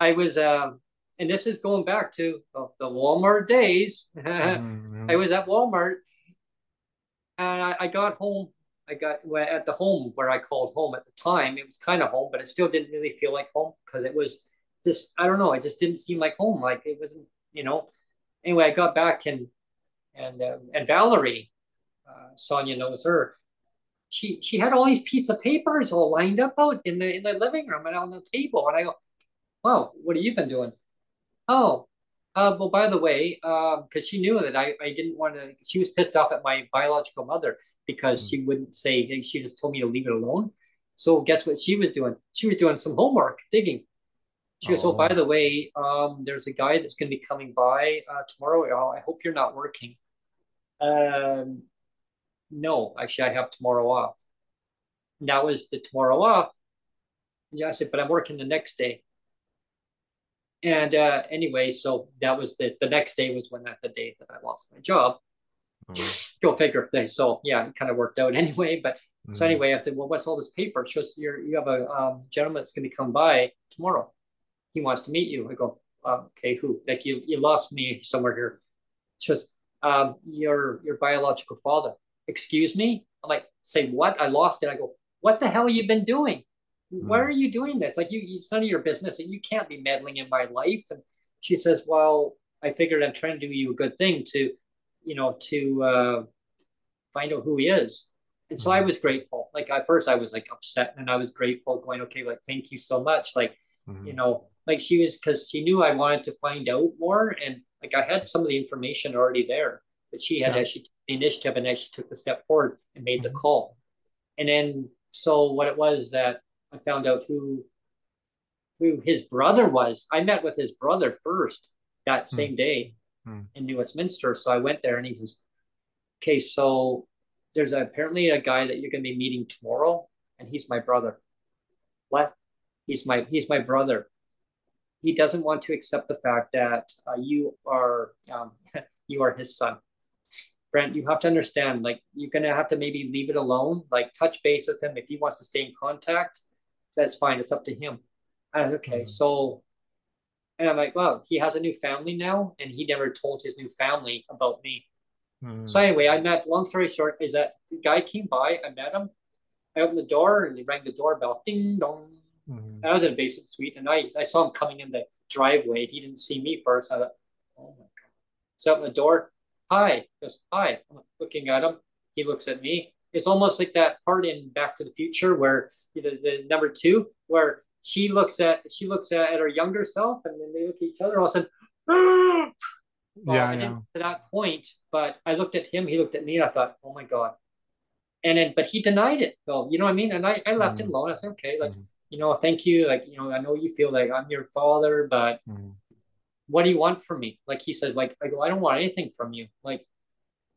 I was um, and this is going back to the Walmart days. [laughs] mm-hmm. I was at Walmart and I, got home. I got at the home where I called home at the time. It was kind of home, but it still didn't really feel like home because it was just, I don't know, it just didn't seem like home. Like it wasn't, you know. Anyway, I got back and, and, uh, and Valerie, uh, Sonia knows her. She, she had all these pieces of papers all lined up out in the in the living room and on the table. And I go, wow, what have you been doing? Oh, uh, well, by the way, because um, she knew that I, I didn't want to, she was pissed off at my biological mother because mm. she wouldn't say, she just told me to leave it alone. So guess what she was doing? She was doing some homework, digging. She goes, oh, by the way, um, there's a guy that's going to be coming by uh, tomorrow. I hope you're not working. Um, no, actually, I have tomorrow off. And that was the tomorrow off. Yeah, I said, but I'm working the next day. And uh, anyway, so that was the the next day was when that the day that I lost my job. Mm. Go figure. So yeah, it kind of worked out [laughs] anyway. But mm. so anyway, I said, well, what's all this paper? It shows you you have a um, gentleman that's going to come by tomorrow. He wants to meet you. I go, um, okay, who? Like you you lost me somewhere here. Just um, your your biological father. Excuse me. I'm like, say what? I lost it. I go, what the hell have you been doing? Why are you doing this? Like you, it's none of your business and you can't be meddling in my life. And she says, well, I figured I'm trying to do you a good thing to, you know, to uh, find out who he is. And so I Mm-hmm. was grateful. Like at first I was like upset and I was grateful, going, okay, like thank you so much. Like, Mhm. you know, like she was because she knew I wanted to find out more. And like I had some of the information already there. But she had Yeah. actually took the initiative and actually took the step forward and made the Mhm. call. And then so what it was that I found out who who his brother was. I met with his brother first that same day Hmm. in New Westminster. So I went there and he goes, Okay, so there's apparently a guy that you're gonna be meeting tomorrow, and he's my brother. What? He's my he's my brother. He doesn't want to accept the fact that uh, you are um, [laughs] you are his son. Brent, you have to understand, like you're gonna have to maybe leave it alone, like touch base with him if he wants to stay in contact. That's fine. It's up to him. I was okay. Mhm. So, and I'm like, well, he has a new family now, and he never told his new family about me. Mhm. So anyway, I met. Long story short, is that the guy came by. I met him. I opened the door, and he rang the doorbell. Ding dong. Mhm. I was in a basement suite, and I I saw him coming in the driveway. He didn't see me first. I thought, oh my god. So I opened the door. Hi. He goes, hi. I'm looking at him. He looks at me. It's almost like that part in Back to the Future where the, the number two, where she looks at she looks at, at her younger self, and then they look at each other. All of a sudden, well, yeah, I yeah. didn't to that point, but I looked at him, he looked at me, and I thought, oh my God. And then, but he denied it, though. You know what I mean? And I, I left him Mhm. alone. I said, okay, like, Mhm. you know, thank you. Like, you know, I know you feel like I'm your father, but Mhm. what do you want from me? Like he said, like, I go, I don't want anything from you. Like,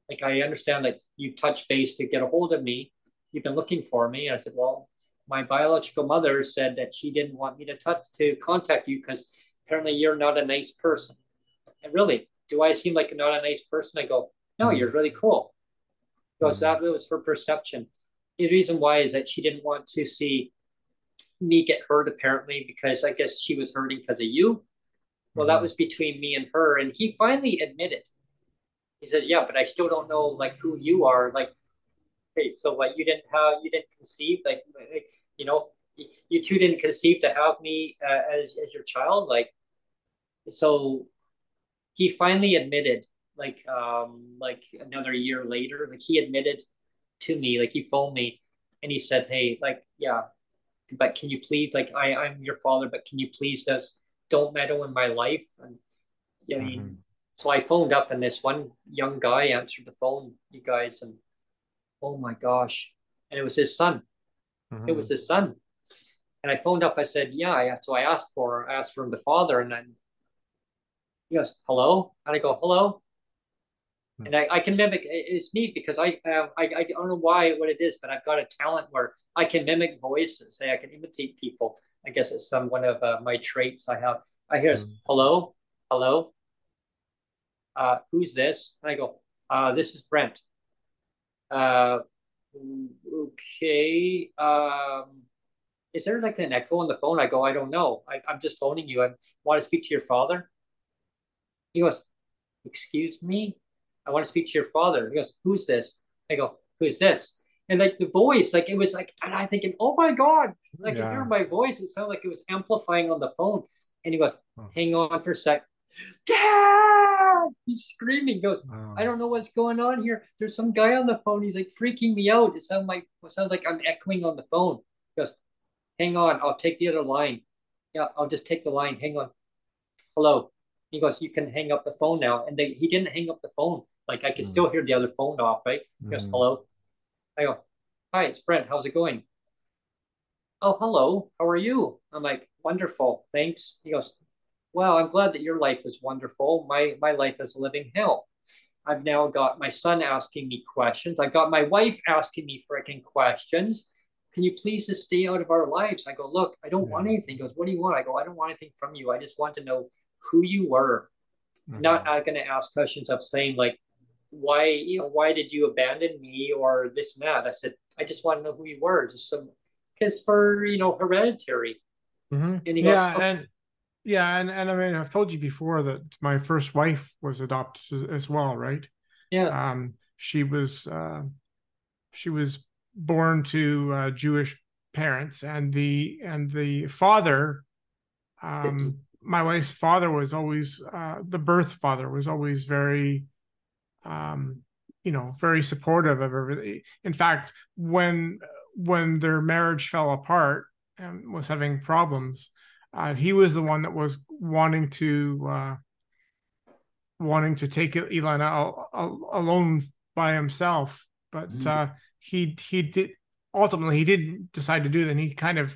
like I understand like you touched base to get a hold of me. You've been looking for me. And I said, well, my biological mother said that she didn't want me to touch to contact you because apparently you're not a nice person. And really, do I seem like not a nice person? I go, no, Mhm. you're really cool. Because Mhm. that was her perception. The reason why is that she didn't want to see me get hurt apparently because I guess she was hurting because of you. Well, that Mhm. was between me and her, and he finally admitted. He said, "Yeah, but I still don't know like who you are. Like, okay, so like you didn't have you didn't conceive like, like you know you two didn't conceive to have me uh, as as your child. Like, so he finally admitted like um like another year later, like he admitted to me, like he phoned me, and he said, "Hey, like yeah, but can you please like I I'm your father, but can you please just don't meddle in my life?" And I mean, Mhm. So I phoned up, and this one young guy answered the phone, you guys, and oh my gosh, and it was his son. It was his son. And I phoned up. I said, "Yeah." I, so I asked for I asked for the father, and then he goes, "Hello," and I go, "Hello." Hmm. And I, I can mimic. It's neat because I, um, I I don't know why what it is, but I've got a talent where I can mimic voices. Say I can imitate people. I guess it's some one of uh, my traits I have. I hear, Hmm. "Hello, hello." Uh, who's this? And I go, uh, "This is Brent." Uh, okay. Um, is there like an echo on the phone? I go, I don't know. I, I'm just phoning you. I want to speak to your father. He goes, Excuse me? I want to speak to your father. He goes, Who's this? I go, Who's this? And like the voice, like it was like, and I'm thinking, Oh my God. Like you Yeah. hear my voice, it sounded like it was amplifying on the phone. And he goes, Oh. Hang on for a sec. Dad! He's screaming. He goes. I don't know what's going on here. There's some guy on the phone. He's like freaking me out. It sounds like it sounds like I'm echoing on the phone. He goes, hang on, I'll take the other line. Yeah, I'll just take the line. Hang on. Hello. He goes, you can hang up the phone now. And they, he didn't hang up the phone. Like I could Hmm. still hear the other phone off, right? He goes, Mhm. hello. I go, hi, it's Brent. How's it going? Oh, hello. How are you? I'm like, wonderful. Thanks. He goes, well, I'm glad that your life is wonderful. My my life is a living hell. I've now got my son asking me questions. I've got my wife asking me freaking questions. Can you please just stay out of our lives? I go, look, I don't want anything. He goes, what do you want? I go, I don't want anything from you. I just want to know who you were. Mhm. Not uh, going to ask questions of saying like, why, you know, why did you abandon me or this and that? I said, I just want to know who you were. Just some, because for you know hereditary. Mhm. And he goes, yeah, "Oh." and yeah, and and I mean, I've told you before that my first wife was adopted as, as well, right? Yeah, Um, she was uh, she was born to uh, Jewish parents, and the and the father, um, my wife's father was always uh, the birth father was always very, um, you know very supportive of everything. In fact, when when their marriage fell apart and was having problems, uh, he was the one that was wanting to uh, wanting to take Elena alone by himself, but mm-hmm. uh, he he did ultimately he did decide to do that. And he kind of,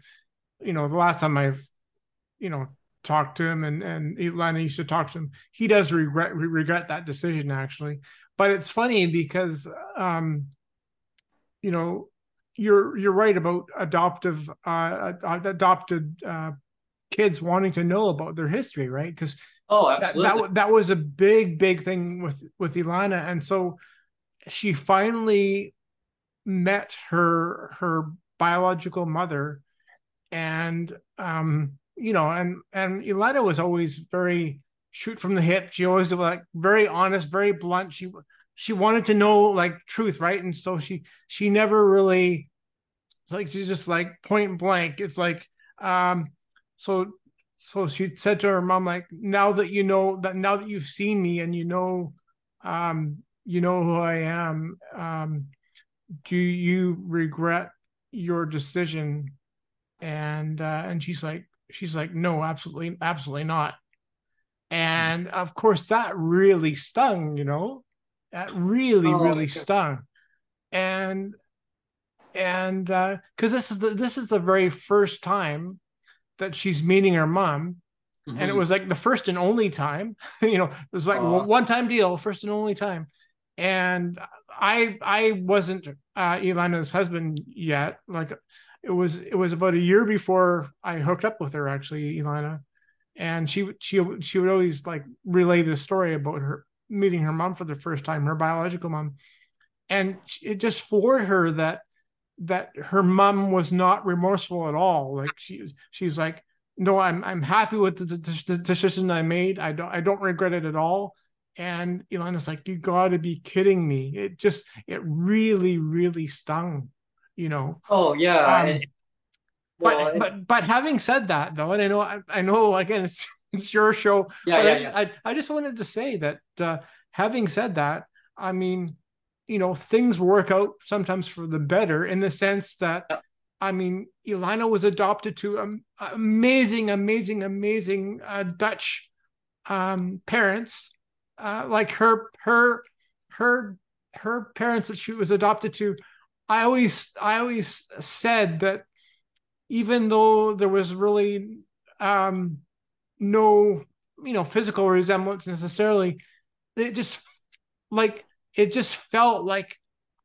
you know, the last time I've, you know, talked to him and and Elena used to talk to him, he does regret regret that decision actually. But it's funny because, um, you know, you're you're right about adoptive uh, adopted uh, kids wanting to know about their history, right? Because oh, absolutely. That, that, that was a big big thing with with Ilana, and so she finally met her her biological mother, and um, you know, and and Ilana was always very shoot from the hip. She always was like very honest, very blunt. She she wanted to know like truth, right? And so she she never really it's like she's just like point blank. It's like um so so she said to her mom like now that you know that now that you've seen me and you know um you know who I am um do you regret your decision? And uh and she's like she's like no absolutely absolutely not. And of course that really stung you know that really oh, really stung. And and uh because this is the this is the very first time that she's meeting her mom. Mm-hmm. and it was like the first and only time [laughs] you know it was like uh, one time deal first and only time. And i i wasn't uh elena's husband yet. Like it was it was about a year before i hooked up with her actually elena and she she she would always like relay this story about her meeting her mom for the first time her biological mom. And it just floored her that that her mom was not remorseful at all. Like she she's like, no, I'm I'm happy with the, the, the, decision I made. I don't I don't regret it at all. And Elena's like, you got to be kidding me. It just it really really stung, you know. Oh yeah. Um, well, but it, but but having said that though, and I know I, I know again it's [laughs] it's your show. Yeah, yeah, I, yeah. I, I just wanted to say that uh, having said that, I mean you know things work out sometimes for the better in the sense that I mean, Ilana was adopted to um, amazing, amazing, amazing uh, Dutch um, parents. Uh, like her, her, her, her parents that she was adopted to. I always, I always said that even though there was really um, no, you know, physical resemblance necessarily, it just like it just felt like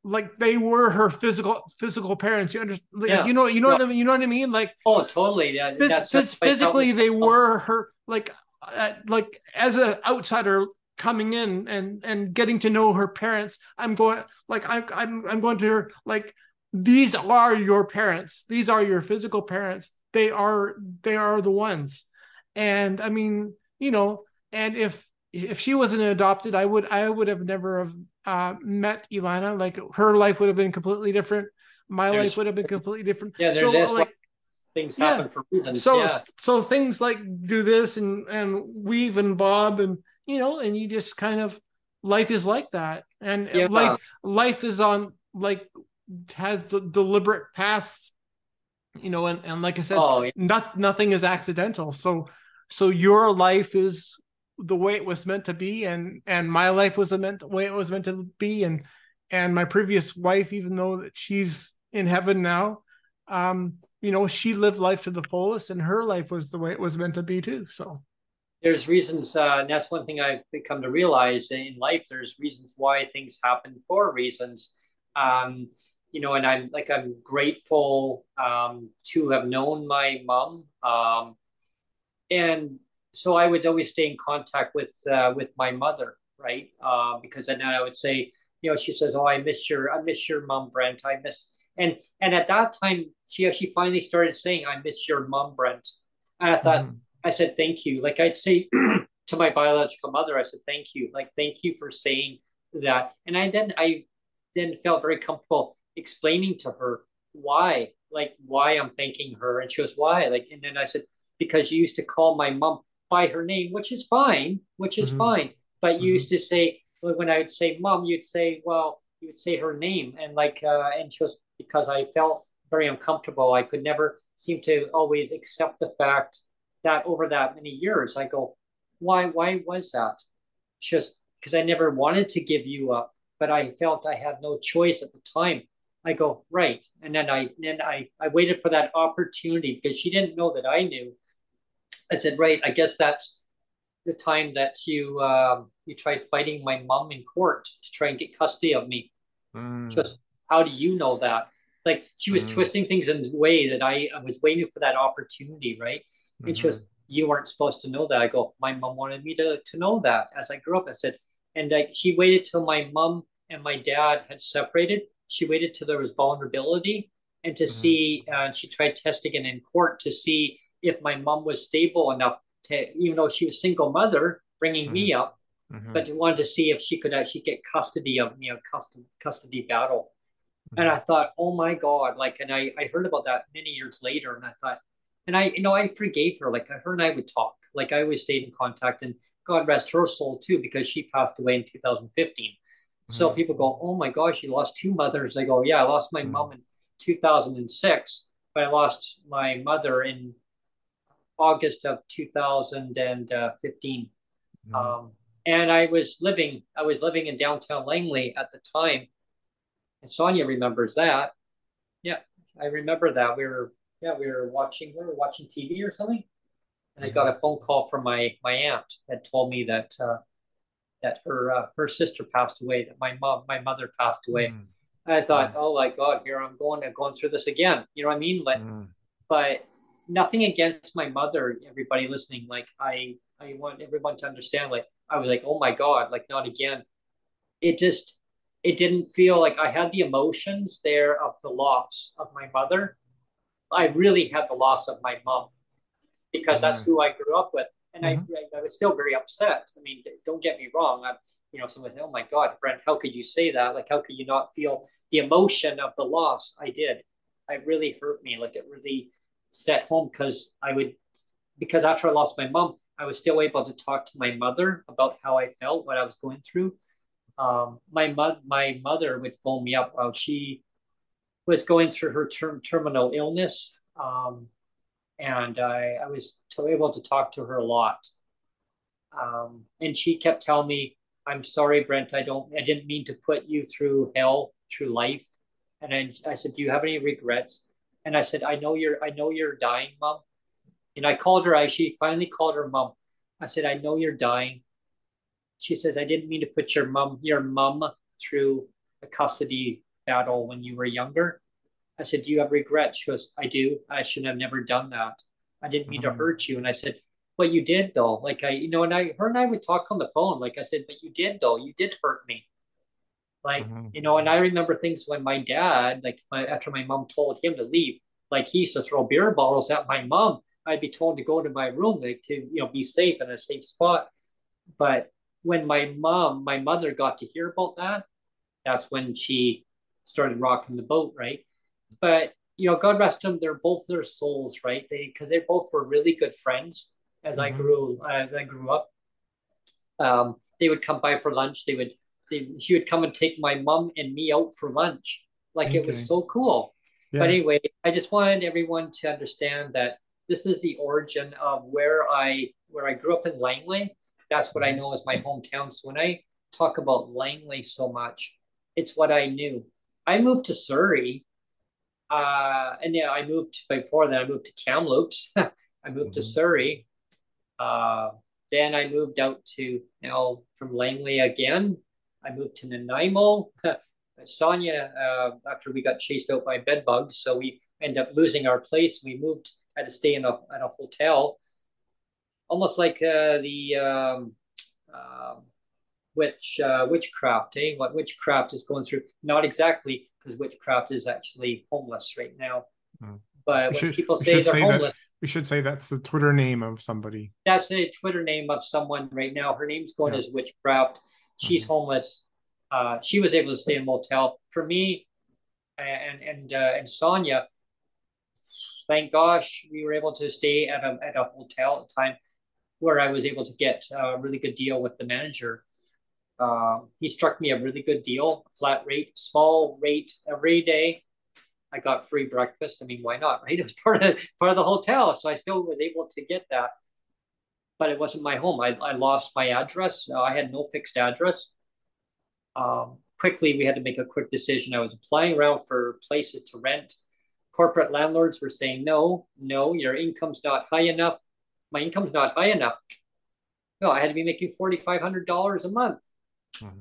like they were her physical physical parents. You understand? Like, yeah. You know, you know what I mean. You know what I mean? Like oh, totally. Yeah, phys- that's, that's physically they were her like uh, like as an outsider coming in and and getting to know her parents. I'm going like I, I'm I'm going to her like these are your parents. These are your physical parents. They are they are the ones. And I mean, you know, and if if she wasn't adopted, I would I would have never have uh, met Ilana. Like her life would have been completely different. My there's, life would have been completely different. Yeah, there's so, like, things happen yeah. for reasons. So yeah. so things like do this and and weave and bob and you know and you just kind of life is like that and yeah. life life is on like has the deliberate paths you know and, and like i said oh, yeah. not, nothing is accidental so so your life is the way it was meant to be and and my life was meant the way it was meant to be and and my previous wife even though that she's in heaven now um you know she lived life to the fullest and her life was the way it was meant to be too so. There's reasons uh, and that's one thing i've come to realize in life there's reasons why things happen for reasons. Um you know and i'm like i'm grateful um to have known my mom um and so I would always stay in contact with uh, with my mother, right? Uh, because then I would say, you know, she says, "Oh, I miss your, I miss your mom, Brent. I miss," and and at that time, she actually finally started saying, "I miss your mom, Brent." And I thought, mm-hmm. I said, "Thank you." Like I'd say [clears throat] to my biological mother, I said, "Thank you." Like, thank you for saying that. And I then I then felt very comfortable explaining to her why, like why I'm thanking her, and she goes, "Why?" Like, and then I said, "Because you used to call my mom." By her name, which is fine, which is mm-hmm. fine. But mm-hmm. used to say, when I would say mom, you'd say, well, you would say her name. And like, uh, and she was, because I felt very uncomfortable, I could never seem to always accept the fact that over that many years, I go, why, why was that? Just because I never wanted to give you up, but I felt I had no choice at the time. I go, right. And then I, then I, I waited for that opportunity because she didn't know that I knew. I said, right, I guess that's the time that you um, you tried fighting my mom in court to try and get custody of me. Mm. Just how do you know that? Like she was mm. twisting things in a way that I, I was waiting for that opportunity, right? And mm-hmm. she was, you weren't supposed to know that. I go, my mom wanted me to to know that as I grew up. I said, and like she waited till my mom and my dad had separated. She waited till there was vulnerability and to mm-hmm. see. Uh, she tried testing it in court to see if my mom was stable enough to, even though she was single mother, bringing mm-hmm. me up, mm-hmm. but wanted to see if she could actually get custody of me, a custody custody battle. Mm-hmm. And I thought, oh my god, like, and I I heard about that many years later, and I thought, and I you know I forgave her, like her and I would talk, like I always stayed in contact, and God rest her soul too, because she passed away in 2015. So mm-hmm. people go, oh my gosh, you lost two mothers. I go, yeah, I lost my mm-hmm. mom in 2006, but I lost my mother in August of 2015. Mm-hmm. Um, and I was living, I was living in downtown Langley at the time. And Sonia remembers that. Yeah, I remember that. We were, yeah, we were watching, we were watching TV or something. And I got a phone call from my my aunt that told me that uh, that her uh, her sister passed away, that my mom, my mother passed away. Mm. I thought, mm. oh my God, here I'm going, I'm going through this again. You know what I mean? Like, mm. but nothing against my mother, everybody listening. Like I, I want everyone to understand. Like I was like, oh my god, like not again. It just, it didn't feel like I had the emotions there of the loss of my mother. I really had the loss of my mom because mm-hmm. that's who I grew up with, and mm-hmm. I, I was still very upset. I mean, don't get me wrong. I, you know, someone said, "Oh my God, friend, how could you say that? Like, how could you not feel the emotion of the loss?" I did. It really hurt me. Like, it really set home because I would, because after I lost my mom, I was still able to talk to my mother about how I felt, what I was going through. Um, my mother, my mother would phone me up while she was going through her term terminal illness, um, and I, I was able to talk to her a lot. Um, and she kept telling me, "I'm sorry, Brent. I don't. I didn't mean to put you through hell, through life." And I, I said, "Do you have any regrets?" And I said, I know you're, I know you're dying, mom. And I called her, I, she finally called her mom. I said, I know you're dying. She says, I didn't mean to put your mom, your mom through a custody battle when you were younger. I said, do you have regrets? She goes, I do. I should have never done that. I didn't mean mm-hmm. to hurt you. And I said, but you did though. Like I, you know, and I, her and I would talk on the phone. Like I said, but you did though. You did hurt me. Like, mm-hmm. you know, and I remember things when my dad, like my, after my mom told him to leave, like he used to throw beer bottles at my mom. I'd be told to go to my room like to, you know, be safe in a safe spot. But when my mom, my mother got to hear about that, that's when she started rocking the boat, right? But you know, God rest them, they're both their souls, right? They because they both were really good friends as mm-hmm. I grew as I grew up. Um, they would come by for lunch. They would he would come and take my mom and me out for lunch. Like okay. it was so cool. Yeah. But anyway, I just wanted everyone to understand that this is the origin of where I where I grew up in Langley. That's what I know as my hometown. So when I talk about Langley so much, it's what I knew. I moved to Surrey, uh, and yeah, I moved before that. I moved to Kamloops. [laughs] I moved mm-hmm. to Surrey. Uh, then I moved out to you know from Langley again I moved to Nanaimo. [laughs] Sonia, uh, after we got chased out by bed bugs, so we ended up losing our place. We moved, had to stay in a, at a hotel, almost like uh, the um, uh, witch uh, witchcraft. Eh? What witchcraft is going through? Not exactly, because witchcraft is actually homeless right now. Mm. But when should, people say they're say homeless. That, we should say that's the Twitter name of somebody. That's a Twitter name of someone right now. Her name's going yeah. as witchcraft She's mm-hmm. homeless. Uh, she was able to stay in a motel. For me, and and uh, and Sonia, thank gosh we were able to stay at a at a hotel at the time where I was able to get a really good deal with the manager. Uh, he struck me a really good deal, flat rate, small rate every day. I got free breakfast. I mean, why not, right? [laughs] It was part of part of the hotel, so I still was able to get that. But it wasn't my home. I, I lost my address. Uh, I had no fixed address. Um, quickly, we had to make a quick decision. I was applying around for places to rent. Corporate landlords were saying, no, no, your income's not high enough. My income's not high enough. No, I had to be making $4,500 a month. Mm-hmm.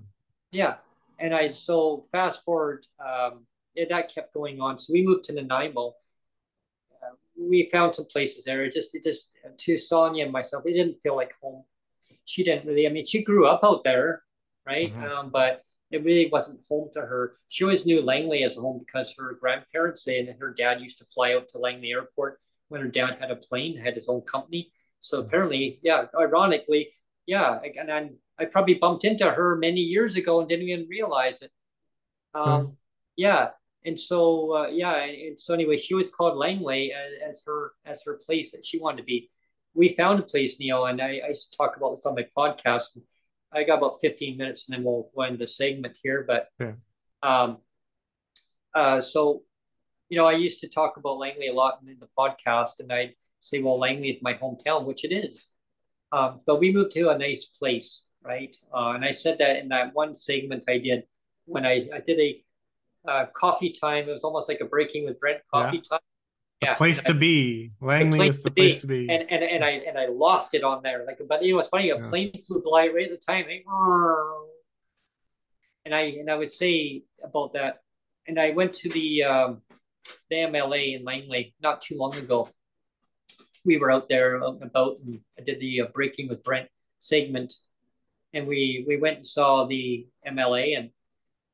Yeah. And I, so fast forward, um, it, that kept going on. So we moved to Nanaimo. We found some places there. It just, it just, to Sonia and myself, it didn't feel like home. She didn't really, I mean, she grew up out there, right? Mm-hmm. Um, but it really wasn't home to her. She always knew Langley as a home because her grandparents and her dad used to fly out to Langley Airport when her dad had a plane, had his own company. So mm-hmm. apparently, yeah, ironically, yeah, and then I probably bumped into her many years ago and didn't even realize it. Um, mm-hmm. Yeah, and so uh, yeah, and so anyway, she was called Langley as, as, her as her place that she wanted to be. We found a place, Neil, and I, I used to talk about this on my podcast. I got about 15 minutes and then we'll, we'll end the segment here. But yeah. um, uh, so, you know, I used to talk about Langley a lot in the podcast and I'd say, well, Langley is my hometown, which it is. Um, but we moved to a nice place, right? Uh, and I said that in that one segment I did when I, I did a uh, coffee time. It was almost like a breaking with Brent coffee yeah. time yeah, place to I, be. Langley is the place to be. And, and and I and I lost it on there. Like, but you know, it's funny. A yeah. plane flew by right at the time. and I and I would say about that. And I went to the um, the MLA in Langley not too long ago. We were out there out and about, and I did the uh, breaking with Brent segment, and we we went and saw the MLA, and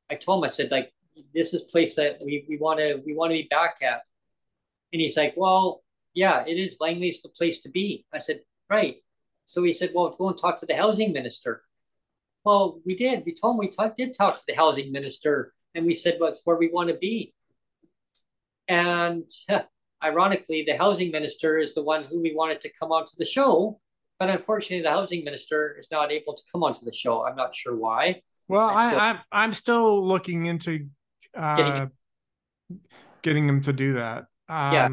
I told him I said like this is place that we we want to we want to be back at and he's like, well, yeah, it is Langley's the place to be. I said, right. So he said, well, go and talk to the housing minister. Well, we did. We told him we talk, did talk to the housing minister, and we said, well, it's where we want to be. And ironically, the housing minister is the one who we wanted to come onto the show. But unfortunately, the housing minister is not able to come onto the show. I'm not sure why. Well, I'm still, I, am I'm still looking into uh, getting, getting him to do that. Um, yeah,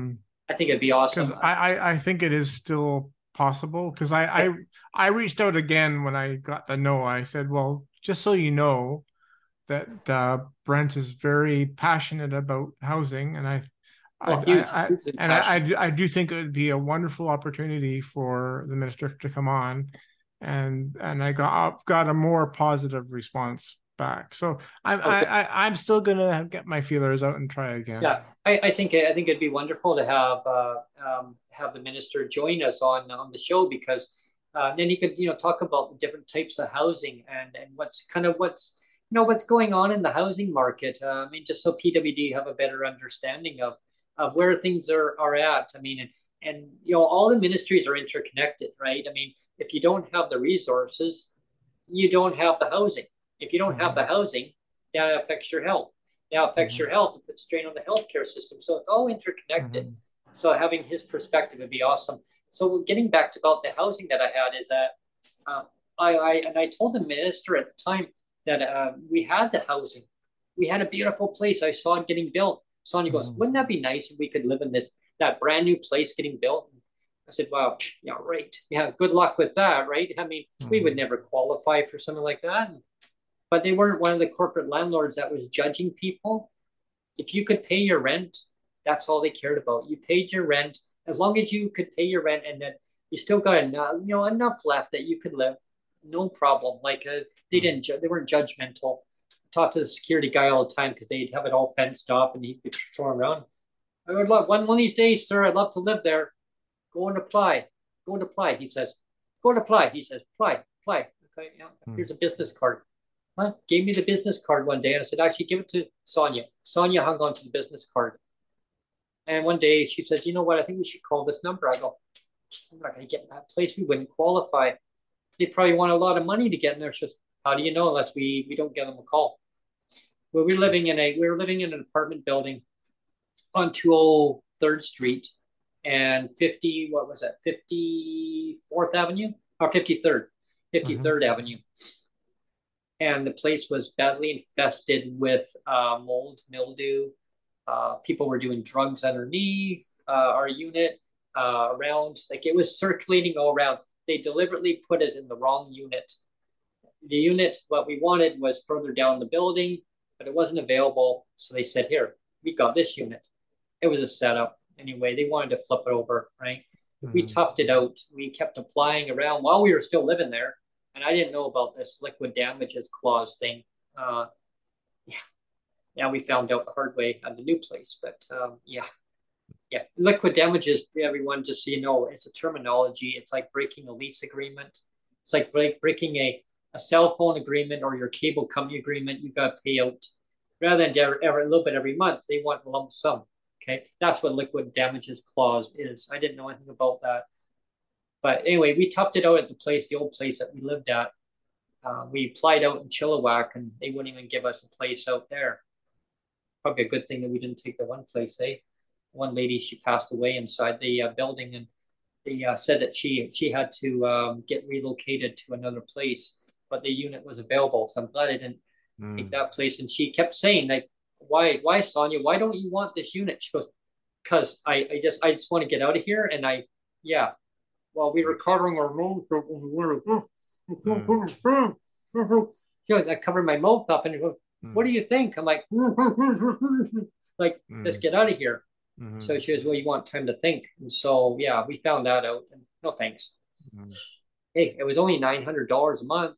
I think it'd be awesome. Because I, I, I think it is still possible. Because I, I I reached out again when I got the no. I said, well, just so you know, that uh, Brent is very passionate about housing, and I. Oh, I, I, I, and I, I do think it would be a wonderful opportunity for the minister to come on, and and I got got a more positive response back. So I'm okay. I, am still gonna get my feelers out and try again. Yeah, I, I think I think it'd be wonderful to have uh, um, have the minister join us on on the show because uh, then he could you know talk about the different types of housing and and what's kind of what's you know what's going on in the housing market. Uh, I mean, just so PWD have a better understanding of of where things are are at. I mean, and and you know all the ministries are interconnected, right? I mean, if you don't have the resources, you don't have the housing if you don't have the housing, that affects your health. That affects your health and puts strain on the healthcare system. So it's all interconnected. Mm-hmm. So having his perspective would be awesome. So getting back to about the housing that I had is that um, I, I and I told the minister at the time that uh, we had the housing. We had a beautiful place. I saw it getting built. Sonia goes, mm-hmm. "Wouldn't that be nice if we could live in this that brand new place getting built?" I said, "Wow, yeah, right. Yeah, good luck with that, right? I mean, mm-hmm. we would mm-hmm. never qualify for something like that." And but they weren't one of the corporate landlords that was judging people. If you could pay your rent, that's all they cared about. You paid your rent as long as you could pay your rent and that you still got enough, you know, enough left that you could live, no problem. Like uh, they hmm. didn't, ju- they weren't judgmental. Talk to the security guy all the time because they'd have it all fenced off and he'd be showing around. I would love one one of these days, sir. I'd love to live there. Go and apply. Go and apply. He says. Go and apply. He says. Apply. Apply. Okay. Yeah. Hmm. Here's a business card huh? gave me the business card one day and I said, actually give it to Sonia. Sonia hung on to the business card. And one day she said, you know what, I think we should call this number. I go, I'm not going to get in that place. We wouldn't qualify. They probably want a lot of money to get in there. She says, how do you know unless we, we don't get them a call? Well, we're living in a, we were living in an apartment building on 203rd Street and 50, what was that, 54th Avenue or 53rd, 53rd mm-hmm. Avenue and the place was badly infested with uh, mold, mildew. Uh, people were doing drugs underneath uh, our unit, uh, around, like it was circulating all around. They deliberately put us in the wrong unit. The unit, what we wanted was further down the building, but it wasn't available. So they said, here, we got this unit. It was a setup anyway. They wanted to flip it over, right? Mm-hmm. We toughed it out. We kept applying around while we were still living there and I didn't know about this liquid damages clause thing. Uh, yeah, yeah, we found out the hard way at the new place, but um, yeah, yeah, liquid damages. Everyone, just so you know, it's a terminology. It's like breaking a lease agreement. It's like break, breaking a a cell phone agreement or your cable company agreement. You got to pay out rather than every, every a little bit every month. They want lump sum. Okay, that's what liquid damages clause is. I didn't know anything about that. But anyway, we toughed it out at the place, the old place that we lived at. Uh, we applied out in Chilliwack and they wouldn't even give us a place out there. Probably a good thing that we didn't take the one place, eh? One lady, she passed away inside the uh, building and they uh, said that she she had to um, get relocated to another place, but the unit was available. So I'm glad I didn't mm. take that place. And she kept saying, like, why, why, Sonia, why don't you want this unit? She goes, because I, I just I just want to get out of here. And I, yeah, while we were covering our mouth up and we were mm. you [laughs] know, I covered my mouth up and goes, mm. what do you think? I'm like, [laughs] like, mm. let's get out of here. Mm-hmm. So she goes, well, you want time to think. And so, yeah, we found that out. And no thanks. Mm. Hey, it was only $900 a month.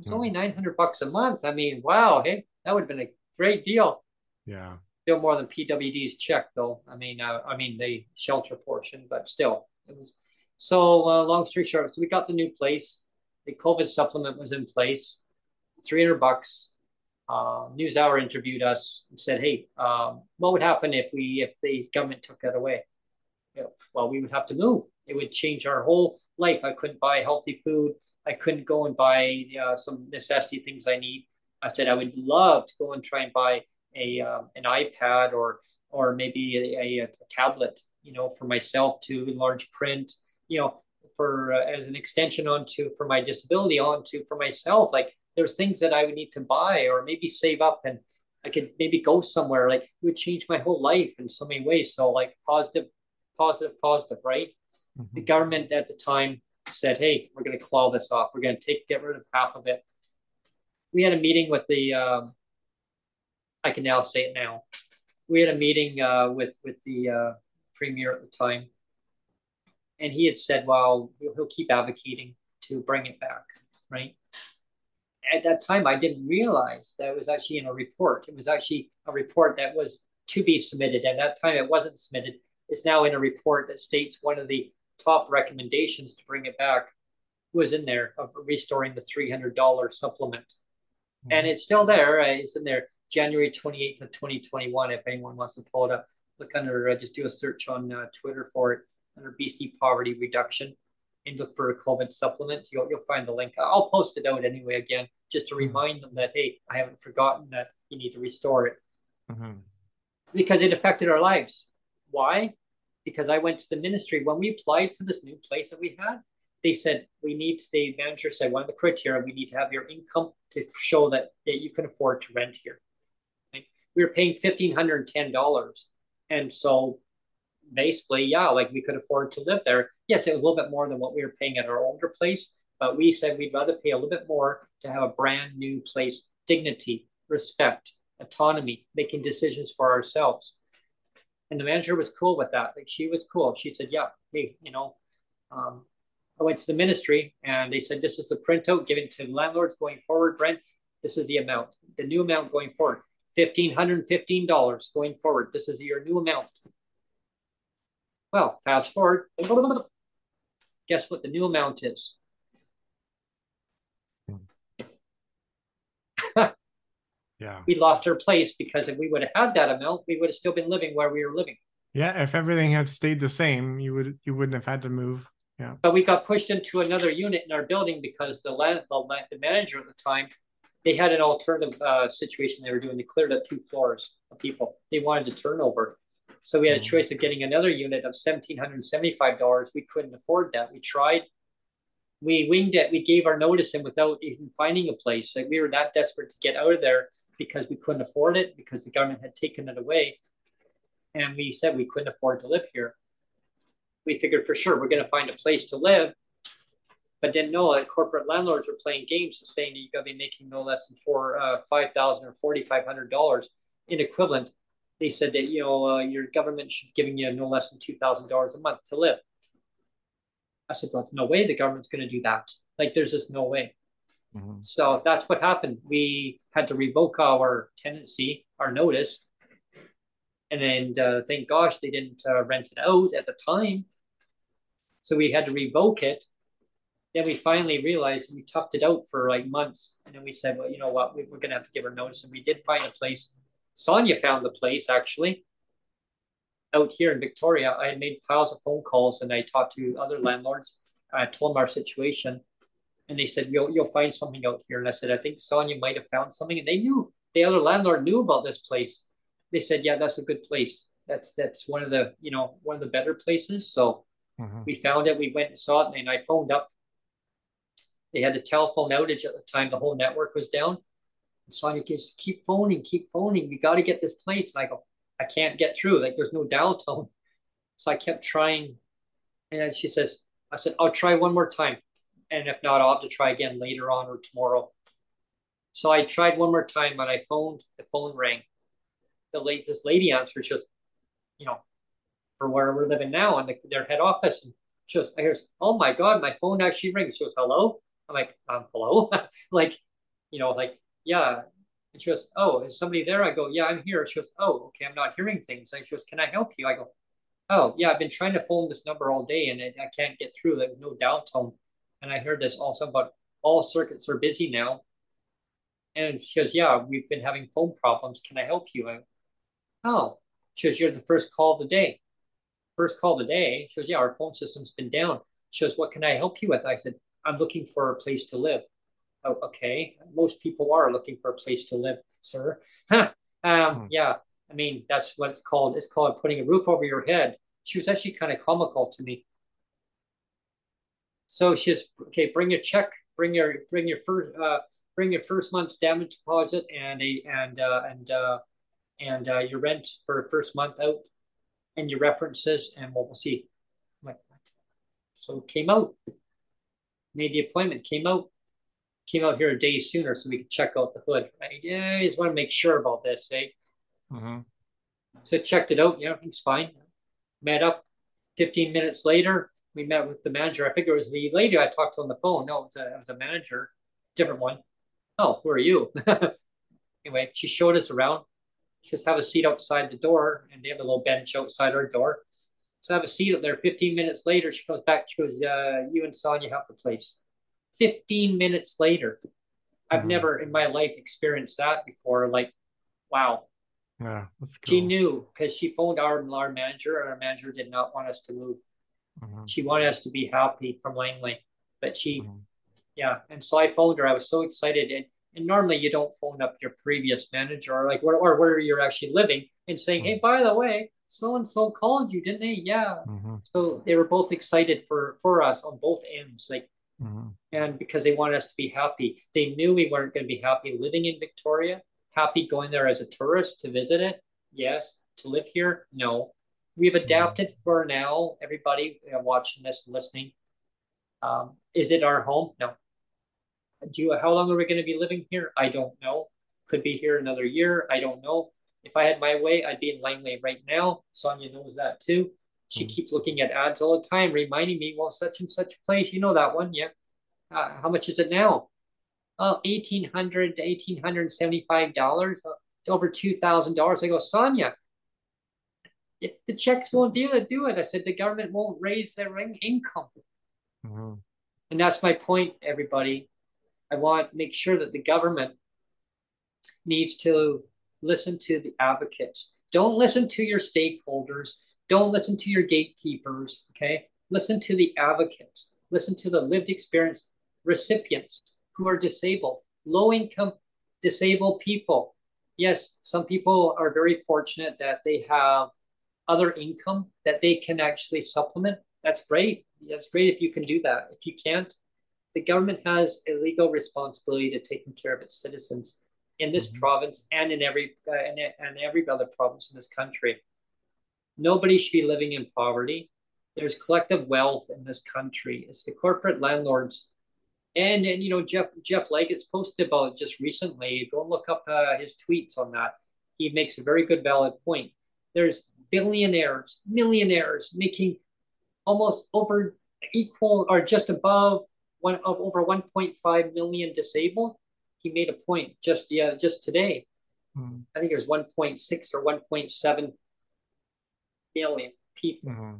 It's only 900 bucks a month. I mean, wow. Hey, that would have been a great deal. Yeah. Still more than PWD's check, though. I mean, uh, I mean the shelter portion, but still, it was so uh, long story short, so we got the new place. The COVID supplement was in place, 300 bucks. Uh, NewsHour interviewed us and said, "Hey, um, what would happen if we if the government took that away? Well, we would have to move. It would change our whole life. I couldn't buy healthy food. I couldn't go and buy uh, some necessity things I need. I said I would love to go and try and buy a um, an iPad or or maybe a, a, a tablet, you know, for myself to enlarge print you know, for uh, as an extension onto for my disability onto for myself. Like there's things that I would need to buy or maybe save up and I could maybe go somewhere. Like it would change my whole life in so many ways. So like positive, positive, positive, right? Mm-hmm. The government at the time said, "Hey, we're going to claw this off. We're going to take get rid of half of it." We had a meeting with the. Um, I can now say it now. We had a meeting uh, with with the uh, premier at the time, and he had said, well, he'll keep advocating to bring it back, right? At that time, I didn't realize that it was actually in a report. It was actually a report that was to be submitted. At that time, it wasn't submitted. It's now in a report that states one of the top recommendations to bring it back was in there of restoring the $300 supplement. Mm-hmm. And it's still there. Uh, it's in there January 28th of 2021. If anyone wants to pull it up, look under, uh, just do a search on uh, Twitter for it under BC poverty reduction and look for a COVID supplement. You'll, you'll find the link. I'll post it out anyway again, just to remind them that, hey, I haven't forgotten that you need to restore it. Mm-hmm. Because it affected our lives. Why? Because I went to the ministry. When we applied for this new place that we had, they said, we need, the manager said, one of the criteria, we need to have your income to show that, that you can afford to rent here. Right? We were paying $1,510. And so basically, yeah, like we could afford to live there. Yes, it was a little bit more than what we were paying at our older place, but we said we'd rather pay a little bit more to have a brand new place, dignity, respect, autonomy, making decisions for ourselves. And the manager was cool with that. Like she was cool. She said, yeah, hey, you know, um, I went to the ministry and they said, this is a printout given to landlords going forward, Brent. This is the amount, the new amount going forward. $1,515 going forward. This is your new amount. Well, fast forward. Guess what the new amount is? [laughs] yeah. We lost our place because if we would have had that amount, we would have still been living where we were living. Yeah, if everything had stayed the same, you would you wouldn't have had to move. Yeah. But we got pushed into another unit in our building because the land, the, the manager at the time, they had an alternative uh, situation they were doing. They cleared up two floors of people. They wanted to turn over. So we had a mm. choice of getting another unit of $1,775. We couldn't afford that. We tried. we winged it. We gave our notice in without even finding a place. Like we were that desperate to get out of there because we couldn't afford it because the government had taken it away. And we said we couldn't afford to live here. We figured for sure we're going to find a place to live, but didn't know that corporate landlords were playing games and saying you're going to be making no less than four, uh, five thousand or forty five hundred dollars in equivalent. They said that you know uh, your government should be giving you no less than two thousand dollars a month to live. I said, well, no way the government's going to do that. Like, there's just no way. Mm-hmm. So that's what happened. We had to revoke our tenancy, our notice. And then uh, thank gosh they didn't uh, rent it out at the time. So we had to revoke it. Then we finally realized we toughed it out for like months. And then we said, well, you know what? We, are going to have to give her notice. And we did find a place. Sonia found the place actually out here in Victoria, I made piles of phone calls and I talked to other landlords. I told them our situation, and they said, "You'll you'll find something out here." And I said, "I think Sonia might have found something." And they knew the other landlord knew about this place. They said, "Yeah, that's a good place. That's that's one of the you know one of the better places." So mm-hmm. we found it. We went and saw it, and I phoned up. They had a telephone outage at the time. The whole network was down. And Sonia just keep phoning, keep phoning. We got to get this place. And I go, I can't get through. Like there's no dial tone. So I kept trying. And then she says, I said, I'll try one more time. And if not, I'll have to try again later on or tomorrow. So I tried one more time and I phoned, the phone rang. The late, this lady answered, she goes, you know, for where we're living now in the, their head office. And she goes, I hear, oh my God, my phone actually rings. She goes, hello? I'm like, um, hello? [laughs] like, you know, like, yeah, and she goes, Oh, is somebody there? I go, Yeah, I'm here. She goes, Oh, okay, I'm not hearing things. And she goes, Can I help you? I go, Oh, yeah, I've been trying to phone this number all day and I can't get through. There's no dial tone. And I heard this also about all circuits are busy now. And she goes, Yeah, we've been having phone problems. Can I help you? I Oh, she goes, You're the first call of the day. First call of the day. She goes, Yeah, our phone system's been down. She goes, What can I help you with? I said, I'm looking for a place to live. Oh, okay. Most people are looking for a place to live, sir. um, hmm. Yeah, I mean, that's what it's called. It's called putting a roof over your head. She was actually kind of comical to me. So she's okay. Bring your check. Bring your bring your first uh, bring your first month's damage deposit and a and uh, and uh, and uh, your rent for first month out and your references and we'll, we'll see. Like, so came out, made the appointment, came out, came out here a day sooner so we could check out the hood. Right? Yeah, I just want to make sure about this, eh? Mm-hmm. So checked it out. Yeah, it's fine. Met up. 15 minutes later, we met with the manager. I figure it was the lady I talked to on the phone. No, it was a, it was a manager, different one. Oh, who are you? [laughs] anyway, she showed us around. She just have a seat outside the door, and they have a little bench outside our door. So I have a seat up there. 15 minutes later, she comes back. She goes, uh, you and Sonia have the place. 15 minutes later. I've mm-hmm. never in my life experienced that before. Like, wow. Yeah, cool. She knew because she phoned our, our manager, and our manager did not want us to move. Mm-hmm. She wanted us to be happy from Langley, but she, mm-hmm. yeah. And so I phoned her. I was so excited. And, and normally you don't phone up your previous manager or like where, or where you're actually living and saying, hey, mm-hmm. by the way, so and so called you, didn't they? Yeah. Mm-hmm. So they were both excited for for us on both ends. Like Mm-hmm. And because they wanted us to be happy, they knew we weren't going to be happy living in Victoria, happy going there as a tourist to visit it. Yes. To live here, no. We've mm-hmm. adapted mm-hmm. for now. Everybody uh, watching this listening, um, is it our home? No. Do you, how long are we going to be living here? I don't know. Could be here another year. I don't know. If I had my way, I'd be in Langley right now. Sonia knows that too. She mm keeps looking at ads all the time, reminding me, well, such and such place, you know that one, yeah. Uh, how much is it now? Oh, eighteen hundred to eighteen hundred seventy-five dollars, uh, over two thousand dollars. I go, Sonia, it, the checks won't do it. Do it. I said the government won't raise their income, mm-hmm. and that's my point, everybody. I want to make sure that the government needs to listen to the advocates. Don't listen to your stakeholders. Don't listen to your gatekeepers, okay? Listen to the advocates. Listen to the lived experience recipients who are disabled, low income disabled people. Yes, some people are very fortunate that they have other income that they can actually supplement. That's great. That's great if you can do that. If you can't, the government has a legal responsibility to taking care of its citizens in this mm-hmm. province and in every uh, and, and every other province in this country. Nobody should be living in poverty. There's collective wealth in this country. It's the corporate landlords, and and you know Jeff Jeff Leggett's posted about it just recently. Go look up uh, his tweets on that. He makes a very good valid point. There's billionaires, millionaires making almost over equal or just above one of over 1.5 million disabled. He made a point just yeah just today. Mm-hmm. I think it was 1.6 or 1.7 million people mm-hmm.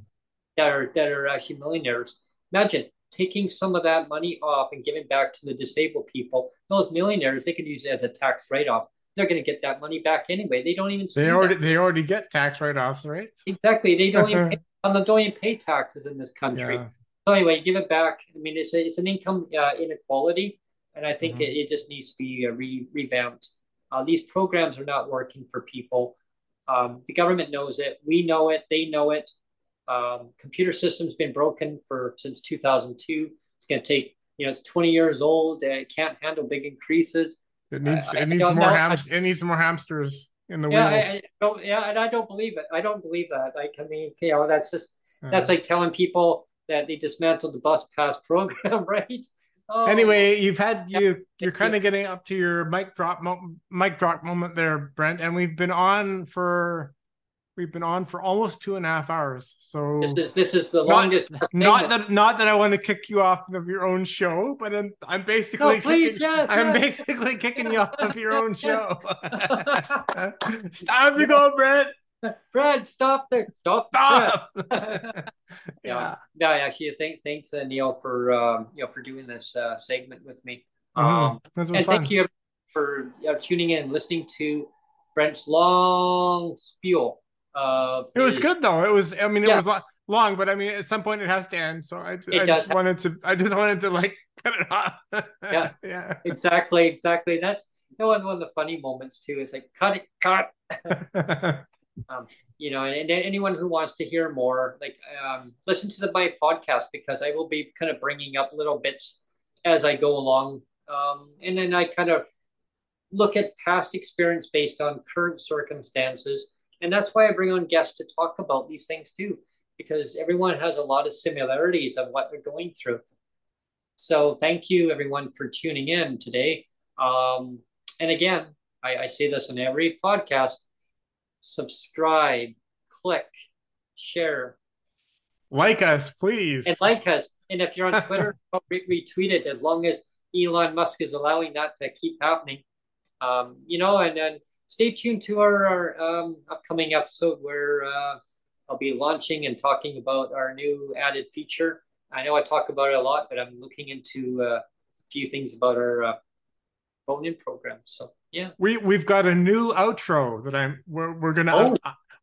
that are that are actually millionaires. Imagine taking some of that money off and giving back to the disabled people. Those millionaires, they could use it as a tax write-off. They're going to get that money back anyway. They don't even. They already that. they already get tax write-offs, right? Exactly. They don't even [laughs] pay, they don't even pay taxes in this country. Yeah. So anyway, give it back. I mean, it's a, it's an income uh, inequality, and I think mm-hmm. it, it just needs to be uh, re- revamped. Uh, these programs are not working for people. Um, the government knows it. We know it. They know it. Um, computer system's been broken for since 2002. It's going to take you know it's 20 years old. it can't handle big increases. It needs it needs more ham- it needs more hamsters in the yeah, wheels. I, I don't, yeah, and I don't believe it. I don't believe that. Like I mean, you know, that's just that's like telling people that they dismantled the bus pass [laughs] program, right? Oh. Anyway, you've had you you're kind of getting up to your mic drop mo- mic drop moment there, Brent, and we've been on for we've been on for almost two and a half hours. So this is this is the not, longest. Not that not that I want to kick you off of your own show, but I'm I'm basically no, please, kicking, yes, I'm yes. basically kicking you off of your own [laughs] show. [laughs] [laughs] it's time to go, Brent. [laughs] Brad, stop there. Stop. Stop. [laughs] [laughs] yeah. yeah. Actually, thank, thanks, uh, Neil, for um, you know for doing this uh, segment with me. Mm-hmm. Um, and fun. thank you for uh, tuning in and listening to Brent's long spiel. Of it was good though. It was. I mean, it yeah. was long, but I mean, at some point it has to end. So I, I just have... wanted to. I just wanted to like cut it off. yeah. Yeah. Exactly. Exactly. That's you know, one of the funny moments too. Is like cut it, cut. Um, you know, and, and, anyone who wants to hear more, like um, listen to the, my podcast because I will be kind of bringing up little bits as I go along, um, and then I kind of look at past experience based on current circumstances, and that's why I bring on guests to talk about these things too, because everyone has a lot of similarities of what they're going through. So thank you everyone for tuning in today. Um, and again, I, I say this in every podcast subscribe, click, share. Like us, please. And like us. And if you're on [laughs] Twitter, retweet it as long as Elon Musk is allowing that to keep happening. Um, you know, and then stay tuned to our, our um, upcoming episode where uh, I'll be launching and talking about our new added feature. I know I talk about it a lot, but I'm looking into uh, a few things about our uh, phone in program. So yeah. We we've got a new outro that I'm we're we're gonna oh.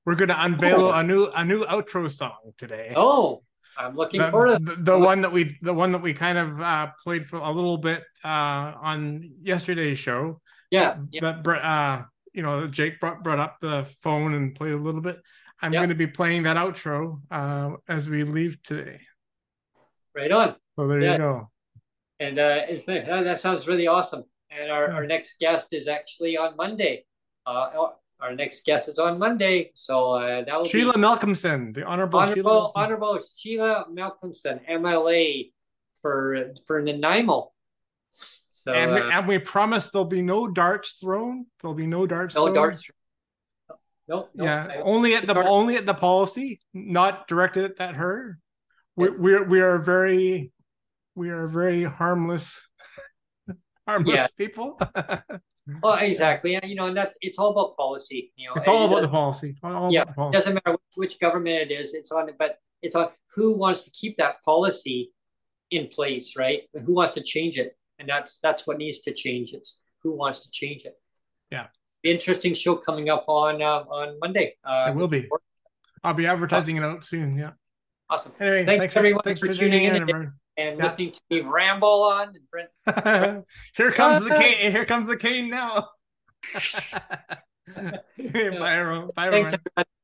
we're gonna unveil oh. a new a new outro song today. Oh, I'm looking the, forward to the, the one that we the one that we kind of uh, played for a little bit uh, on yesterday's show. Yeah. That uh you know Jake brought brought up the phone and played a little bit. I'm going to be playing that outro uh, as we leave today. Right on. So there yeah. you go. And uh, that sounds really awesome. And our, our next guest is actually on Monday. Uh, oh, our next guest is on Monday. So uh, that will Sheila be Malcolmson, the Honorable, Honorable Sheila, Honorable Sheila Malcolmson, MLA for for Nanaimo. So and, we, uh, and we promise there'll be no darts thrown. There'll be no darts. No thrown. darts. No, no, yeah, only at the darts. only at the policy, not directed at her. We, we we are very we are very harmless harmless yeah. people. [laughs] well, exactly. You know, and that's it's all about policy. You know, it's all about the policy. All yeah, policy. it doesn't matter which, which government it is. It's on, but it's on who wants to keep that policy in place, right? And who wants to change it, and that's that's what needs to change. It's who wants to change it. Yeah. Interesting show coming up on uh, on Monday. Uh, it will be. I'll be advertising awesome. it out soon. Yeah. Awesome. Anyway, thanks, thanks everyone for, thanks for, for tuning in. in and yeah. listening to me ramble on. Brent, [laughs] here comes the cane. Here comes the cane now. [laughs] [laughs] Bye, everyone. Thanks, everybody.